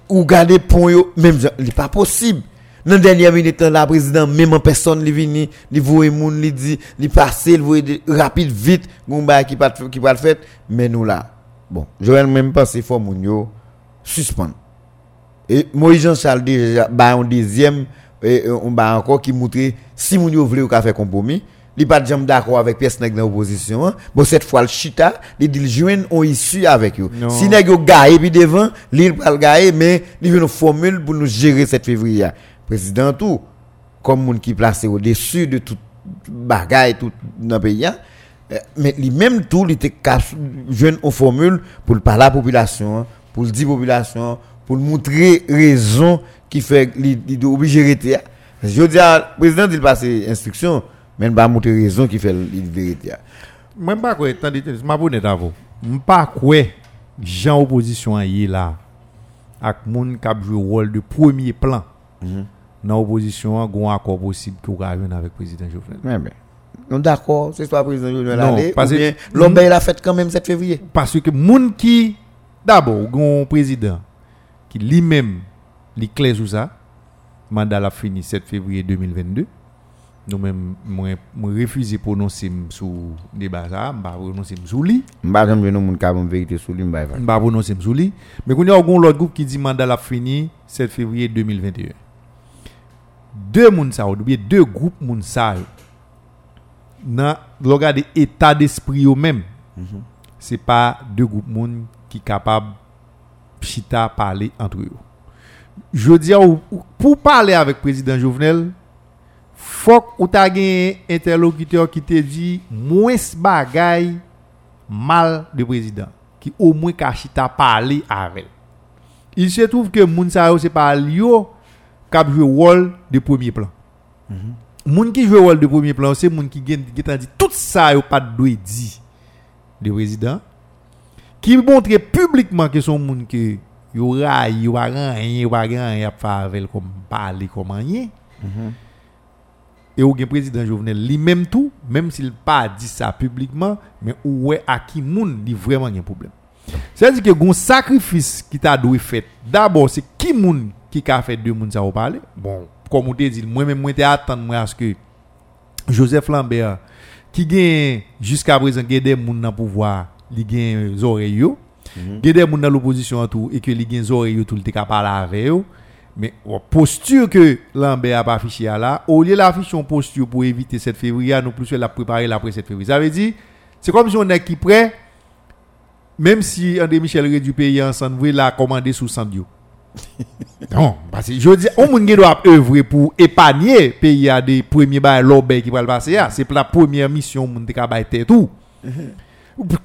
ou garder pont yo, même il pas possible. Dans dernière minute la président même en personne li vini, li voye moun, li dit, li passer, li voye de- rapide vite, gon ba qui pas qui pas fait, mais nous là. Bon, Joël même pensé faut moun yo suspendre. Et Moïse Jean-Charles déjà ba un deuxième et on ba encore qui montre si moun yo vle ou ka faire compromis, li pas jamais d'accord avec pièce nèg dans opposition. hein. Bon cette fois le chita, li dit joindre on issue avec. Non. Si nèg yo gaé puis devant, li pas le gaé mais li veut une formule pour nous gérer cette février. Président tout comme moun qui placé au-dessus de tout bagaille tout dans le pays. Mais lui-même tout, il était jeune en formule pour le parler à la population, pour le dire à la population, pour montrer raison qui fait qu'il est obligé de rester. Je dis à le président, il passe instruction, mais il va montrer raison qui fait qu'il vérité. Moi pas quoi, attendez, m'a bonne d'avant. Moi pas quoi Jean opposition yi là avec moun qui a joué rôle de premier plan. Dans l'opposition, il y a un accord possible va avec le président Jovenel. Ouais, ben, non, d'accord, c'est pas le président Jovenel aller, parce que- l'homme il a fait quand même 7 février. Parce que moun qui d'abord un président qui lui-même li clair sur ça, mandat la fini 7 février 2022. Nous même moi moi refusé prononcer sur débat ça, m'pa prononcer sur lui. Je ne pas une vérité sur lui, je Je ne vais pas prononcer sur lui. Mais il y a un autre groupe qui dit mandat la fini 7 février 2021. Deux moun sa ou bien deux groupes moun sa yo. Dans le regard état d'esprit eux même. C'est pas deux groupes moun qui capable chita parler entre eux. Je dis ou- ou- pour parler avec président Jovenel, faut ou ta gen interlocuteur qui te dit moins bagay mal de président qui au moins ka chita parler avec. Il se trouve que moun sa yo c'est pas yo qui joué rôle de premier plan. Moun qui joue rôle de premier plan, c'est moun qui gen qui t'a dit tout ça yo pas doit dit de président qui montre publiquement que son moun que yo ray, yo rien, yo pa rien à faire avec comme parler comme rien. Et gen président Jovenel lui-même tout, même s'il pas dit ça publiquement, mais ou ouais à qui moun li vraiment un problème. C'est-à-dire que gon sacrifice qui t'a dû fait. D'abord, c'est qui moun qui a fait deux moun ça ou parler. Bon, comme on te dit, moi même moi t'ai attendre moi à ce que Joseph Lambert qui gagne jusqu'à présent gagne des moun dans pouvoir, li gagne les oreilles yo. Gagne des moun dans l'opposition en tout et que li gagne les oreilles tout le te capable avec yo. Mais la posture que Lambert a pas affiché là, au lieu d'afficher une posture pour éviter 7 février, nous plus la préparer l'après 7 février. Ça veut dire, c'est comme si on est qui prêt, même si André Michel réduit pays ensemble, vous la commander sous Sandio. non, parce que je dis, on doit œuvrer pour épargner pays à des premiers bails l'obé qui va le passer. là. C'est la première mission ka bay tête tout.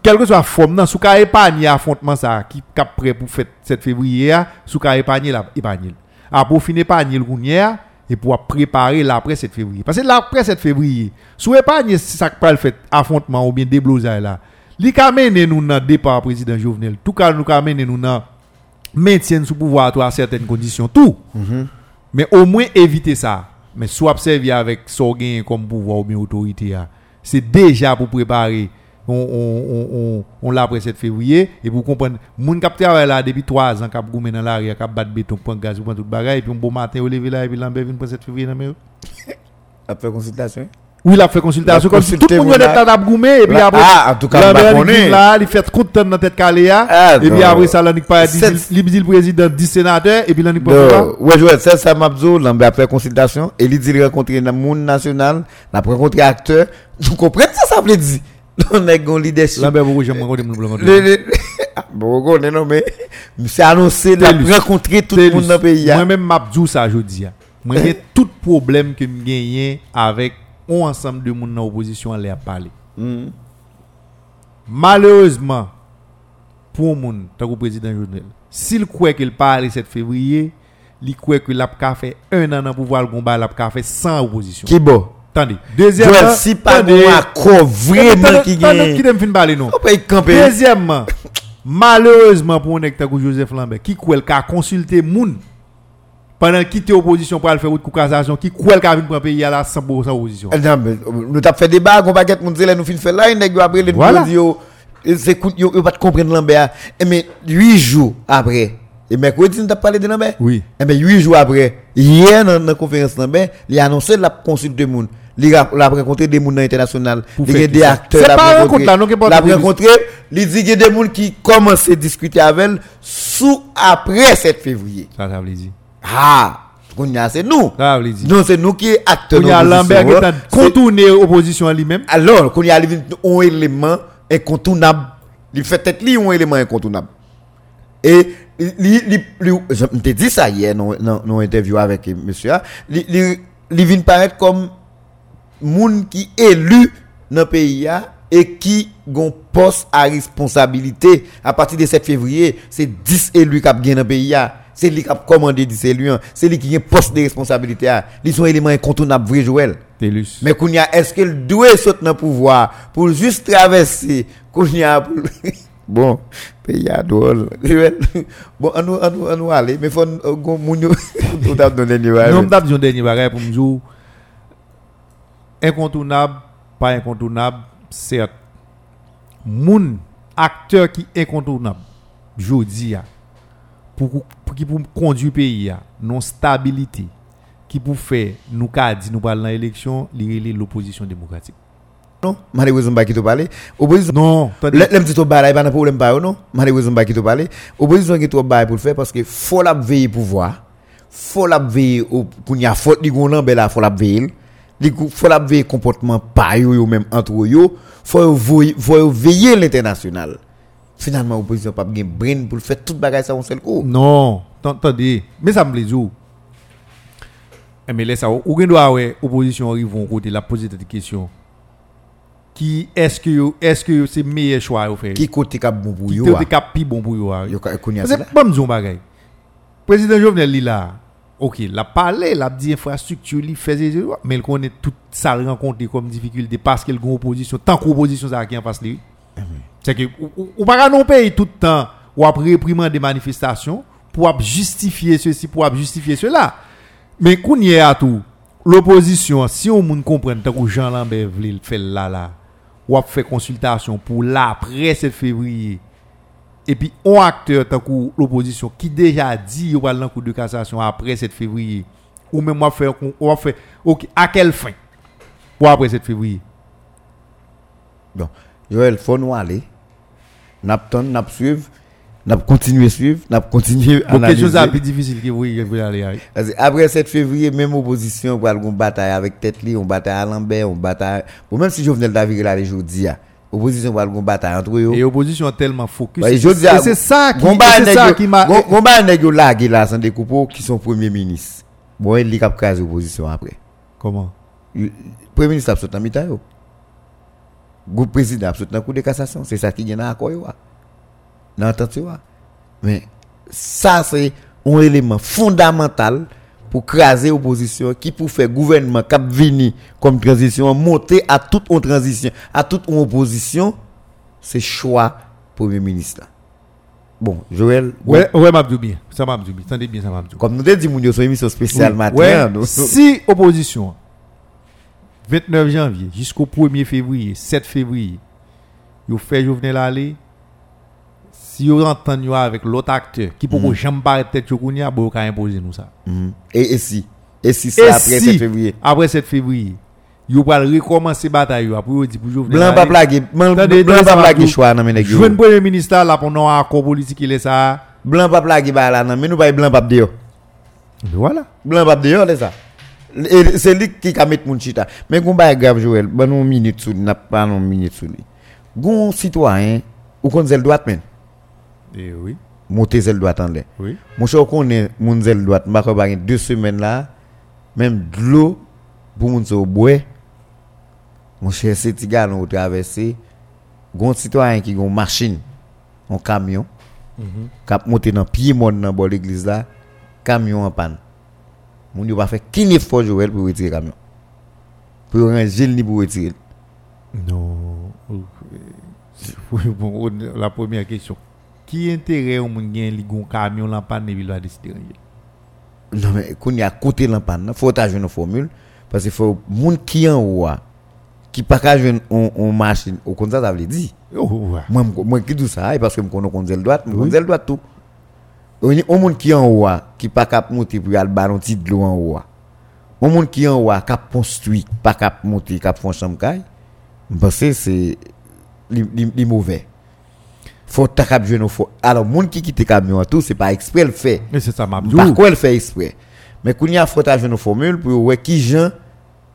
Quelle que soit la forme, non, sous ka épargner affrontement ça, qui cap prêt pour fête 7 février, ah, sous ka épargner la épargner. A pour finir épargner le gounière et pour préparer l'après 7 février. Parce que l'après 7 février, sous épargner ça qui le fait affrontement ou bien déblosage là. Li ka mène nous dans départ président Jovenel. Tout cas nous ka mène nous dans maintien sous pouvoir à certaines conditions tout. Mais au moins éviter ça. Mais soit observer avec son gain comme pouvoir ou bien autorité. C'est déjà pour préparer on, on, on, on, on l'a après 7 février et pour comprendre moun travaille là depuis 3 ans k'ap goumé dans l'arrière battre béton prendre gaz prendre tout bagage et puis un bon matin lever là et puis Lambert vient pour 7 février dans Après consultation? oui, il a fait consultation comme si tout le monde était à goumé et puis après ah, en tout cas, là, il fait content dans tête calé Ah, et puis après ça dit Sept- il dit le président 10 sénateurs et puis Donc, ouais, Joël, c'est ça, Mabzo, Lambert a fait consultation, et il dit il rencontre dans le monde national, il a rencontré acteur, vous comprenez ça, ça veut dire? On est un leadership. Lambert vous j'aime rencontrer mon blanc Ah, on non, mais, c'est annoncé, Tellus. rencontré tout le monde dans le pays. hein. Moi-même, m'a dit ça aujourd'hui. Moi, j'ai tout problème que je gagne avec un ensemble de monde dans l'opposition à l'air parler. Mhm. Malheureusement, pour moun, tant que président Jovenel, s'il croit qu'il parle le 7 février, il croit qu'il a qu'à fait un an dans pouvoir le combat, il a qu'à fait sans opposition. Qui bon? Attendez. Deuxièmement, si pas un accord vraiment qui gagne, Qui fin parler non? Deuxièmement, malheureusement pour un Joseph Lambert, qui qu'il a consulté moun pendant qu'il était opposition pour aller faire route cassation, qui croit qu'il a vu pour un pays à la 100% opposition. Eh, euh, Nous t'avons fait débat, on va get moun nous fin fait là, il nèg après et c'est yo, pas comprendre Lambert. Eh, mais, 8 jours après, et mercredi, nous t'avons parlé de Lambert? Oui. Eh bien, 8 jours après, hier, dans la conférence Lambert, il a annoncé la consulte moun. Il a, il a rencontré des moun international. Pour Il y a des acteurs. C'est il a pas un rencontré- Il a prévu. rencontré, il dit qu'il y a des moun qui commencent à discuter avec elle sous après 7 février. Ça, ça veut dire. Ah! C'est nous. Dire. Non, c'est nous qui est acteurs. Il y a d'opposition, Lambert qui a contourné l'opposition à lui-même. alors, y a un élément incontournable, il fait être lui un élément incontournable. Et, je te dit ça hier, dans dans interview avec monsieur, ah, li vient paraître comme moun qui élu dans le pays et qui gon poste à responsabilité à partir de 7 février, c'est 10 élus qui ont dans le pays. C'est lui qui a commandé 10 élus. hein. C'est lui qui a un poste de responsabilité. Ils sont éléments incontournables, vrai Joël. Mais est-ce qu'il doit sauter dans le pouvoir pour juste traverser qu'on y a pour... Bon, pays à drôle. Bon, on nous, nous, nous aller, mais faut euh, gon moun yo tout a donné ni ouais. Non, m'tap dit un dernier bagage pour dire incontournable, pas incontournable, certes. Moun acteur qui incontournable, jodi a pour pour qui pour conduire pays a non stabilité qui pour faire nous dit nous parler dans l'élection, l'opposition démocratique. Non, malheureusement pas qui te parler. Opposition Non, Le. L'aime dit bail, pas de problème pas non? Malheureusement pas qui te parler. Opposition qui trop bail pour le faire parce que faut la veiller pouvoir. Faut la veiller au qu'on y a faute di gon lambe là, faut la veiller. Kou- faut la veiller comportement pas yo même entre yo. Faut veiller l'international. Finalement opposition pas gen brain pour faire toute bagaille ça on seul coup. Non, attendez, mais ça me plaît. Eh, Mais laisse ça, ou doit ouais opposition arrive au côté la poser cette question. Qui est-ce que est-ce que c'est meilleur choix au faire? Qui côté cap bon pour Qui yo. ah? cap pi bon pour yo. ah? Que pas me dire bagay. Président Jovenel là. OK, la parlé, la dit infrastructure, li faisait mais il connaît tout ça le rencontre comme difficulté parce qu'il y a une opposition tant qu'opposition ça qui en face lui. C'est que ou, pas non pays tout le temps ou après réprimer des manifestations pour justifier ceci pour justifier cela. Mais qu'on y est à tout l'opposition si on moun comprend tant que Jean Lambert faire là là ou ap fait consultation pour là après 7 février et puis un acteur tant que l'opposition qui déjà dit ou va dans coup de cassation après 7 février. Ou même on va faire on va faire OK à quelle fin? Ou après 7 février. Bon, Joël, faut nous aller. N'a ton, n'a suivre, n'a continuer suivre, n'a continuer donc quelque chose analyser. plus difficile que vous vous aller que Après 7 février, même opposition pour une bataille avec tête li, on bataille à Lambert, on bataille. Bon, même si Jovenel David là ah, opposition pour une bataille entre eux. et opposition tellement focus à- c'est ça qui c'est ça qui m'a ba nèg yo lagué là sans découpeau qui sont premier ministre. Bon, il k'ap craser opposition après. comment? Premier ministre a sauté yo. Groupe président a sauté en cour de cassation, c'est ça qui dans l'accord yo. ah. Dans yo. ah. Mais ça c'est un élément fondamental pour craser l'opposition qui pour faire gouvernement cap vini comme transition monter à toute une transition, à toute une opposition, c'est choix premier ministre. Bon, Joël, ouais ouais m'abdou bien. Ça bien. Ça comme nous dit moun yo son émission spéciale Oui, matin, ouais, nous- si opposition 29 janvier jusqu'au 1er février 7 février Yo fait Jovenel aller. Si yo entend yo avec l'autre acteur qui peut Mhm. jamais paraître tête kounya, bon ka imposer nous ça. Mhm. Et, si? Et si c'est après si, 7 février? Après 7 février, yo va recommencer bataille yo pour yo di pour Jovenel. Blanc pas plagué, blanc pas va, yo- choix men nèg yo. Jeune premier ministre là pour non accord politique il est ça. Blanc pas plagué ba là nan men nou pa blanc pas dehors. Voilà. Blanc pas dehors c'est ça. C'est lui qui ka mettre moun chita. Mais gon ba grave Joël, ban nou minute sou, n'a pas non minute sou li. Gon citoyen ou kon zel droite men. Oui. Monter zel droite en l'air. Oui. Mon cher connaît moun zel droite, m'a gen 2 semaines là, même de l'eau pour moun so boire. Mon cher c'est ti gars nou traverser. Gon citoyen qui gon machine, un camion. Mhm. kap monte nan pied monde bord l'église là camion en panne moun yo pas fait kin effort Joël pour retirer camion pour ranger ni pour retirer Non. Oui, bon, on- la première question. Qui intérêt au moun gen li gon camion lan panne et il va décider ranger? non mais qu'on y a côté lan panne nan, faut ta joindre une formule parce que faut moun qui en haut a, qui pas ka joindre on, on machine au comme ça ça veut dire Oh, m'ko- moi qui tout ça et parce que me connais qu'on zel droite me connais zel droite tout on on moun qui en haut a, qui pas cap monter pour aller ballon petit de l'eau en haut a. on moun qui en haut a, cap construit pas cap monter cap fond chambre caille parce que c'est li, mauvais faut ta cap joindre faut alors moun qui quitte camion tout c'est pas exprès le fait. Mais c'est ça m'a par quoi elle fait exprès? Mais qu'on y a faut ta joindre une formule pour ouais qui gens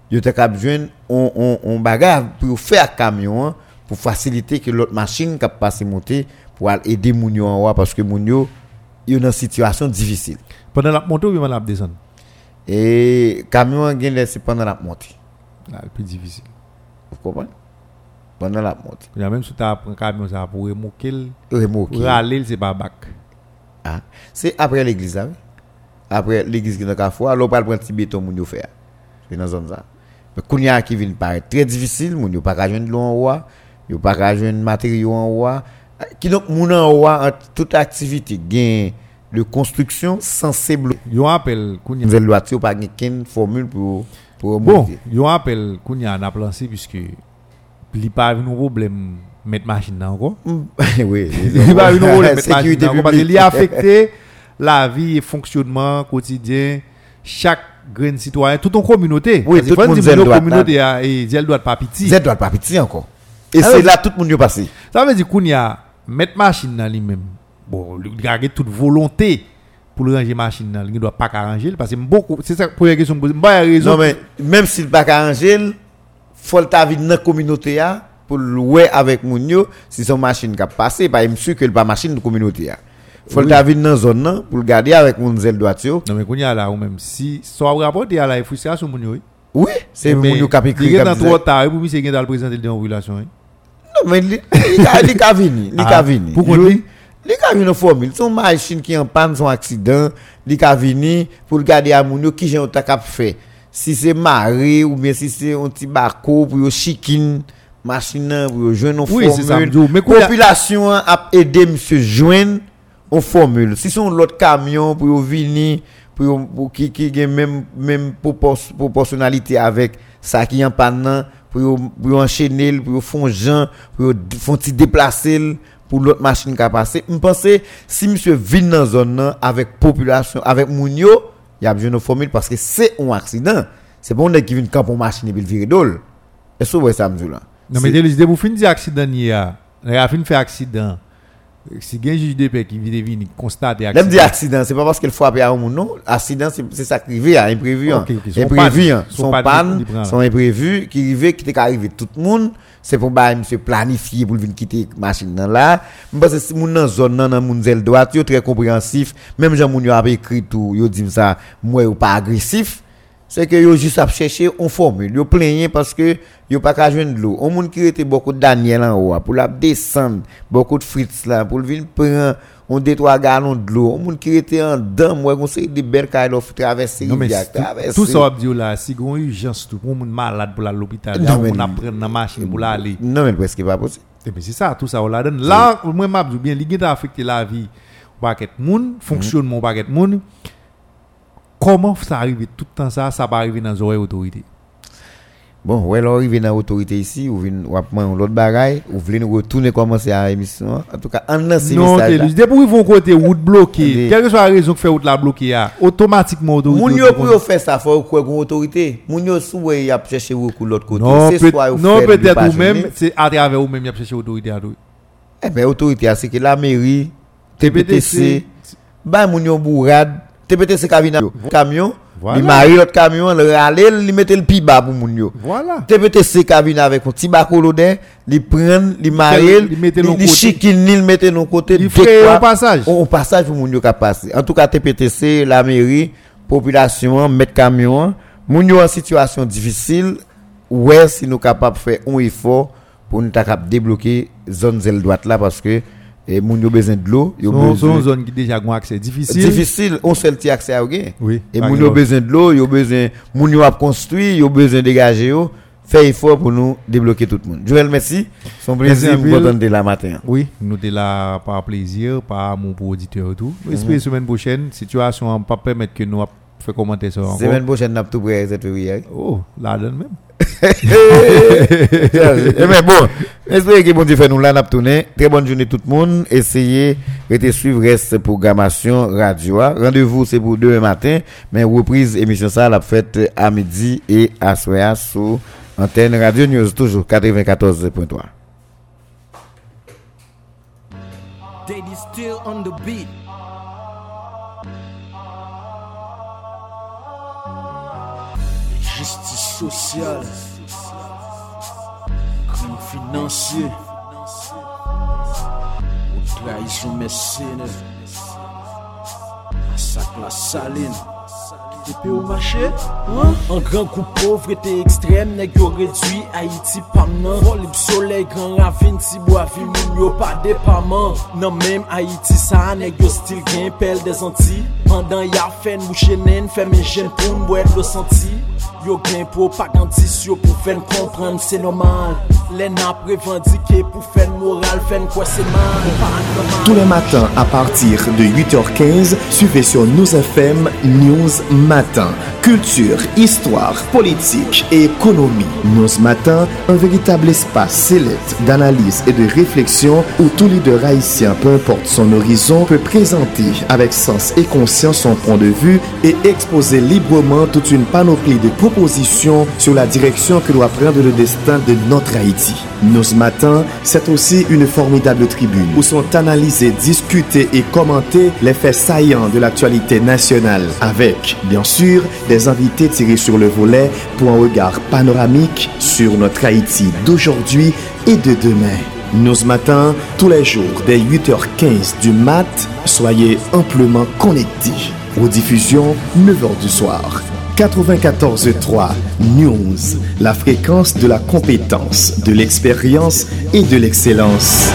yo ta cap joindre on on on bagarre pour faire camion hein, pour faciliter que l'autre machine cap passer monter pour aider moun yo en haut parce que moun yo yo dans situation difficile. Pendant la montée ou la descendre? et camion gen laissé pendant la montée. Là, le plus difficile. vous comprenez? Pendant la montée Il y a même si tu as un camion ça pour remorquer, remorque pour aller, c'est pas bac. Ah, c'est après l'église oui. Après l'église qui dans Carrefour, alors pas prendre petit béton yo faire. C'est dans zone ça. Mais kounya qui vient paraître très difficile, moun yo pas joindre l'eau en haut, yo pas ka joindre matériaux en haut. Qui donc moun en en toute activité gain de construction sensible. Yo appelle Kounia. Nous allons yo pas gen ken formule pour pour Bon, monter. yo appelle Kounia n'a lancé puisque il pas eu un problème mettre machine là encore. oui, Il pas eu un problème mettre machine sécurité là encore parce publique. qu'il a affecté la vie et fonctionnement quotidien chaque grain de citoyen, toute une communauté. Oui, Parce que tout le faut monde dire, zèle nos droite, communauté a- et elle doit pas petit. Z doit pas petit encore. Et Ah c'est là tout le monde yo passé. Ça veut dire qu'on y a mettre machine dans lui-même. Bon, il y a toute volonté pour le ranger machine dans, il ne doit pas arranger parce que beaucoup c'est ça la première question il y a raison. Non mais même s'il pas arranger, faut le ta vie dans la communauté a pour louer avec moun yo si son machine qui passer pas sûr que le pas machine de communauté a. Faut le Oui. ta vie dans zone nan pour le garder avec moun zel droite yo. Non mais qu'on y a là ou même si soit rapport à la frustration mon yo. oui. C'est Mais moun yo qui écrit Il est dans trop tard pour monsieur dans le présenter dans oui. Non mais li ka li ka vini, Ah, ka vini. pourquoi Yo- li? Ka vini formule, son machine qui en panne, son accident, li ka vini pour garder à moun yo qui j'ai ta cap fait. Si c'est maré ou bien si c'est un petit bako pour yo chikin machine pour yo joindre une Oui, c'est formule. Mais a- population a aidé monsieur joindre une formule. Si son l'autre camion pour yo vini pour pour qui qui gen même même propor- proportionnalité avec ça qui en panne pour pour enchaîner pour font gens pour font déplacer pour l'autre machine qui a passé me penser si monsieur vient dans zone avec population avec moun yo il y a besoin de formule parce que c'est un accident c'est pas on qui vient camp pour machine et puis virer dol est-ce que vous voyez ça là Non mais dès pour fin dire accident ni a. Il a fait accident. Si gen juge de paix qui vient venir constater L'aime dit accident, c'est pas parce qu'elle frappe à un monde, non. Accident, c'est c'est ça qui arrive, hein, imprévu. hein. Ok, ok, son hein. Son imprévu, qui arrive, qui t'est arrivé tout le monde. C'est pour bah, monsieur planifier pour venir quitter la machine nan là. Parce que si moun nan zone nan, nan moun zel droite, yo très compréhensif. Même Jean moun yo a écrit tout, yo dit ça, moi ou pas agressif. C'est que yo juste à chercher une formule. Yo plaignent parce que yo pas qu'à joindre de l'eau. On moun qui était beaucoup de Daniel en haut, pour la descendre, beaucoup de frites là, pour venir prendre on deux trois gallons de l'eau. On moun qui était en dedans, moi, on sait des belles cailles faut traverser, mais rivière, traverser. tout ça dire là, si gon urgence tout pour moun malade pour aller à l'hôpital, mais- on apprend dans machine pour aller. Non, mais presque pas possible. Et bien c'est ça, tout ça on la donne. Là, moi m'a dit bien, li gen affecté la vie paquet moun, fonctionnement paquet moun. Comment ça arrive tout le temps ça, ça va arriver dans les autorités Bon, ouais, là, arrivé dans l'autorité ici, ou vient ou apprend l'autre bagaille, ou voulez nous retourner commencer à l'émission. En tout cas, en dans ces Non, messages Télus, depuis qu'ils vont côté route bloquée, quelle que soit la raison que fait route la bloquée, ah, automatiquement, autorité. Moun yo pour faire ça, faut quoi une autorité. Moun yo souhait y a chercher recours l'autre côté. Non, non peut-être ou même, c'est à travers ou même, y a cherché autorité à. Eh ben autorité c'est que la mairie, TPTC, TPTC, bah moun yo bourrade, TPTC avec camion, Voilà. il marie l'autre camion, le rale, il mette le pi bas pour moun yo. Voilà. TPTC ka vinn avec un petit bacolodin, li prend, li marie, li l'on li côté. li mette l'on côté, Il quoi, un passage. On passage pour moun yo passer. En tout cas TPTC, la mairie, population, mettre camion, moun yo en situation difficile, ouais si nous capable faire un effort pour nous débloquer zone zèle droite là parce que et moun yo besoin de l'eau, yo besoin son zone qui déjà un accès difficile. difficile, on seul ti accès à. Oui. Et moun yo besoin de l'eau, yo besoin moun yo a construit, yo besoin dégager yo, faire effort pour nous débloquer tout le monde. Joël merci, son plaisir vous entendre la matin. Oui, nous sommes là par plaisir, par amour pour auditeur et tout. Nous espérons semaine prochaine, situation ne pas permettre que nous fait commenter ça encore. Semaine prochaine n'a tout prêt cette février. Oh, la donne même. Eh mais bon, espérons que bon Dieu fait nous là n'a. Très bonne journée tout le monde. Essayez de suivre reste programmation radio. Rendez-vous c'est pour demain matin, mais reprise émission ça la fête à midi et à soir sur antenne Radio News toujours 94.3. Daddy still on the beat. sosyal Krim finansye Ou traizyon mesene Masak la saline. Epe ou mache? An gran kou povre te ekstrem Neg yo redwi Haiti pamnan Volib soley gran ravin Ti bo avi moun yo pa depaman Nan non, menm Haiti sa Neg yo stil gen pel de zanti Pandan ya fen mou chenen Femen jen pou mou et lo santi. Tous les matins à partir de 8h15, suivez sur News FM News Matin. Culture, histoire, politique et économie. News Matin, un véritable espace sélect d'analyse et de réflexion où tout leader haïtien, peu importe son horizon, peut présenter avec sens et conscience son point de vue et exposer librement toute une panoplie de propositions sur la direction que doit prendre le destin de notre Haïti. Nos matins, c'est aussi une formidable tribune où sont analysés, discutés et commentés les faits saillants de l'actualité nationale avec, bien sûr, des invités tirés sur le volet pour un regard panoramique sur notre Haïti d'aujourd'hui et de demain. Nos matins, tous les jours, dès 8h15 du mat, soyez amplement connectés. Aux diffusions, 9h du soir. 94.3 News, la fréquence de la compétence, de l'expérience et de l'excellence.